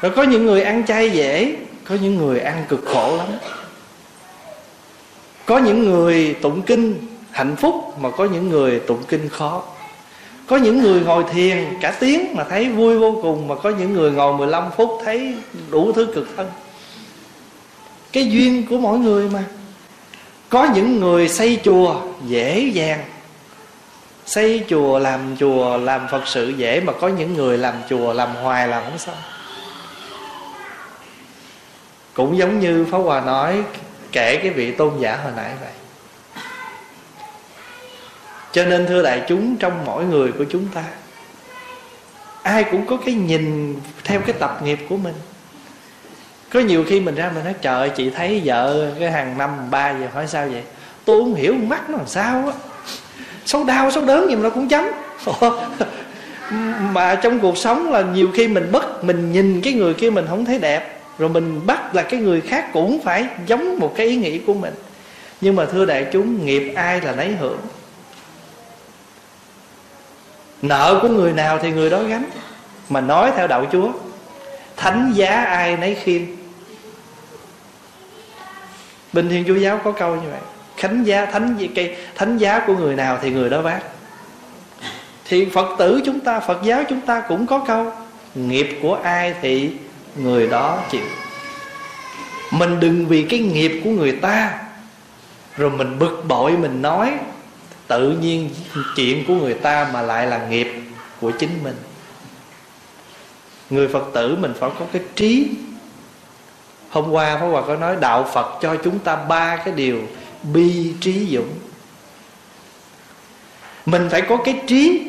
Speaker 1: rồi có những người ăn chay dễ, có những người ăn cực khổ lắm. Có những người tụng kinh hạnh phúc mà có những người tụng kinh khó. Có những người ngồi thiền cả tiếng mà thấy vui vô cùng, mà có những người ngồi 15 phút thấy đủ thứ cực thân. Cái duyên của mỗi người mà. Có những người xây chùa dễ dàng. Xây chùa, làm chùa, làm phật sự dễ, mà có những người làm chùa, làm hoài làm không xong cũng giống như pháp hòa nói, kể cái vị tôn giả hồi nãy vậy. Cho nên thưa đại chúng, trong mỗi người của chúng ta, ai cũng có cái nhìn theo cái tập nghiệp của mình. Có nhiều khi mình ra mình nói, trời chị thấy vợ cái hàng năm ba giờ hỏi sao vậy? Tôi không hiểu, mắt nó làm sao á. Xấu đau xấu đớn gì mà nó cũng chấm. Mà trong cuộc sống là nhiều khi mình bất mình nhìn cái người kia mình không thấy đẹp rồi mình bắt là cái người khác cũng phải giống một cái ý nghĩ của mình. Nhưng mà thưa đại chúng, nghiệp ai là nấy hưởng? Nợ của người nào thì người đó gánh. Mà nói theo đạo chúa, thánh giá ai nấy khiêm. Bình thiên chúa giáo có câu như vậy. Khánh giá, thánh cây, thánh giá của người nào thì người đó vác. Thì phật tử chúng ta, phật giáo chúng ta cũng có câu, nghiệp của ai thì người đó chịu. Mình đừng vì cái nghiệp của người ta, rồi mình bực bội mình nói. Tự nhiên chuyện của người ta mà lại là nghiệp của chính mình. Người phật tử mình phải có cái trí. Hôm qua pháp hòa có nói đạo phật cho chúng ta ba cái điều bi trí dũng. Mình phải có cái trí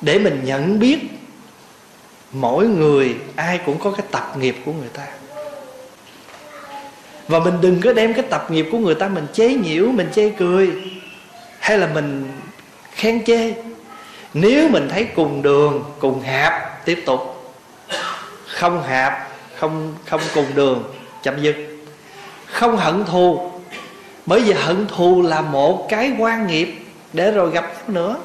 Speaker 1: để mình nhận biết mỗi người, ai cũng có cái tập nghiệp của người ta. Và mình đừng có đem cái tập nghiệp của người ta mình chế nhiễu mình chê cười, hay là mình khen chê. Nếu mình thấy cùng đường, cùng hạp, tiếp tục. Không hạp, không không cùng đường chậm dứt. Không hận thù, bởi vì hận thù là một cái quan nghiệp để rồi gặp nữa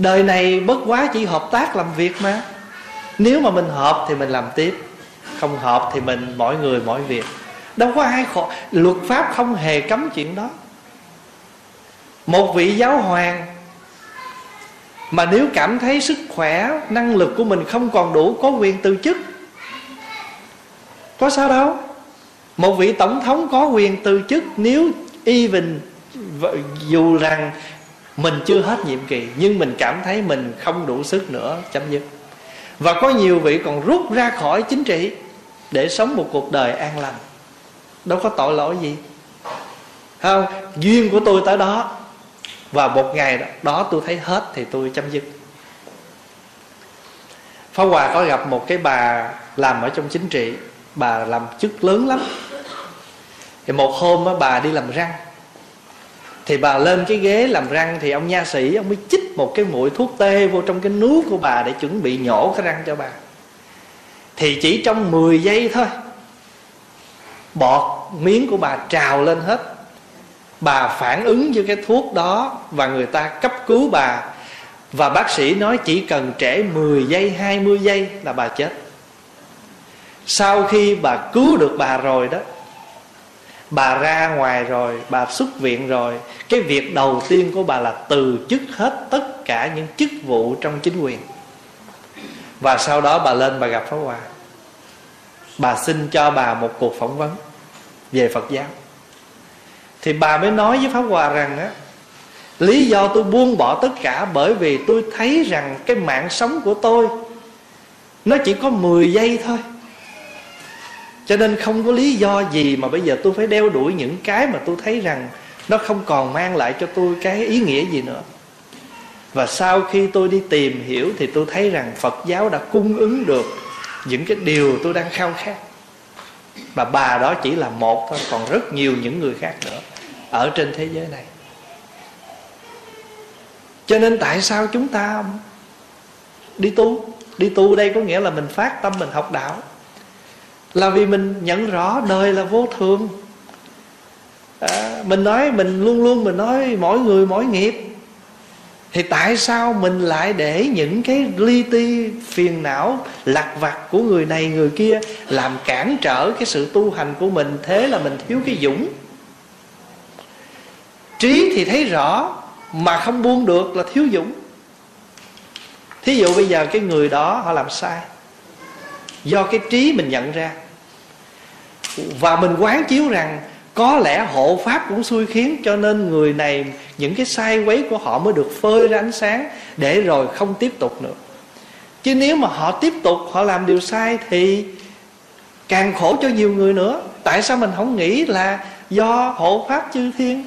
Speaker 1: đời này bất quá chỉ hợp tác làm việc mà. Nếu mà mình hợp thì mình làm tiếp, không hợp thì mình mỗi người mỗi việc. Đâu có ai khổ, luật pháp không hề cấm chuyện đó. Một vị giáo hoàng mà nếu cảm thấy sức khỏe, năng lực của mình không còn đủ, có quyền từ chức, có sao đâu. Một vị tổng thống có quyền từ chức nếu even dù rằng mình chưa hết nhiệm kỳ nhưng mình cảm thấy mình không đủ sức nữa chấm dứt. Và có nhiều vị còn rút ra khỏi chính trị để sống một cuộc đời an lành. Đâu có tội lỗi gì. Không? Duyên của tôi tới đó và một ngày đó, đó tôi thấy hết thì tôi chấm dứt. Pháp Hòa có gặp một cái bà làm ở trong chính trị Bà làm chức lớn lắm. Thì một hôm đó, bà đi làm răng. Thì bà lên cái ghế làm răng Thì ông nha sĩ, ông mới chích một cái mũi thuốc tê Vô trong cái núi của bà Để chuẩn bị nhổ cái răng cho bà. Thì chỉ trong 10 giây thôi, Bọt miếng của bà trào lên hết. Bà phản ứng với cái thuốc đó và người ta cấp cứu bà. Và bác sĩ nói chỉ cần trễ 10 giây 20 giây là bà chết. Sau khi bà cứu được bà rồi đó bà ra ngoài rồi, bà xuất viện rồi. Cái việc đầu tiên của bà là từ chức hết tất cả những chức vụ trong chính quyền. Và sau đó bà lên bà gặp Pháp Hòa Bà xin cho bà một cuộc phỏng vấn Về Phật giáo. Thì bà mới nói với pháp hòa rằng á, lý do tôi buông bỏ tất cả bởi vì tôi thấy rằng cái mạng sống của tôi nó chỉ có 10 giây thôi cho nên không có lý do gì mà bây giờ tôi phải đeo đuổi những cái mà tôi thấy rằng nó không còn mang lại cho tôi cái ý nghĩa gì nữa. Và sau khi tôi đi tìm hiểu thì tôi thấy rằng phật giáo đã cung ứng được những cái điều tôi đang khao khát. Và bà đó chỉ là một thôi, còn rất nhiều những người khác nữa ở trên thế giới này. Cho nên tại sao chúng ta đi tu? Đi tu đây có nghĩa là mình phát tâm, mình học đạo là vì mình nhận rõ đời là vô thường. À, mình nói mình luôn luôn mình nói mỗi người mỗi nghiệp. Thì tại sao mình lại để những cái li ti phiền não lặt vặt của người này người kia làm cản trở cái sự tu hành của mình thế là mình thiếu cái dũng? Trí thì thấy rõ mà không buông được là thiếu dũng. Thí dụ bây giờ cái người đó họ làm sai do cái trí mình nhận ra. Và mình quán chiếu rằng có lẽ hộ pháp cũng xui khiến cho nên người này, những cái sai quấy của họ mới được phơi ra ánh sáng để rồi không tiếp tục nữa. Chứ nếu mà họ tiếp tục, họ làm điều sai thì càng khổ cho nhiều người nữa. Tại sao mình không nghĩ là do hộ pháp chư thiên,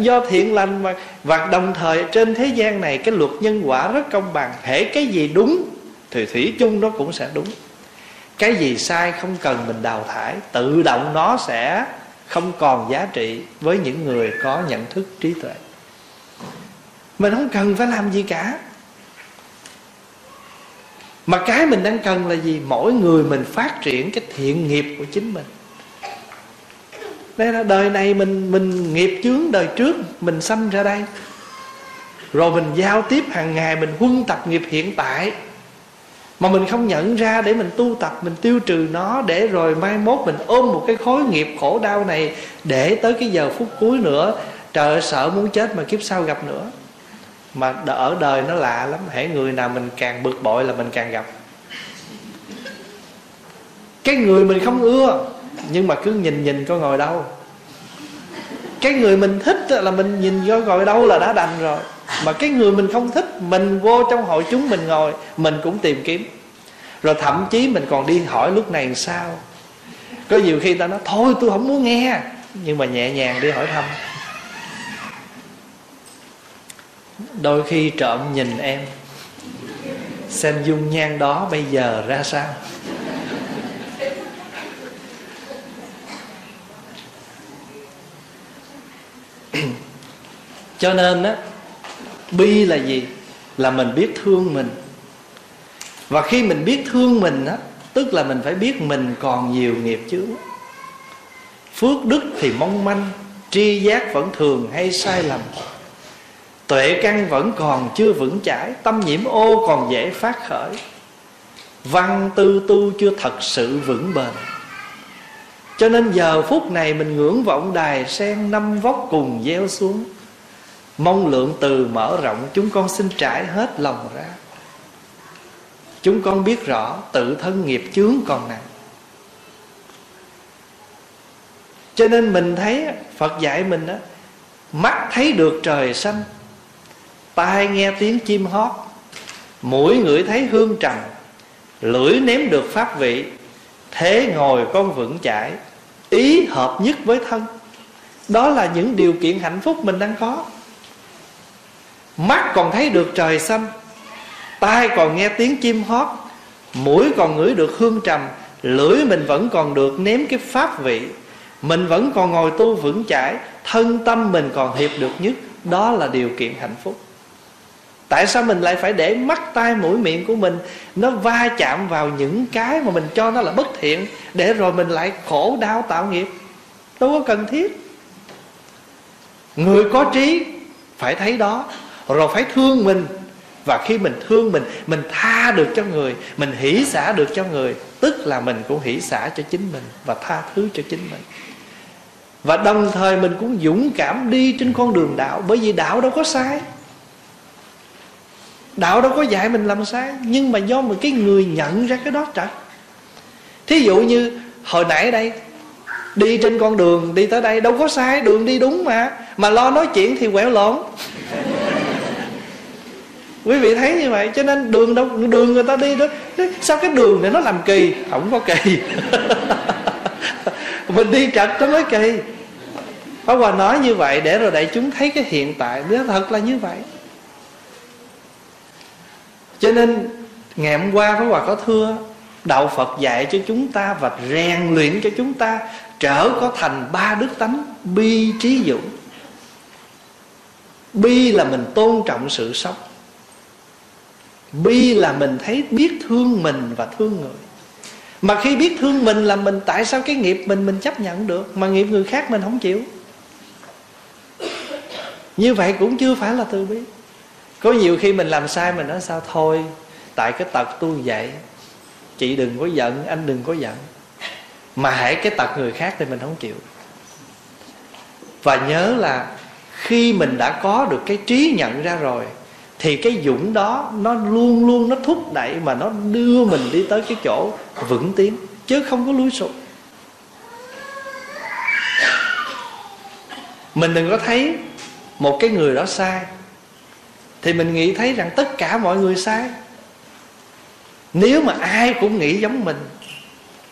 Speaker 1: do thiện lành mà, và đồng thời trên thế gian này cái luật nhân quả rất công bằng. Hễ cái gì đúng, thì thủy chung nó cũng sẽ đúng cái gì sai không cần mình đào thải, tự động nó sẽ không còn giá trị với những người có nhận thức trí tuệ. Mình không cần phải làm gì cả. Mà cái mình đang cần là gì? Mỗi người mình phát triển cái thiện nghiệp của chính mình. Đây là đời này mình mình nghiệp chướng đời trước, mình sanh ra đây. Rồi mình giao tiếp hàng ngày, mình huân tập nghiệp hiện tại mà mình không nhận ra để mình tu tập, mình tiêu trừ nó để rồi mai mốt mình ôm một cái khối nghiệp khổ đau này để tới cái giờ phút cuối nữa. Trời sợ muốn chết mà kiếp sau gặp nữa. Mà ở đời nó lạ lắm. Hễ người nào mình càng bực bội là mình càng gặp. Cái người mình không ưa, nhưng mà cứ nhìn nhìn coi ngồi đâu. Cái người mình thích là mình nhìn coi ngồi đâu là đã đành rồi mà cái người mình không thích, mình vô trong hội chúng mình ngồi, mình cũng tìm kiếm. Rồi thậm chí mình còn đi hỏi lúc này sao. Có nhiều khi ta nói, thôi, tôi không muốn nghe. Nhưng mà nhẹ nhàng đi hỏi thăm. Đôi khi trộm nhìn em, xem dung nhan đó bây giờ ra sao. Cho nên á bi là gì? Là mình biết thương mình. Và khi mình biết thương mình á, tức là mình phải biết mình còn nhiều nghiệp chướng phước đức thì mong manh, tri giác vẫn thường hay sai lầm. Tuệ căn vẫn còn chưa vững chãi, tâm nhiễm ô còn dễ phát khởi. Văn tư tu chưa thật sự vững bền. Cho nên giờ phút này mình ngưỡng vọng đài sen năm vóc cùng gieo xuống. Mong lượng từ mở rộng, Chúng con xin trải hết lòng ra. Chúng con biết rõ Tự thân nghiệp chướng còn nặng. Cho nên mình thấy, Phật dạy mình đó Mắt thấy được trời xanh, Tai nghe tiếng chim hót, Mũi ngửi thấy hương trầm, Lưỡi nếm được pháp vị, Thế ngồi con vững chãi, Ý hợp nhất với thân. Đó là những điều kiện hạnh phúc mình đang có mắt còn thấy được trời xanh tai còn nghe tiếng chim hót, mũi còn ngửi được hương trầm, lưỡi mình vẫn còn được nếm cái pháp vị. Mình vẫn còn ngồi tu vững chãi, thân tâm mình còn hiệp được nhất. Đó là điều kiện hạnh phúc. Tại sao mình lại phải để mắt, tai, mũi, miệng của mình nó va chạm vào những cái mà mình cho nó là bất thiện, để rồi mình lại khổ đau tạo nghiệp? Đâu có cần thiết. Người có trí phải thấy đó rồi phải thương mình. Và khi mình thương mình mình tha được cho người, mình hỷ xả được cho người, tức là mình cũng hỷ xả cho chính mình và tha thứ cho chính mình. Và đồng thời mình cũng dũng cảm đi trên con đường đạo, bởi vì đạo đâu có sai. Đạo đâu có dạy mình làm sai, nhưng mà do một cái người nhận ra cái đó trật. Thí dụ như hồi nãy đây, đi trên con đường, đi tới đây, đâu có sai, đường đi đúng mà. Mà lo nói chuyện thì quẹo lộn quý vị thấy như vậy, cho nên đường đâu đường người ta đi đó sao cái đường này nó làm kỳ? Không có kỳ. Mình đi trật nó mới kỳ. Pháp Hòa nói như vậy để rồi đại chúng thấy cái hiện tại. Nó thật là như vậy. Cho nên, Ngày hôm qua Pháp Hòa có thưa, Đạo Phật dạy cho chúng ta Và rèn luyện cho chúng ta Trở có thành ba đức tánh Bi trí dũng. Bi là mình tôn trọng sự sống. Bi là mình thấy biết thương mình và thương người. Mà khi biết thương mình là mình Tại sao cái nghiệp mình mình chấp nhận được, Mà nghiệp người khác mình không chịu? Như vậy cũng chưa phải là từ bi. Có nhiều khi mình làm sai mình nói sao, thôi, Tại cái tật tôi vậy, Chị đừng có giận, Anh đừng có giận. Mà hãy cái tật người khác thì mình không chịu. Và nhớ là Khi mình đã có được cái trí nhận ra rồi thì cái dũng đó nó luôn luôn nó thúc đẩy mà nó đưa mình đi tới cái chỗ vững tiến chứ không có lùi sụp mình đừng có thấy một cái người đó sai. Thì mình nghĩ thấy rằng tất cả mọi người sai. Nếu mà ai cũng nghĩ giống mình,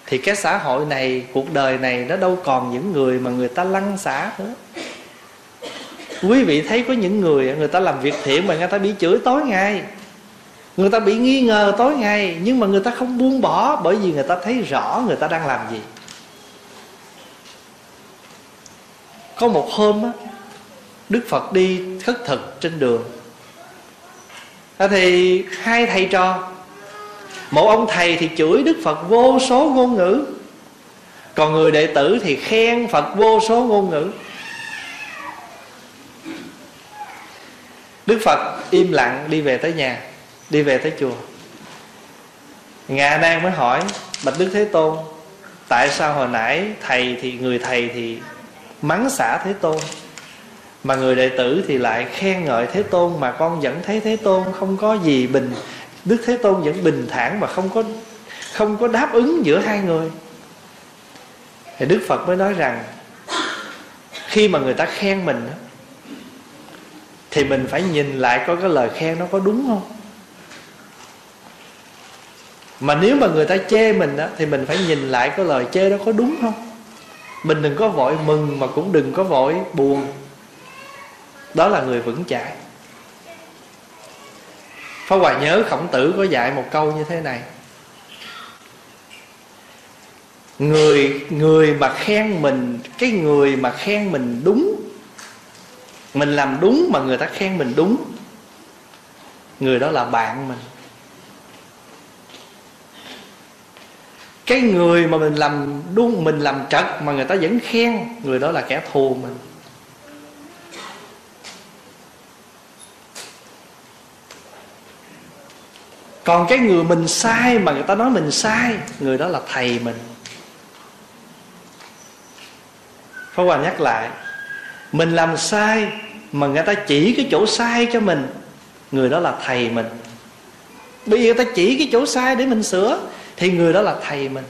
Speaker 1: thì cái xã hội này, cuộc đời này nó đâu còn những người mà người ta lăn xả nữa quý vị thấy có những người người ta làm việc thiện mà người ta bị chửi tối ngày. Người ta bị nghi ngờ tối ngày, nhưng mà người ta không buông bỏ bởi vì người ta thấy rõ người ta đang làm gì. Có một hôm á, đức phật đi khất thực trên đường. À, thì hai thầy trò, một ông thầy thì chửi đức phật vô số ngôn ngữ, còn người đệ tử thì khen phật vô số ngôn ngữ. Đức phật im lặng đi về tới nhà, đi về tới chùa. Ngà nan mới hỏi, bạch đức thế tôn, tại sao hồi nãy thầy thì, người thầy thì mắng xả thế tôn, mà người đệ tử thì lại khen ngợi thế tôn mà con vẫn thấy thế tôn không có gì bình, đức thế tôn vẫn bình thản và không có không có đáp ứng giữa hai người? Thì đức phật mới nói rằng, khi mà người ta khen mình thì mình phải nhìn lại coi cái lời khen nó có đúng không? Mà nếu mà người ta chê mình á, thì mình phải nhìn lại cái lời chê đó có đúng không? Mình đừng có vội mừng mà cũng đừng có vội buồn. Đó là người vững chãi. Pháp Hòa nhớ khổng tử có dạy một câu như thế này. Người người mà khen mình, Cái người mà khen mình đúng mình làm đúng mà người ta khen mình đúng. Người đó là bạn mình. Cái người mà mình làm đúng, mình làm trật mà người ta vẫn khen, người đó là kẻ thù mình. Còn cái người mình sai mà người ta nói mình sai, người đó là thầy mình. Pháp Hòa nhắc lại, Mình làm sai mà người ta chỉ cái chỗ sai cho mình, người đó là thầy mình. Bây giờ người ta chỉ cái chỗ sai để mình sửa, thì người đó là thầy mình.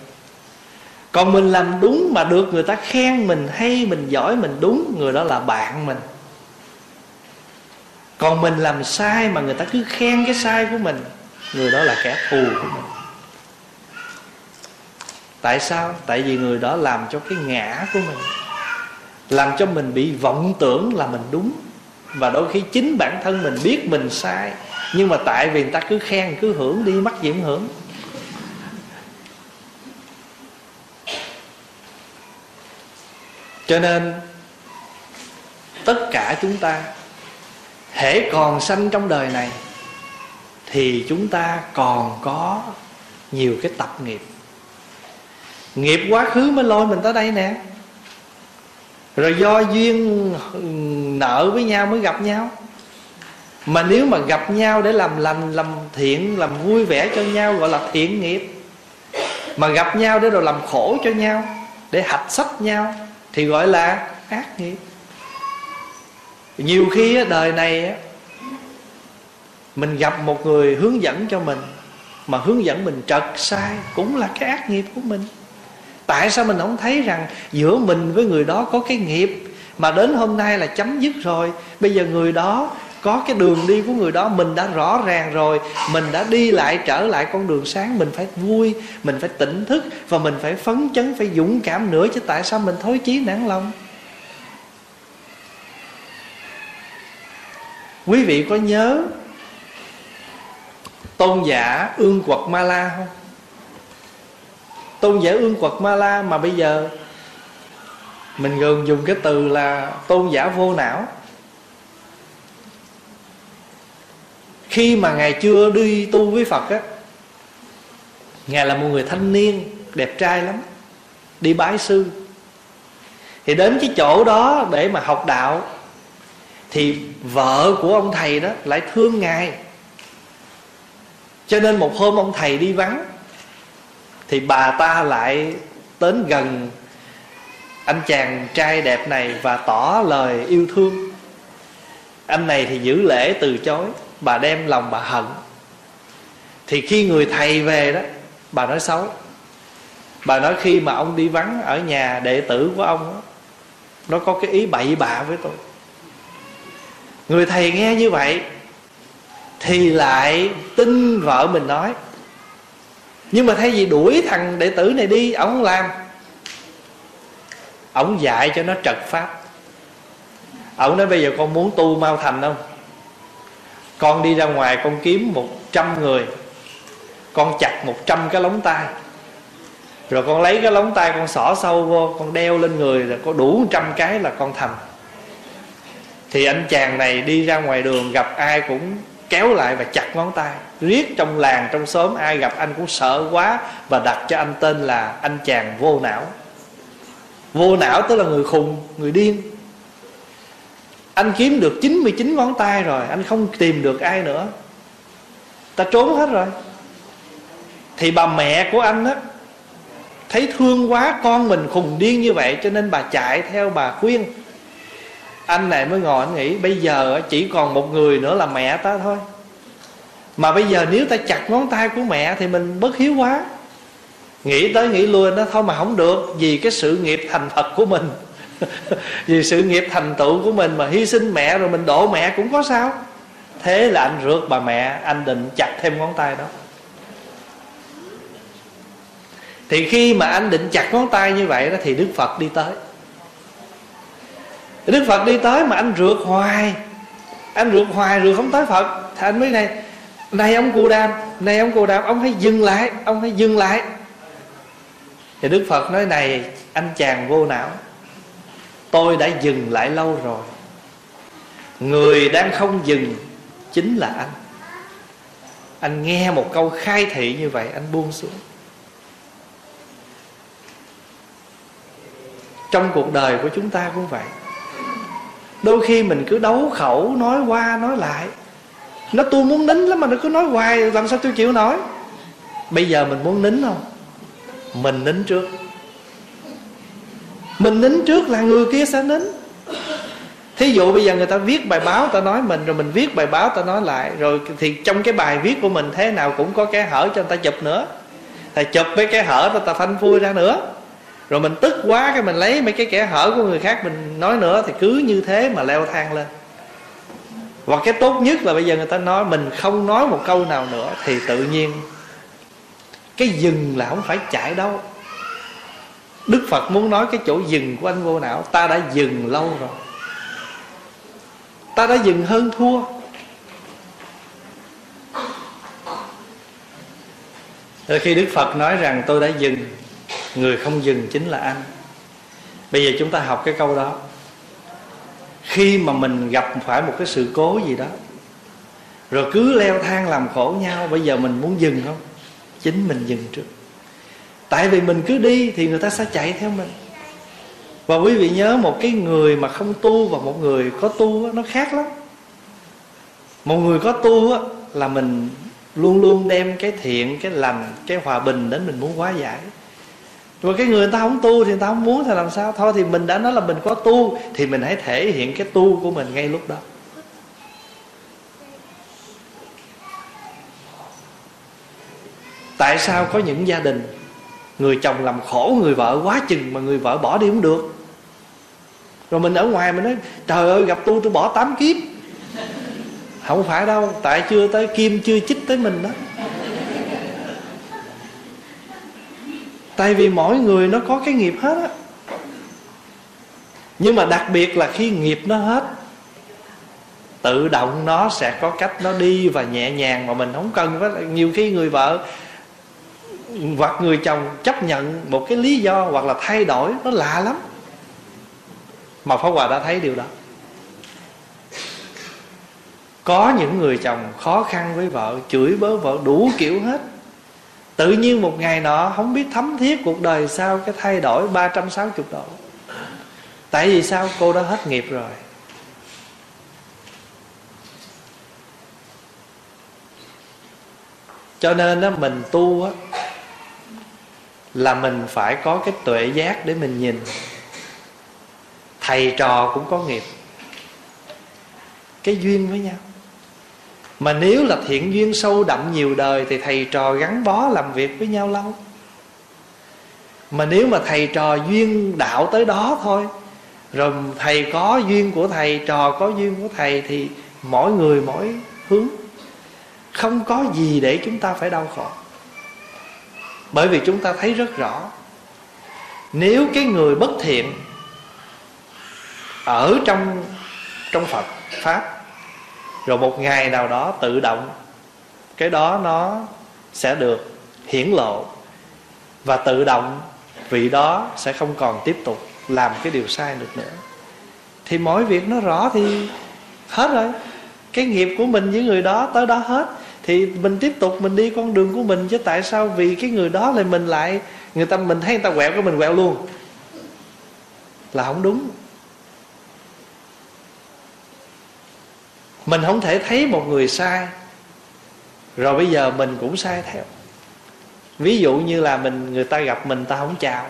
Speaker 1: Còn mình làm đúng mà được người ta khen mình, hay mình giỏi mình đúng, người đó là bạn mình. Còn mình làm sai mà người ta cứ khen cái sai của mình, người đó là kẻ thù của mình. Tại sao? Tại vì người đó làm cho cái ngã của mình làm cho mình bị vọng tưởng là mình đúng. Và đôi khi chính bản thân mình biết mình sai, nhưng mà tại vì người ta cứ khen, cứ hưởng đi, mắc gì hưởng. Cho nên, tất cả chúng ta, hễ còn sanh trong đời này, thì chúng ta còn có nhiều cái tập nghiệp. Nghiệp quá khứ mới lôi mình tới đây nè rồi do duyên ừ, nợ với nhau mới gặp nhau. Mà nếu mà gặp nhau để làm lành, làm thiện, làm vui vẻ cho nhau, gọi là thiện nghiệp. Mà gặp nhau để rồi làm khổ cho nhau, để hạch sách nhau, thì gọi là ác nghiệp. Nhiều khi đời này mình gặp một người hướng dẫn cho mình, mà hướng dẫn mình trật sai cũng là cái ác nghiệp của mình tại sao mình không thấy rằng giữa mình với người đó có cái nghiệp mà đến hôm nay là chấm dứt rồi? Bây giờ người đó có cái đường đi của người đó, mình đã rõ ràng rồi, mình đã đi lại, trở lại con đường sáng, mình phải vui, mình phải tỉnh thức và mình phải phấn chấn, phải dũng cảm nữa chứ tại sao mình thối chí nản lòng? Quý vị có nhớ tôn giả ương quật ma la không? Tôn giả ương quật ma la mà bây giờ mình gần dùng cái từ là tôn giả vô não. Khi mà ngài chưa đi tu với phật á, ngài là một người thanh niên, đẹp trai lắm, đi bái sư. Thì đến cái chỗ đó để mà học đạo, thì vợ của ông thầy đó lại thương ngài. Cho nên một hôm ông thầy đi vắng thì bà ta lại đến gần anh chàng trai đẹp này và tỏ lời yêu thương. Anh này thì giữ lễ từ chối bà đem lòng bà hận. Thì khi người thầy về đó bà nói xấu. Bà nói khi mà ông đi vắng ở nhà đệ tử của ông đó, nó có cái ý bậy bạ với tôi. Người thầy nghe như vậy thì lại tin vợ mình nói nhưng mà thay vì đuổi thằng đệ tử này đi, ông làm. Ông dạy cho nó trật pháp. Ông nói bây giờ con muốn tu mau thành không? Con đi ra ngoài, con kiếm một trăm người. Con chặt một trăm cái lóng tay. Rồi con lấy cái lóng tay, con xỏ sâu vô, con đeo lên người, rồi có đủ một trăm cái là con thành. Thì anh chàng này đi ra ngoài đường, gặp ai cũng kéo lại và chặt ngón tay. Riết trong làng, trong xóm, ai gặp anh cũng sợ quá và đặt cho anh tên là anh chàng vô não. Vô não tức là người khùng, người điên. Anh kiếm được 99 ngón tay rồi, anh không tìm được ai nữa. Ta trốn hết rồi. Thì bà mẹ của anh á, thấy thương quá, con mình khùng điên như vậy, cho nên bà chạy theo bà khuyên anh này mới ngồi, anh nghĩ bây giờ chỉ còn một người nữa là mẹ ta thôi. Mà bây giờ nếu ta chặt ngón tay của mẹ thì mình bất hiếu quá. Nghĩ tới nghĩ lui nó thôi mà không được, vì cái sự nghiệp thành phật của mình. Vì sự nghiệp thành tựu của mình mà hy sinh mẹ rồi mình đổ mẹ cũng có sao. Thế là anh rượt bà mẹ, anh định chặt thêm ngón tay đó. Thì khi mà anh định chặt ngón tay như vậy đó thì đức phật đi tới đức phật đi tới mà anh rượt hoài. Anh rượt hoài, rượt không tới phật. Thì anh mới này này ông Cù đàm, này ông Cù đàm, ông hãy dừng lại, ông hãy dừng lại. Thì đức phật nói, này, anh chàng vô não. Tôi đã dừng lại lâu rồi. Người đang không dừng chính là anh. Anh nghe một câu khai thị như vậy, anh buông xuống. Trong cuộc đời của chúng ta cũng vậy đôi khi mình cứ đấu khẩu, nói qua, nói lại. Nó tôi muốn nín lắm mà nó cứ nói hoài, làm sao tôi chịu nói bây giờ mình muốn nín không? Mình nín trước. Mình nín trước là người kia sẽ nín. Thí dụ bây giờ người ta viết bài báo, ta nói mình, rồi mình viết bài báo, ta nói lại. Rồi thì trong cái bài viết của mình thế nào cũng có cái hở cho người ta chụp nữa. Thầy chụp mấy cái hở ta ta phanh phui ra nữa rồi mình tức quá cái mình lấy mấy cái kẻ hở của người khác mình nói nữa thì cứ như thế mà leo thang lên. Và cái tốt nhất là bây giờ người ta nói mình không nói một câu nào nữa thì tự nhiên cái dừng là không phải chạy đâu. Đức phật muốn nói cái chỗ dừng của anh vô não, ta đã dừng lâu rồi. Ta đã dừng hơn thua. Rồi khi đức phật nói rằng tôi đã dừng người không dừng chính là anh. Bây giờ chúng ta học cái câu đó. Khi mà mình gặp phải một cái sự cố gì đó, rồi cứ leo thang làm khổ nhau, bây giờ mình muốn dừng không? Chính mình dừng trước. Tại vì mình cứ đi thì người ta sẽ chạy theo mình. Và quý vị nhớ một cái người mà không tu và một người có tu nó khác lắm. Một người có tu là mình luôn luôn đem cái thiện, cái lành, cái hòa bình đến mình muốn hóa giải và cái người ta không tu thì người ta không muốn thì làm sao? Thôi thì mình đã nói là mình có tu thì mình hãy thể hiện cái tu của mình ngay lúc đó. Tại sao có những gia đình người chồng làm khổ, người vợ quá chừng mà người vợ bỏ đi không được? Rồi mình ở ngoài mình nói, trời ơi, gặp tu tôi bỏ tám kiếp. Không phải đâu, tại chưa tới kim, chưa chích tới mình đó. Tại vì mỗi người nó có cái nghiệp hết á. Nhưng mà đặc biệt là khi nghiệp nó hết, tự động nó sẽ có cách nó đi và nhẹ nhàng mà mình không cần với nhiều khi người vợ hoặc người chồng chấp nhận một cái lý do hoặc là thay đổi, nó lạ lắm. Mà Pháp Hòa đã thấy điều đó. Có những người chồng khó khăn với vợ, chửi bớ vợ đủ kiểu hết tự nhiên một ngày nọ, không biết thấm thiết cuộc đời sao cái thay đổi 360 độ. Tại vì sao? Cô đã hết nghiệp rồi. Cho nên đó mình tu á, là mình phải có cái tuệ giác để mình nhìn. Thầy trò cũng có nghiệp. Cái duyên với nhau mà nếu là thiện duyên sâu đậm nhiều đời thì thầy trò gắn bó làm việc với nhau lâu. Mà nếu mà thầy trò duyên đạo tới đó thôi, rồi thầy có duyên của thầy, trò có duyên của thầy thì mỗi người mỗi hướng. Không có gì để chúng ta phải đau khổ. Bởi vì chúng ta thấy rất rõ, nếu cái người bất thiện ở trong trong phật, pháp rồi một ngày nào đó tự động, cái đó nó sẽ được hiển lộ. Và tự động, vị đó sẽ không còn tiếp tục làm cái điều sai được nữa. Thì mỗi việc nó rõ thì hết rồi. Cái nghiệp của mình với người đó, tới đó hết. Thì mình tiếp tục mình đi con đường của mình, chứ tại sao vì cái người đó lại mình lại, người ta mình thấy người ta quẹo cái mình quẹo luôn. Là không đúng. Mình không thể thấy một người sai. Rồi bây giờ mình cũng sai theo. Ví dụ như là mình, người ta gặp mình, ta không chào.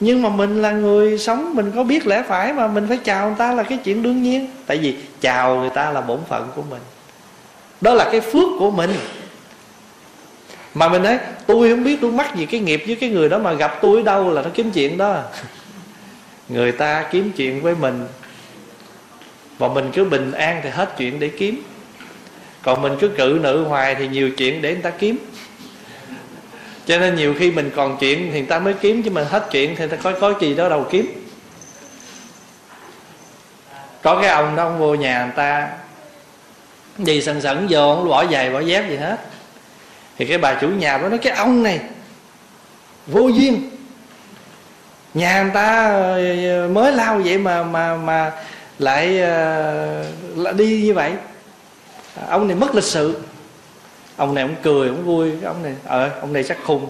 Speaker 1: Nhưng mà mình là người sống, mình có biết lẽ phải mà mình phải chào người ta là cái chuyện đương nhiên. Tại vì chào người ta là bổn phận của mình. Đó là cái phước của mình. Mà mình nói, tôi không biết tôi mắc gì cái nghiệp với cái người đó mà gặp tôi ở đâu là nó kiếm chuyện đó. Người ta kiếm chuyện với mình và mình cứ bình an thì hết chuyện để kiếm. Còn mình cứ cự nữ hoài thì nhiều chuyện để người ta kiếm. Cho nên nhiều khi mình còn chuyện thì người ta mới kiếm, chứ mình hết chuyện thì ta có có gì đó đâu kiếm. Có cái ông đó, ông vô nhà người ta gì sần sẩn vô không bỏ giày, bỏ dép gì hết. Thì cái bà chủ nhà đó nói, cái ông này, vô duyên. Nhà người ta ờ, ờ, mới lao vậy mà mà mà lại ờ, lại đi như vậy. Ông này mất lịch sự. Ông này ông cười, ông vui. Ông này ờ ông này chắc khùng.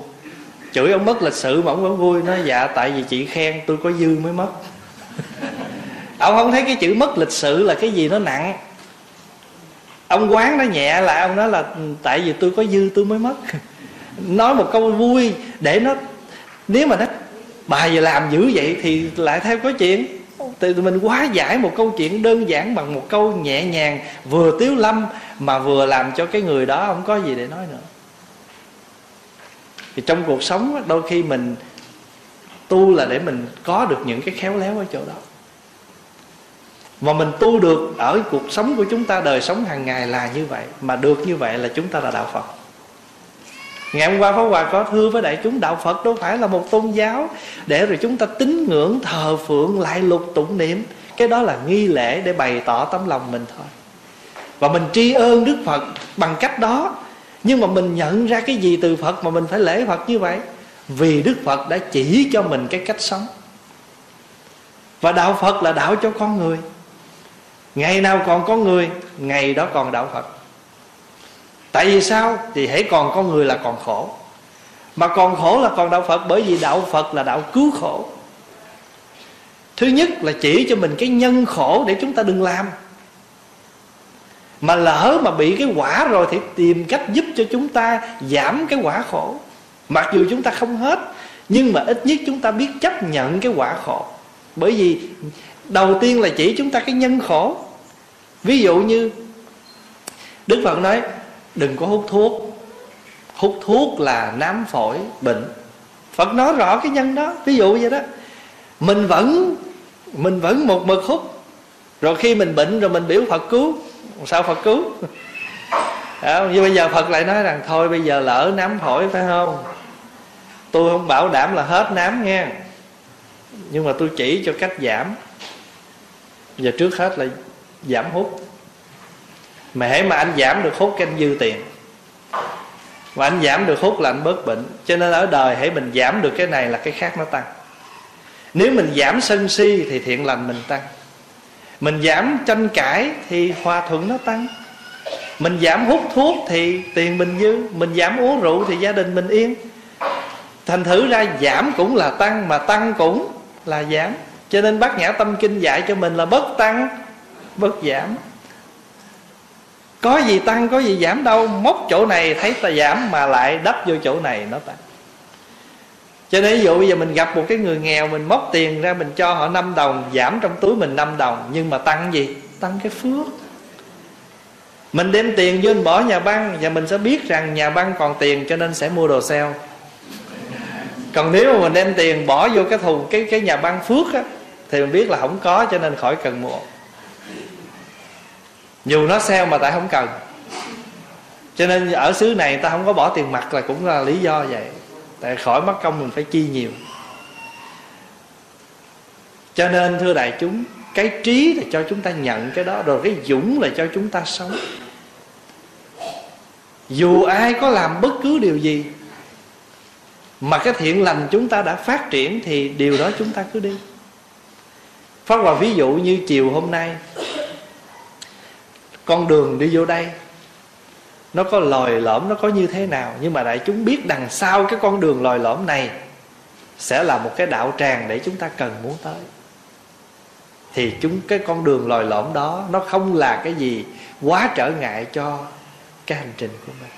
Speaker 1: Chửi ông mất lịch sự mà ông vẫn vui. Nói dạ tại vì chị khen tôi có dư mới mất. Ông không thấy cái chữ mất lịch sự là cái gì nó nặng. Ông quán nó nhẹ lại, ông nói là ừ, tại vì tôi có dư tôi mới mất. Nói một câu vui để nó, nếu mà nó, bà giờ làm dữ vậy thì lại theo có chuyện thì mình quá giải một câu chuyện đơn giản bằng một câu nhẹ nhàng, vừa tiếu lâm mà vừa làm cho cái người đó không có gì để nói nữa. Thì trong cuộc sống đôi khi mình tu là để mình có được những cái khéo léo ở chỗ đó. Mà mình tu được ở cuộc sống của chúng ta, đời sống hàng ngày là như vậy, mà được như vậy là chúng ta là đạo phật ngày hôm qua pháp hòa có thưa với đại chúng đạo phật đâu phải là một tôn giáo. Để rồi chúng ta tín ngưỡng thờ phượng lại lục tụng niệm. Cái đó là nghi lễ để bày tỏ tấm lòng mình thôi. Và mình tri ơn đức phật bằng cách đó. Nhưng mà mình nhận ra cái gì từ phật mà mình phải lễ phật như vậy? Vì đức phật đã chỉ cho mình cái cách sống. Và đạo phật là đạo cho con người. Ngày nào còn có người, ngày đó còn đạo phật tại vì sao? Thì hãy còn con người là còn khổ. Mà còn khổ là còn đạo phật, bởi vì đạo phật là đạo cứu khổ. Thứ nhất là chỉ cho mình cái nhân khổ để chúng ta đừng làm. Mà lỡ mà bị cái quả rồi thì tìm cách giúp cho chúng ta giảm cái quả khổ. Mặc dù chúng ta không hết, nhưng mà ít nhất chúng ta biết chấp nhận cái quả khổ. Bởi vì đầu tiên là chỉ chúng ta cái nhân khổ. Ví dụ như đức phật nói đừng có hút thuốc. Hút thuốc là nám phổi bệnh. Phật nói rõ cái nhân đó ví dụ vậy đó. Mình vẫn mình vẫn một mực hút. Rồi khi mình bệnh rồi mình biểu phật cứu. Sao phật cứu? À, như bây giờ phật lại nói rằng thôi bây giờ lỡ nám phổi phải không? Tôi không bảo đảm là hết nám nghe nhưng mà tôi chỉ cho cách giảm. Và trước hết là giảm hút mà hễ mà anh giảm được hút cái anh dư tiền. Và anh giảm được hút là anh bớt bệnh. Cho nên ở đời hãy mình giảm được cái này là cái khác nó tăng. Nếu mình giảm sân si thì thiện lành mình tăng. Mình giảm tranh cãi thì hòa thuận nó tăng. Mình giảm hút thuốc thì tiền mình dư. Mình giảm uống rượu thì gia đình mình yên. Thành thử ra giảm cũng là tăng, mà tăng cũng là giảm. Cho nên bác nhã tâm kinh dạy cho mình là bất tăng bất giảm có gì tăng, có gì giảm đâu, móc chỗ này, thấy ta giảm mà lại đắp vô chỗ này, nó tăng. Cho nên ví dụ bây giờ mình gặp một cái người nghèo, mình móc tiền ra, mình cho họ 5 đồng, giảm trong túi mình 5 đồng, nhưng mà tăng gì? Tăng cái phước. Mình đem tiền vô, mình bỏ nhà băng, và mình sẽ biết rằng nhà băng còn tiền, cho nên sẽ mua đồ sale. Còn nếu mà mình đem tiền bỏ vô cái thùng, cái cái nhà băng phước á, thì mình biết là không có, cho nên khỏi cần mua dù nó sale mà tại không cần. Cho nên ở xứ này ta không có bỏ tiền mặt là cũng là lý do vậy. Tại khỏi mất công mình phải chi nhiều. Cho nên, thưa đại chúng, cái trí là cho chúng ta nhận cái đó, rồi cái dũng là cho chúng ta sống. Dù ai có làm bất cứ điều gì mà cái thiện lành chúng ta đã phát triển thì điều đó chúng ta cứ đi. Phát vào ví dụ như chiều hôm nay con đường đi vô đây. Nó có lòi lõm, nó có như thế nào? Nhưng mà đại chúng biết đằng sau cái con đường lòi lõm này sẽ là một cái đạo tràng để chúng ta cần muốn tới. Thì chúng cái con đường lòi lõm đó, nó không là cái gì quá trở ngại cho cái hành trình của mình.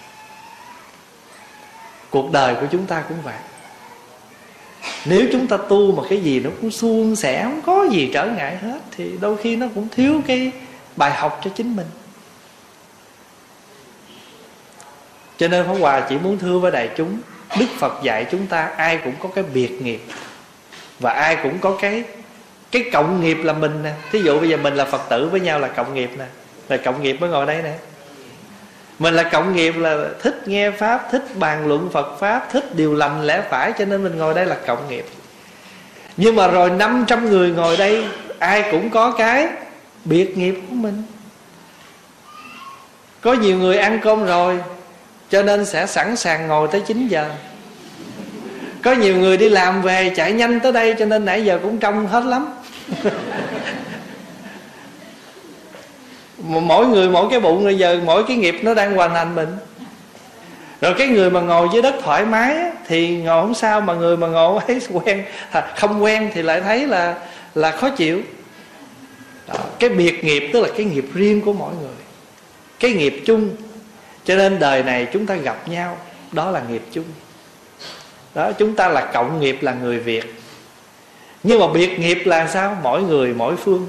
Speaker 1: Cuộc đời của chúng ta cũng vậy. Nếu chúng ta tu mà cái gì nó cũng suôn sẻ, không có gì trở ngại hết, thì đôi khi nó cũng thiếu cái bài học cho chính mình. Cho nên Pháp Hòa chỉ muốn thưa với đại chúng, Đức Phật dạy chúng ta ai cũng có cái biệt nghiệp Và ai cũng có cái cái cộng nghiệp là mình nè. Thí dụ bây giờ mình là Phật tử với nhau là cộng nghiệp nè, Là cộng nghiệp mới ngồi đây nè. Mình là cộng nghiệp là thích nghe pháp, thích bàn luận phật pháp, thích điều lành lẽ phải, cho nên mình ngồi đây là cộng nghiệp. Nhưng mà rồi 500 người ngồi đây, ai cũng có cái biệt nghiệp của mình. Có nhiều người ăn cơm rồi, cho nên sẽ sẵn sàng ngồi tới 9 giờ. Có nhiều người đi làm về chạy nhanh tới đây, cho nên nãy giờ cũng trông hết lắm. Mỗi người mỗi cái bụng bây giờ mỗi cái nghiệp nó đang hoàn thành mình. Rồi cái người mà ngồi dưới đất thoải mái thì ngồi không sao, mà người mà ngồi ấy quen, không quen thì lại thấy là là khó chịu đó. cái biệt nghiệp tức là cái nghiệp riêng của mỗi người. Cái nghiệp chung. Cho nên đời này chúng ta gặp nhau đó là nghiệp chung. Đó chúng ta là cộng nghiệp là người việt. Nhưng mà biệt nghiệp là sao? Mỗi người mỗi phương.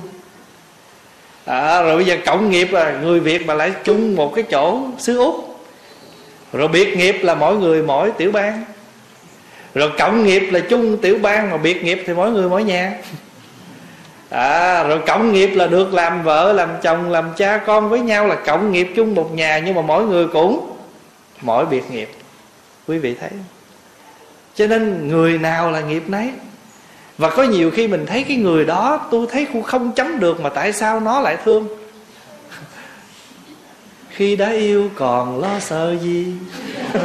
Speaker 1: À, rồi bây giờ cộng nghiệp là người việt mà lại chung một cái chỗ xứ úc. Rồi biệt nghiệp là mỗi người mỗi tiểu bang. Rồi cộng nghiệp là chung tiểu bang mà biệt nghiệp thì mỗi người mỗi nhà à, rồi cộng nghiệp là được làm vợ làm chồng làm cha con với nhau là cộng nghiệp chung một nhà nhưng mà mỗi người cũng mỗi biệt nghiệp. Quý vị thấy cho nên người nào là nghiệp nấy. Và có nhiều khi mình thấy cái người đó tôi thấy không chấm được mà tại sao nó lại thương? Khi đã yêu còn lo sợ gì?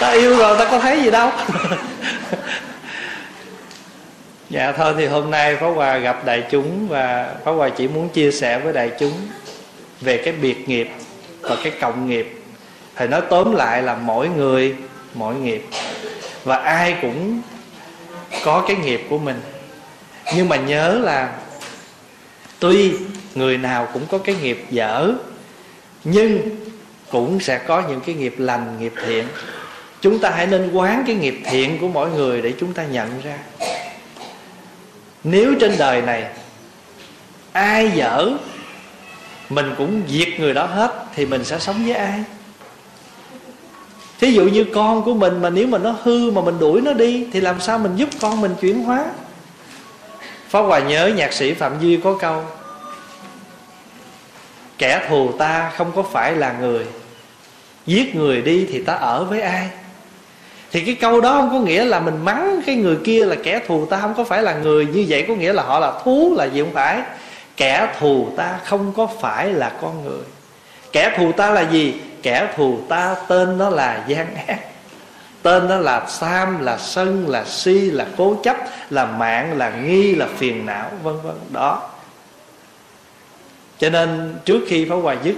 Speaker 1: Ta yêu rồi ta có thấy gì đâu. dạ thôi thì hôm nay Pháp Hòa gặp đại chúng và Pháp Hòa chỉ muốn chia sẻ với đại chúng về cái biệt nghiệp và cái cộng nghiệp. Thì nói tóm lại là mỗi người, mỗi nghiệp. Và ai cũng có cái nghiệp của mình. Nhưng mà nhớ là tuy người nào cũng có cái nghiệp dở, nhưng cũng sẽ có những cái nghiệp lành, nghiệp thiện. Chúng ta hãy nên quán cái nghiệp thiện của mỗi người để chúng ta nhận ra nếu trên đời này ai dở, mình cũng diệt người đó hết, thì mình sẽ sống với ai? Thí dụ như con của mình mà nếu mà nó hư mà mình đuổi nó đi, thì làm sao mình giúp con mình chuyển hóa? Pháp Hòa nhớ nhạc sĩ Phạm Duy có câu, Kẻ thù ta không có phải là người, Giết người đi thì ta ở với ai? Thì cái câu đó không có nghĩa là mình mắng cái người kia là kẻ thù ta không có phải là người Như vậy. Có nghĩa là họ là thú là gì không phải? Kẻ thù ta không có phải là con người. Kẻ thù ta là gì? Kẻ thù ta tên nó là gian ác Tên nó là tham, là sân, là si, là cố chấp Là mạng, là nghi, là phiền não Vân vân. Đó. Cho nên trước khi Pháp Hòa dứt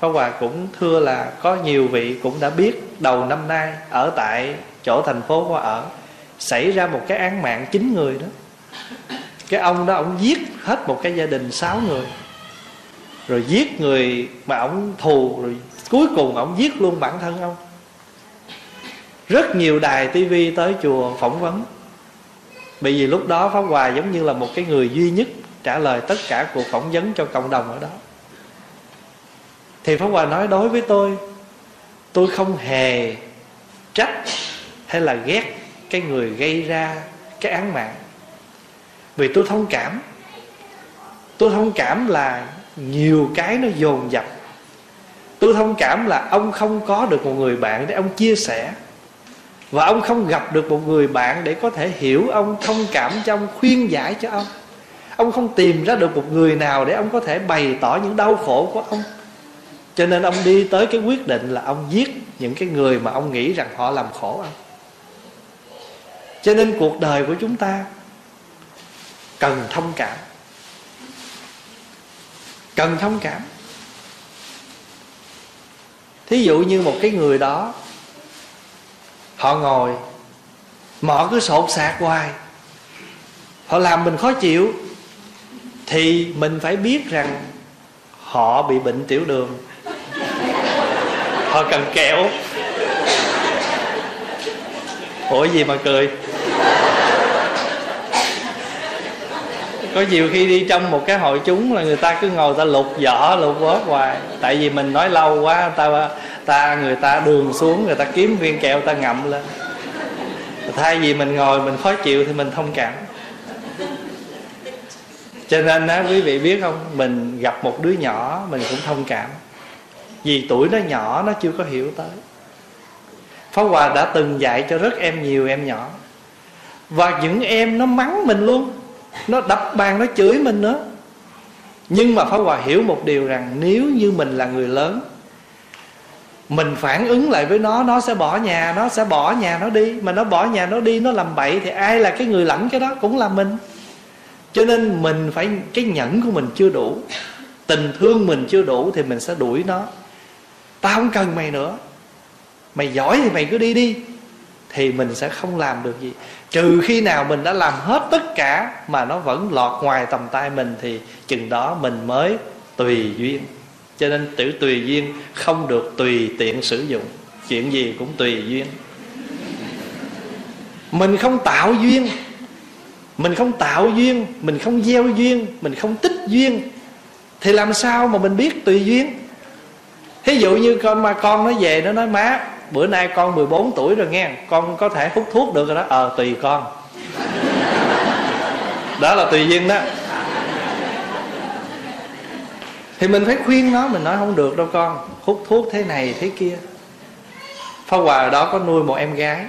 Speaker 1: Pháp Hòa cũng thưa là Có nhiều vị cũng đã biết Đầu năm nay Ở tại chỗ thành phố qua ở, Xảy ra một cái án mạng chín người đó. Cái ông đó, ông giết hết một cái gia đình sáu người. Rồi giết người mà ông thù, Rồi cuối cùng ông giết luôn bản thân ông. Rất nhiều đài tivi tới chùa phỏng vấn. Bởi vì lúc đó pháp hòa giống như là một cái người duy nhất trả lời tất cả cuộc phỏng vấn cho cộng đồng ở đó. Thì pháp hòa nói, đối với tôi tôi không hề trách hay là ghét cái người gây ra cái án mạng. Vì tôi thông cảm, tôi thông cảm là nhiều cái nó dồn dập. Tôi thông cảm là ông không có được một người bạn để ông chia sẻ. Và ông không gặp được một người bạn để có thể hiểu ông, thông cảm cho ông, khuyên giải cho ông. Ông không tìm ra được một người nào để ông có thể bày tỏ những đau khổ của ông. Cho nên ông đi tới cái quyết định là ông giết những cái người mà ông nghĩ rằng họ làm khổ ông cho nên cuộc đời của chúng ta cần thông cảm. Cần thông cảm. Thí dụ như một cái người đó, họ ngồi, mà họ cứ sột sạc hoài. Họ làm mình khó chịu, thì mình phải biết rằng họ bị bệnh tiểu đường. Họ cần kẹo ủa, gì mà cười? Có nhiều khi đi trong một cái hội chúng là người ta cứ ngồi ta lục vỏ lục vớt hoài. Tại vì mình nói lâu quá, ta ta, người ta đường xuống, người ta kiếm viên kẹo, ta ngậm lên. Thay vì mình ngồi, mình khó chịu thì mình thông cảm. Cho nên á, quý vị biết không? Mình gặp một đứa nhỏ, mình cũng thông cảm. Vì tuổi nó nhỏ, nó chưa có hiểu tới. Pháp Hòa đã từng dạy cho rất em nhiều em nhỏ. Và những em nó mắng mình luôn, Nó đập bàn, nó chửi mình nữa. Nhưng mà Pháp Hòa hiểu một điều rằng Nếu như mình là người lớn, mình phản ứng lại với nó nó sẽ bỏ nhà, nó sẽ bỏ nhà nó đi. Mà nó bỏ nhà nó đi, nó làm bậy thì ai là cái người lãnh cái đó? Cũng là mình. Cho nên mình phải, cái nhẫn của mình chưa đủ, tình thương mình chưa đủ thì mình sẽ đuổi nó. Tao không cần mày nữa mày giỏi thì mày cứ đi đi. Thì mình sẽ không làm được gì. Trừ khi nào mình đã làm hết tất cả mà nó vẫn lọt ngoài tầm tay mình thì chừng đó mình mới tùy duyên. Cho nên tử tùy duyên không được tùy tiện sử dụng. Chuyện gì cũng tùy duyên. Mình không tạo duyên. Mình không tạo duyên. Mình không gieo duyên. Mình không tích duyên. Thì làm sao mà mình biết tùy duyên? Thí dụ như con mà con nó về, nó nói má bữa nay con 14 tuổi rồi nghe, con có thể hút thuốc được rồi đó. Ờ tùy con. Đó là tùy duyên đó. Thì mình phải khuyên nó, mình nói không được đâu con. Hút thuốc thế này, thế kia. Pháp Hòa ở đó có nuôi một em gái.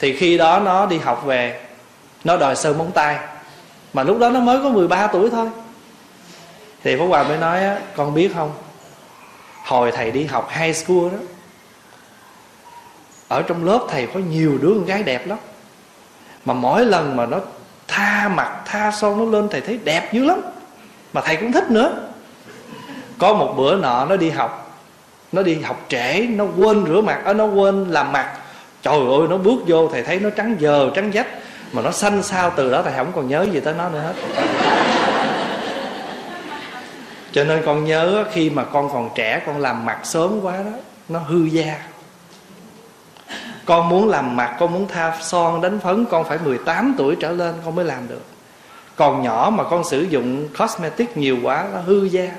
Speaker 1: Thì khi đó nó đi học về, Nó đòi sơn móng tay. Mà lúc đó nó mới có 13 tuổi thôi. Thì Pháp Hòa mới nói Con biết không? Hồi thầy đi học high school đó, Ở trong lớp thầy có nhiều đứa con gái đẹp lắm. Mà mỗi lần mà nó tha mặt, tha son, nó lên Thầy thấy đẹp dữ lắm. Mà thầy cũng thích nữa. Có một bữa nọ nó đi học, nó đi học trễ, nó quên rửa mặt. Ở nó quên làm mặt. Trời ơi, nó bước vô, thầy thấy nó trắng giờ trắng dách. Mà nó xanh sao từ đó, thầy không còn nhớ gì tới nó nữa hết cho nên con nhớ khi mà con còn trẻ, con làm mặt sớm quá đó, nó hư da. Con muốn làm mặt, con muốn tha son, đánh phấn, con phải 18 tuổi trở lên, con mới làm được. Còn nhỏ mà con sử dụng cosmetic nhiều quá, nó hư da.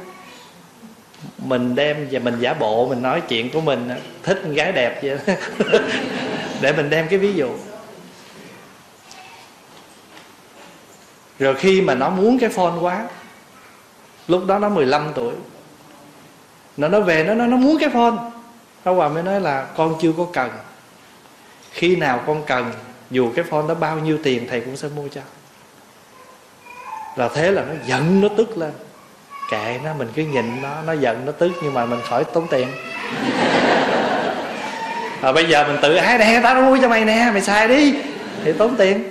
Speaker 1: Mình đem và mình giả bộ, mình nói chuyện của mình thích con gái đẹp vậy để mình đem cái ví dụ. Rồi khi mà nó muốn cái phone quá lúc đó nó 15 tuổi. Nó nó về, nó nó nó muốn cái phone. Pháp Hòa mới nói là, con chưa có cần. Khi nào con cần, dù cái phone đó bao nhiêu tiền, thầy cũng sẽ mua cho. Là thế là nó giận nó tức lên. Kệ nó, mình cứ nhìn nó nó giận nó tức nhưng mà mình khỏi tốn tiền. Rồi bây giờ mình tự ái nè, tao mua cho mày nè, mày xài đi. Thì tốn tiền.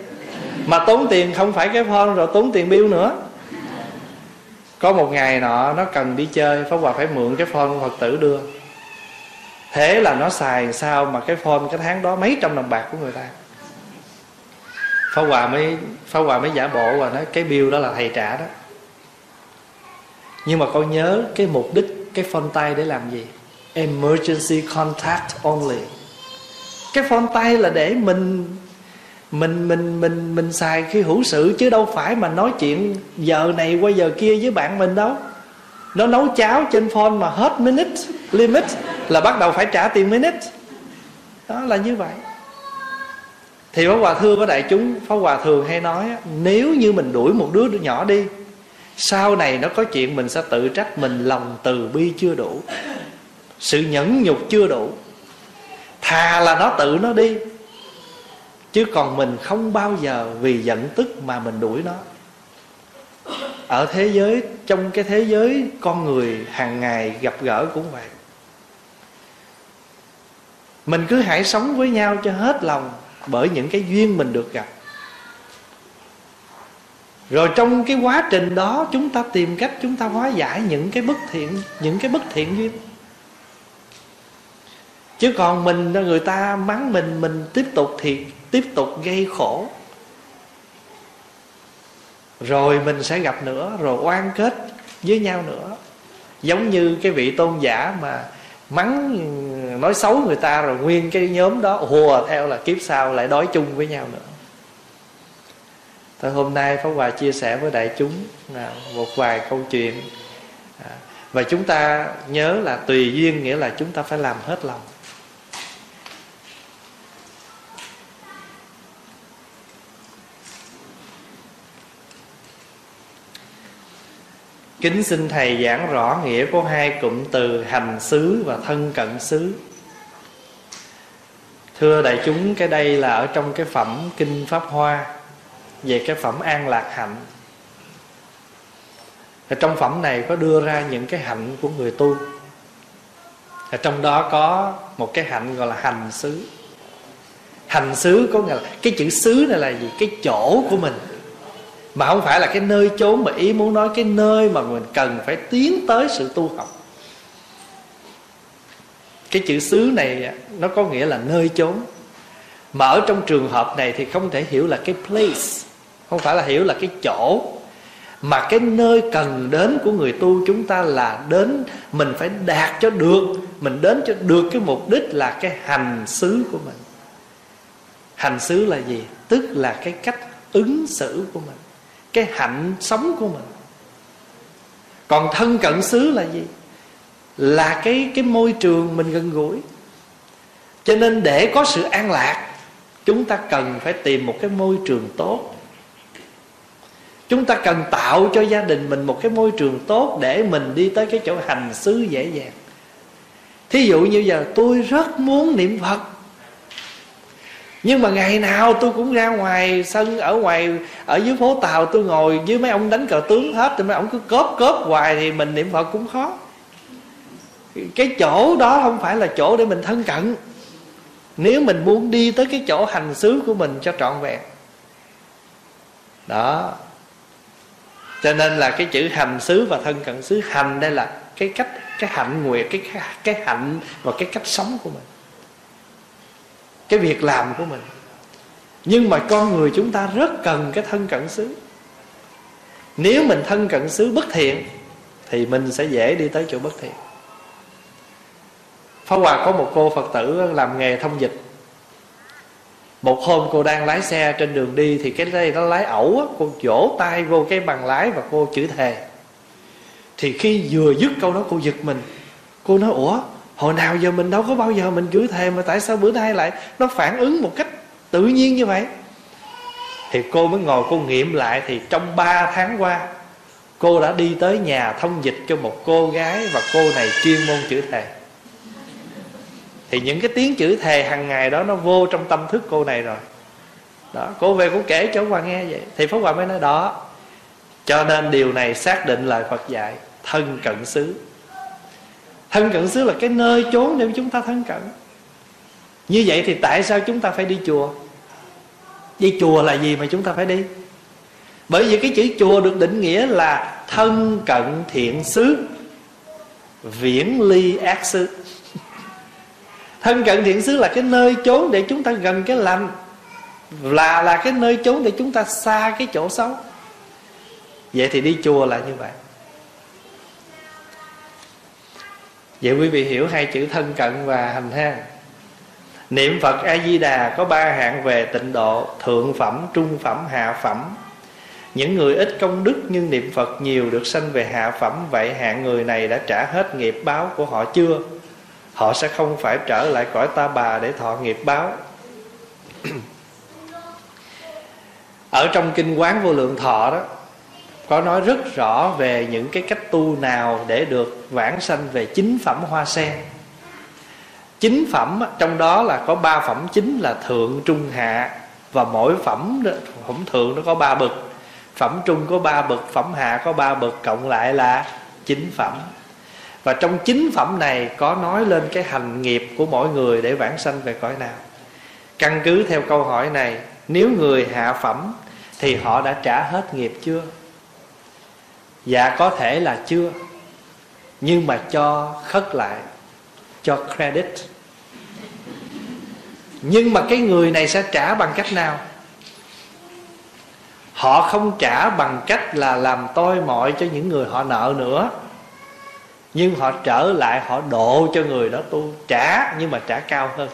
Speaker 1: Mà tốn tiền không phải cái phone, rồi tốn tiền bill nữa có một ngày nọ, nó cần đi chơi, pháp hòa phải mượn cái phone của phật tử đưa. Thế là nó xài sao mà cái phone cái tháng đó mấy trăm đồng bạc của người ta? Pháp hòa mới, pháp hòa mới giả bộ và nói, cái bill đó là thầy trả đó. Nhưng mà con nhớ cái mục đích, cái phone tay để làm gì? Emergency contact only. Cái phone tay là để mình mình mình mình mình xài khi hữu sự chứ đâu phải mà nói chuyện giờ này qua giờ kia với bạn mình đâu. Nó nấu cháo trên phone mà hết minute, limit là bắt đầu phải trả tiền minute. Đó là như vậy. Thì Pháp Hòa thưa với đại chúng, Pháp Hòa thường hay nói Nếu như mình đuổi một đứa nhỏ đi, Sau này nó có chuyện mình sẽ tự trách Mình lòng từ bi chưa đủ, Sự nhẫn nhục chưa đủ. Thà là nó tự nó đi Chứ còn mình không bao giờ Vì giận tức mà mình đuổi nó. Ở thế giới, Trong cái thế giới con người hàng ngày gặp gỡ cũng vậy. Mình cứ hãy sống với nhau cho hết lòng bởi những cái duyên mình được gặp. Rồi trong cái quá trình đó, chúng ta tìm cách, chúng ta hóa giải những cái bất thiện, những cái bất thiện duyên chứ còn mình người ta mắng mình mình tiếp tục thì tiếp tục gây khổ. Rồi mình sẽ gặp nữa, rồi oan kết với nhau nữa. Giống như cái vị tôn giả mà mắng, nói xấu người ta rồi nguyên cái nhóm đó, hùa theo là kiếp sau lại đói chung với nhau nữa. Thôi hôm nay Pháp Hòa chia sẻ với đại chúng là một vài câu chuyện. À, và chúng ta nhớ là tùy duyên nghĩa là chúng ta phải làm hết lòng. Kính xin Thầy giảng rõ nghĩa của hai cụm từ hành xứ và thân cận xứ. Thưa đại chúng, cái đây là ở trong cái phẩm Kinh Pháp Hoa Về cái phẩm An Lạc Hạnh. Ở Trong phẩm này có đưa ra những cái hạnh của người tu. Ở Trong đó có một cái hạnh gọi là hành xứ. Hành xứ có nghĩa là Cái chữ xứ này là gì? Cái chỗ của mình mà không phải là cái nơi chốn mà ý muốn nói, cái nơi mà mình cần phải tiến tới sự tu học. Cái chữ xứ này nó có nghĩa là nơi chốn. Mà ở trong trường hợp này thì không thể hiểu là cái place, không phải là hiểu là cái chỗ. Mà cái nơi cần đến của người tu chúng ta là đến, mình phải đạt cho được, mình đến cho được cái mục đích là cái hành xứ của mình. Hành xứ là gì? Tức là cái cách ứng xử của mình cái hạnh sống của mình. Còn thân cận xứ là gì? Là cái cái môi trường mình gần gũi. Cho nên để có sự an lạc, chúng ta cần phải tìm một cái môi trường tốt. Chúng ta cần tạo cho gia đình mình một cái môi trường tốt để mình đi tới cái chỗ hành xứ dễ dàng. Thí dụ như giờ, tôi rất muốn niệm phật nhưng mà ngày nào tôi cũng ra ngoài sân, ở ngoài, ở dưới phố tàu, tôi ngồi với mấy ông đánh cờ tướng hết, thì mấy ông cứ cóp cóp hoài thì mình niệm phật cũng khó. Cái chỗ đó không phải là chỗ để mình thân cận. Nếu mình muốn đi tới cái chỗ hành xứ của mình cho trọn vẹn. Đó. Cho nên là cái chữ hành xứ và thân cận xứ, hành đây là cái cách, cái hạnh nguyện, cái cái hạnh và cái cách sống của mình cái việc làm của mình. Nhưng mà con người chúng ta rất cần cái thân cận xứ. Nếu mình thân cận xứ bất thiện thì mình sẽ dễ đi tới chỗ bất thiện. Pháp Hòa có một cô Phật tử làm nghề thông dịch. Một hôm cô đang lái xe trên đường đi Thì cái đây nó lái ẩu á, Cô vỗ tay vô cái bằng lái và cô chữ thề. Thì khi vừa dứt câu đó cô giật mình. Cô nói Ủa hồi nào giờ mình đâu có bao giờ mình chửi thề mà tại sao bữa nay lại nó phản ứng một cách tự nhiên như vậy? Thì cô mới ngồi cô nghiệm lại thì trong 3 tháng qua, cô đã đi tới nhà thông dịch cho một cô gái và cô này chuyên môn chữ thề. Thì những cái tiếng chữ thề hàng ngày đó nó vô trong tâm thức cô này rồi. Đó, cô về cô kể cho Hòa nghe vậy. Thì Pháp Hòa mới nói, đó, cho nên điều này xác định lời Phật dạy, thân cận xứ thân cận xứ là cái nơi chốn để chúng ta thân cận. Như vậy thì tại sao chúng ta phải đi chùa? Đi chùa là gì mà chúng ta phải đi? Bởi vì cái chữ chùa được định nghĩa là thân cận thiện xứ, viễn ly ác xứ. Thân cận thiện xứ là cái nơi chốn để chúng ta gần cái lành, là là cái nơi chốn để chúng ta xa cái chỗ xấu. Vậy thì đi chùa là như vậy. Vậy quý vị hiểu hai chữ thân cận và hành ha niệm phật a di đà có ba hạng về tịnh độ, thượng phẩm, trung phẩm, hạ phẩm. Những người ít công đức nhưng niệm phật nhiều được sanh về hạ phẩm, vậy hạng người này đã trả hết nghiệp báo của họ chưa? Họ sẽ không phải trở lại cõi ta bà để thọ nghiệp báo. Ở trong kinh quán vô lượng thọ đó có nói rất rõ về những cái cách tu nào để được vãng sanh về chính phẩm hoa sen. Chính phẩm, trong đó là có ba phẩm chính là thượng, trung, hạ. Và mỗi phẩm phẩm thượng nó có ba bậc. Phẩm trung có ba bậc, phẩm hạ có ba bậc. Cộng lại là chính phẩm. Và trong chính phẩm này có nói lên cái hành nghiệp của mỗi người để vãng sanh về cõi nào. Căn cứ theo câu hỏi này, nếu người hạ phẩm thì họ đã trả hết nghiệp chưa? Dạ có thể là chưa. Nhưng mà cho khất lại, cho credit. Nhưng mà cái người này sẽ trả bằng cách nào? Họ không trả bằng cách là làm tôi mọi cho những người họ nợ nữa. Nhưng họ trở lại, họ độ cho người đó tu. Trả, nhưng mà trả cao hơn.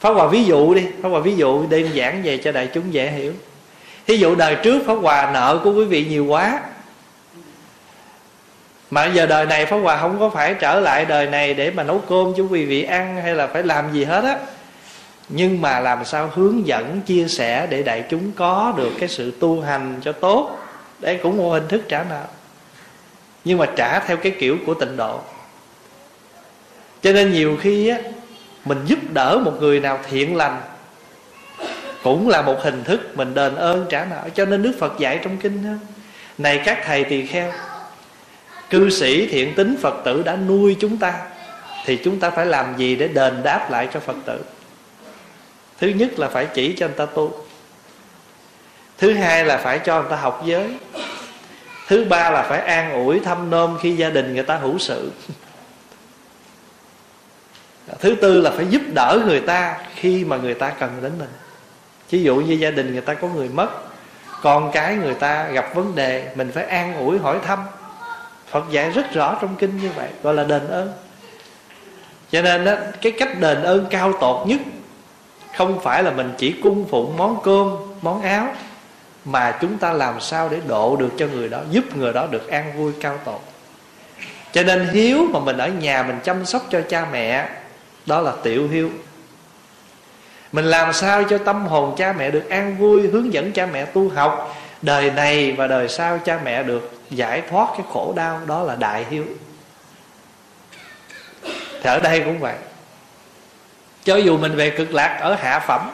Speaker 1: Pháp Hòa ví dụ đi. Pháp Hòa ví dụ đơn giản về cho đại chúng dễ hiểu. Thí dụ đời trước Pháp Hòa nợ của quý vị nhiều quá, Mà giờ đời này Pháp Hòa không có phải trở lại đời này Để mà nấu cơm cho quý vị ăn Hay là phải làm gì hết á. Nhưng mà làm sao hướng dẫn, chia sẻ Để đại chúng có được cái sự tu hành cho tốt. Đấy cũng một hình thức trả nợ. Nhưng mà trả theo cái kiểu của tịnh độ. Cho nên nhiều khi á, Mình giúp đỡ một người nào thiện lành cũng là một hình thức mình đền ơn trả nợ cho nên đức phật dạy trong kinh đó, này các thầy tỳ kheo cư sĩ thiện tín phật tử đã nuôi chúng ta thì chúng ta phải làm gì để đền đáp lại cho phật tử? Thứ nhất là phải chỉ cho người ta tu. Thứ hai là phải cho người ta học giới. Thứ ba là phải an ủi thăm nom khi gia đình người ta hữu sự. Thứ tư là phải giúp đỡ người ta khi mà người ta cần đến mình ví dụ như gia đình người ta có người mất con cái người ta gặp vấn đề mình phải an ủi hỏi thăm. Phật dạy rất rõ trong kinh như vậy gọi là đền ơn. Cho nên đó, cái cách đền ơn cao tột nhất không phải là mình chỉ cung phụng món cơm món áo mà chúng ta làm sao để độ được cho người đó giúp người đó được an vui cao tột. Cho nên hiếu mà mình ở nhà mình chăm sóc cho cha mẹ đó là tiểu hiếu mình làm sao cho tâm hồn cha mẹ được an vui, hướng dẫn cha mẹ tu học? Đời này và đời sau cha mẹ được giải thoát cái khổ đau, đó là đại hiếu. Thì ở đây cũng vậy. Cho dù mình về cực lạc ở hạ phẩm,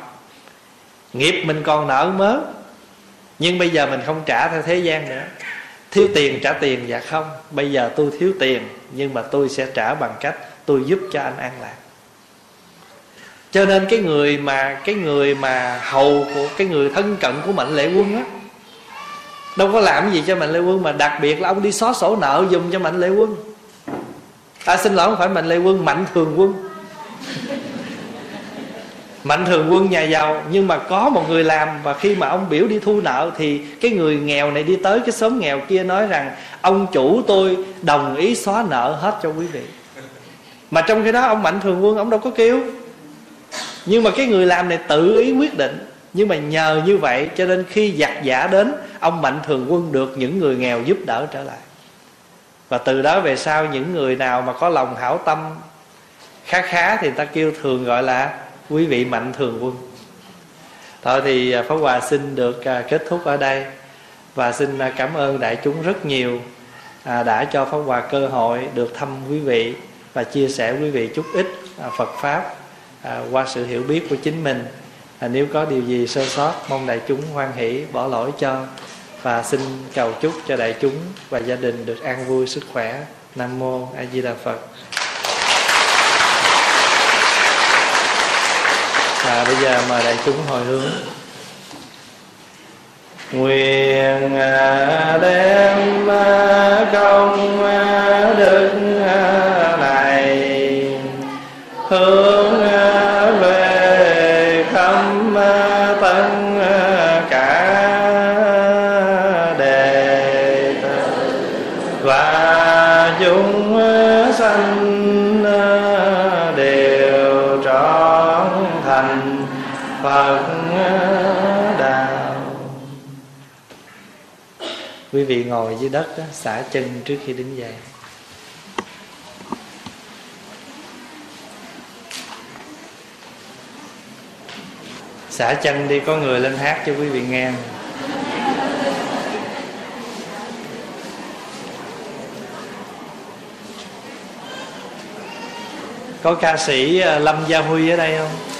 Speaker 1: nghiệp mình còn nợ mớ, nhưng bây giờ mình không trả theo thế gian nữa. Thiếu tiền trả tiền dạ không. Bây giờ tôi thiếu tiền, nhưng mà tôi sẽ trả bằng cách tôi giúp cho anh an lạc cho nên cái người mà, cái người mà hầu của, cái người thân cận của mạnh lệ quân á, đâu có làm gì cho mạnh lệ quân mà đặc biệt là ông đi xóa sổ nợ dùng cho mạnh lệ quân. À xin lỗi không phải mạnh lệ quân, mạnh thường quân. Mạnh thường quân nhà giàu, nhưng mà có một người làm và khi mà ông biểu đi thu nợ thì cái người nghèo này đi tới cái xóm nghèo kia nói rằng, ông chủ tôi đồng ý xóa nợ hết cho quý vị. Mà trong khi đó ông mạnh thường quân ông đâu có kêu nhưng mà cái người làm này tự ý quyết định. Nhưng mà nhờ như vậy cho nên khi giặc giả đến, ông mạnh thường quân được những người nghèo giúp đỡ trở lại. Và từ đó về sau, những người nào mà có lòng hảo tâm, khá khá thì ta kêu thường gọi là quý vị mạnh thường quân. Thôi thì à, pháp hòa xin được à, kết thúc ở đây. Và xin à, cảm ơn đại chúng rất nhiều đã cho pháp hòa cơ hội được thăm quý vị và chia sẻ quý vị chút ít phật pháp. À, qua sự hiểu biết của chính mình. À, nếu có điều gì sơ sót, mong đại chúng hoan hỷ, bỏ lỗi cho và xin cầu chúc cho đại chúng và gia đình được an vui, sức khỏe. Nam mô a di đà phật. Và bây giờ mời đại chúng hồi hướng. Nguyện à, đem công đức này, hướng ngồi dưới đất đó, xả chân trước khi đứng dậy. Xả chân đi có người lên hát cho quý vị nghe có ca sĩ à, lâm gia huy ở đây không?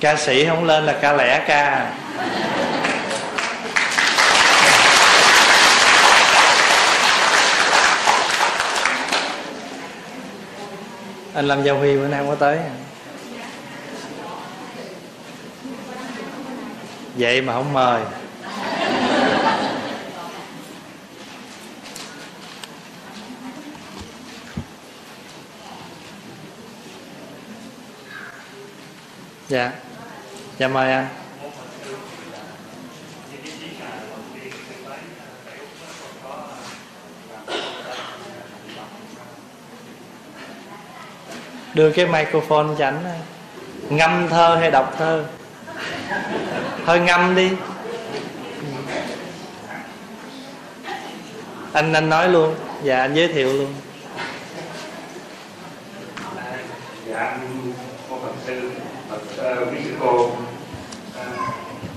Speaker 1: Ca sĩ không lên là ca lẻ, ca. Anh lâm gia huy bữa nay không có tới. Vậy mà không mời. Dạ dạ mời anh. Đưa cái microphone cho ảnh ngâm thơ hay đọc thơ? Thôi ngâm đi. Anh anh nói luôn. Dạ anh giới thiệu luôn
Speaker 2: dạ một phật sư phật uh, quý sư cô uh,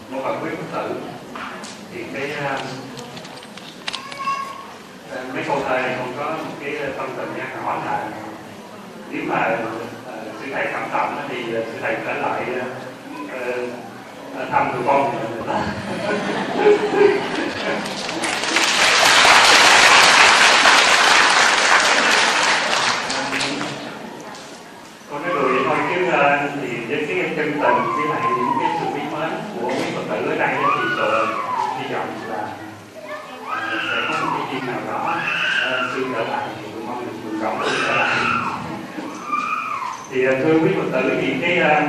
Speaker 2: một phật quý phật tử thì cái uh, mấy câu thơ này không có một cái tâm tình nha hỏi là nếu mà uh, sư thầy cảm tâm thì sư thầy trở lại uh, thăm tụi con con nói đùa vậy thôi chứ thì với cái chân tình với lại những cái sự quý mến của quý phật tử ở đây thì tôi hy vọng là sẽ có một cái duyên nào đó sư trở lại thì tôi mong được mừng rộng sư trở lại thì thưa quý phật tử thì cái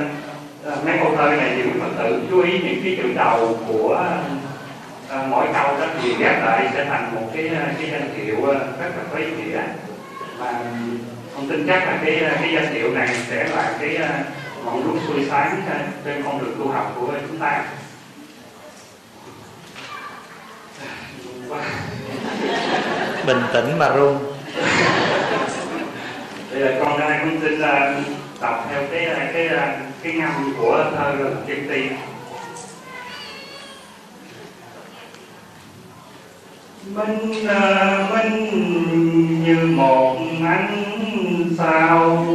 Speaker 2: mấy câu thơ này thì quý phật tử chú ý những cái chữ đầu của mỗi câu đó thì ghép lại sẽ thành một cái cái danh hiệu rất là có ý nghĩa mà con tin chắc là cái cái danh hiệu này sẽ là cái ngọn đuốc xuôi sáng trên con đường tu học của chúng ta.
Speaker 1: Bình tĩnh mà run.
Speaker 2: Bây giờ con ra con xin uh, đọc theo cái cái cái ngâm của thơ chân tiên minh minh như một ánh sao?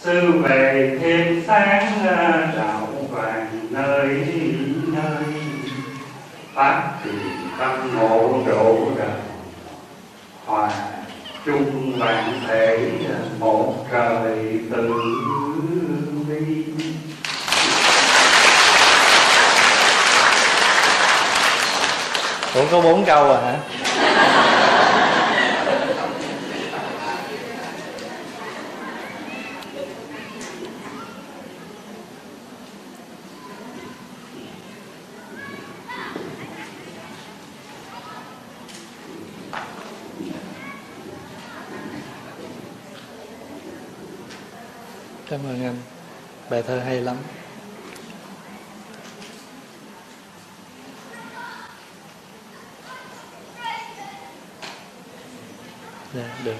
Speaker 2: Sư về thêm sáng đạo vàng nơi nơi. Phát triển tâm ngộ độ đời, hòa chung vạn thể một trời từ bi.
Speaker 1: Ủa, có bốn câu à hả? Cảm ơn anh. Bài thơ hay lắm. Dạ được.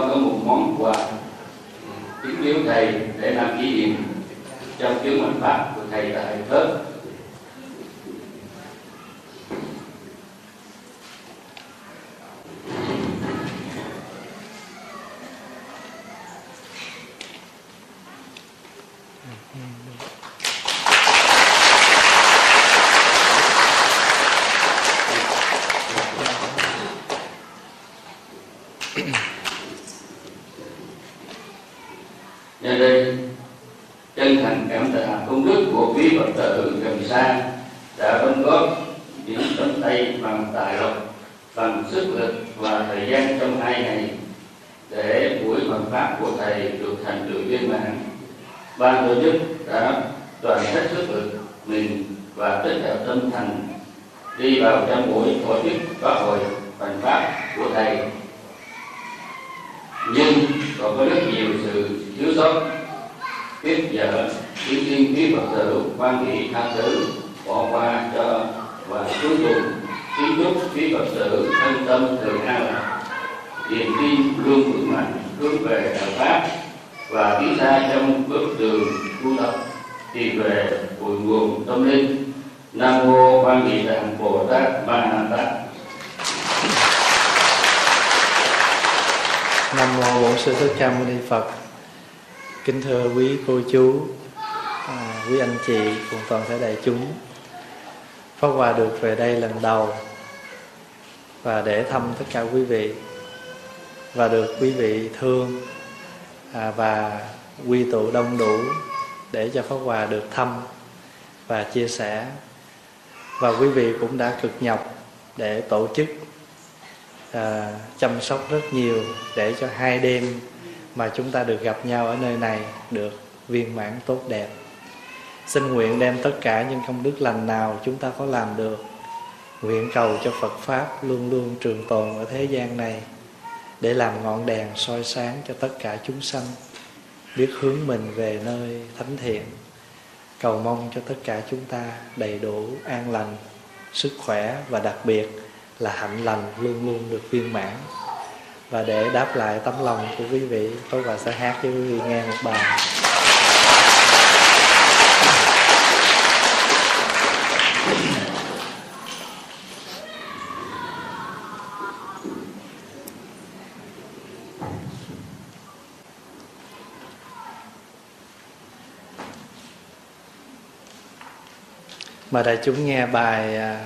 Speaker 4: Con có một món quà kính biếu thầy để làm kỷ niệm trong chuyến hành pháp của thầy tại Thớt Nhân đây chân thành cảm tạ công đức của quý Phật tử gần xa đã đóng góp những tấm tay bằng tài lộc, bằng sức lực và thời gian trong hai ngày để buổi hoàn pháp của thầy được thành tựu viên mãn. Ban tổ chức đã đoàn hết sức lực mình và tất cả tâm thành đi vào trong buổi tổ chức pháp hội hoàn pháp của thầy nhưng còn có rất nhiều sự thiếu sót tiếp vợ kính xin quý phật tử quan hệ tha thứ bỏ qua cho và cuối cùng kính chúc quý phật tử thân tâm thường an lạc niềm tin luôn vững mạnh hướng về đạo pháp và tiến xa trong bước đường tu tập tìm về cội nguồn tâm linh nam mô quan hệ tạng bồ tát ma ha tát
Speaker 1: Nam mô Bổn Sư Thích Ca Mâu Ni Phật. Kính thưa quý cô chú, à, quý anh chị cùng toàn thể đại chúng. Pháp Hòa được về đây lần đầu và để thăm tất cả quý vị và được quý vị thương à, và quy tụ đông đủ để cho Pháp Hòa được thăm và chia sẻ và quý vị cũng đã cực nhọc để tổ chức à, chăm sóc rất nhiều để cho hai đêm mà chúng ta được gặp nhau ở nơi này được viên mãn tốt đẹp. Xin nguyện đem tất cả những công đức lành nào chúng ta có làm được, nguyện cầu cho Phật pháp luôn luôn trường tồn ở thế gian này, để làm ngọn đèn soi sáng cho tất cả chúng sanh, biết hướng mình về nơi thánh thiện. Cầu mong cho tất cả chúng ta đầy đủ an lành, sức khỏe và đặc biệt là hạnh lành luôn luôn được viên mãn. Và để đáp lại tấm lòng của quý vị, tôi và sẽ hát cho quý vị nghe một bài. Mà đại chúng nghe bài à,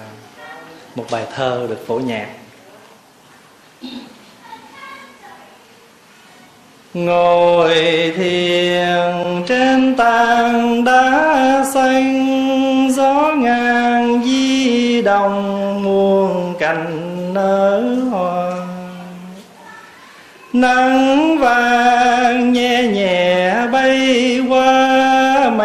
Speaker 1: một bài thơ được phổ nhạc. Ngồi thiền trên tàn đá xanh, gió ngang di đồng muôn cành nở hoa. Nắng vàng nhẹ nhẹ bay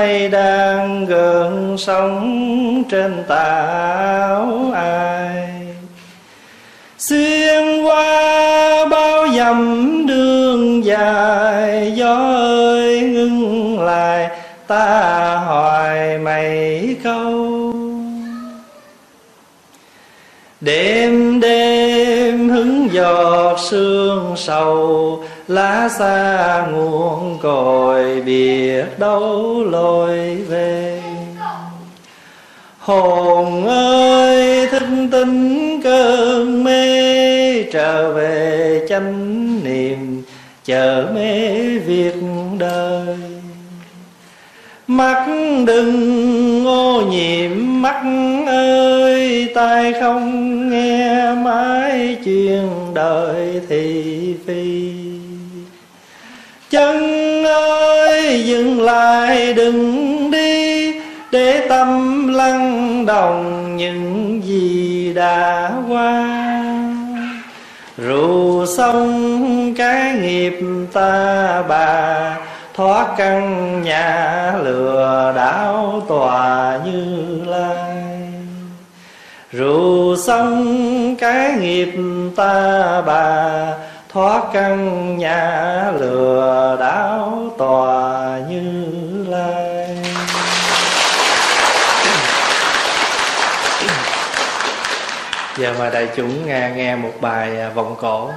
Speaker 1: nay đang gần sống trên tảo ai? Xuyên qua bao dặm đường dài, gió ơi ngưng lại, ta hỏi mày câu đêm đêm hứng giọt sương sầu lá xa nguồn cội biệt đâu lôi về. Hồn ơi, thức tính cơn mê, trở về chánh niệm chờ mê việc đời. Mắt đừng ô nhiễm, mắt ơi, tai không nghe mãi chuyện đời thị phi chân ơi, dừng lại, đừng đi, để tâm lắng đồng những gì đã qua. Rượu xong cái nghiệp ta bà, thoát căn nhà lừa đảo tòa như lai. Rượu xong cái nghiệp ta bà thoát căn nhà lừa đảo tòa như lai. Giờ mời đại chúng nghe nghe một bài à, vọng cổ.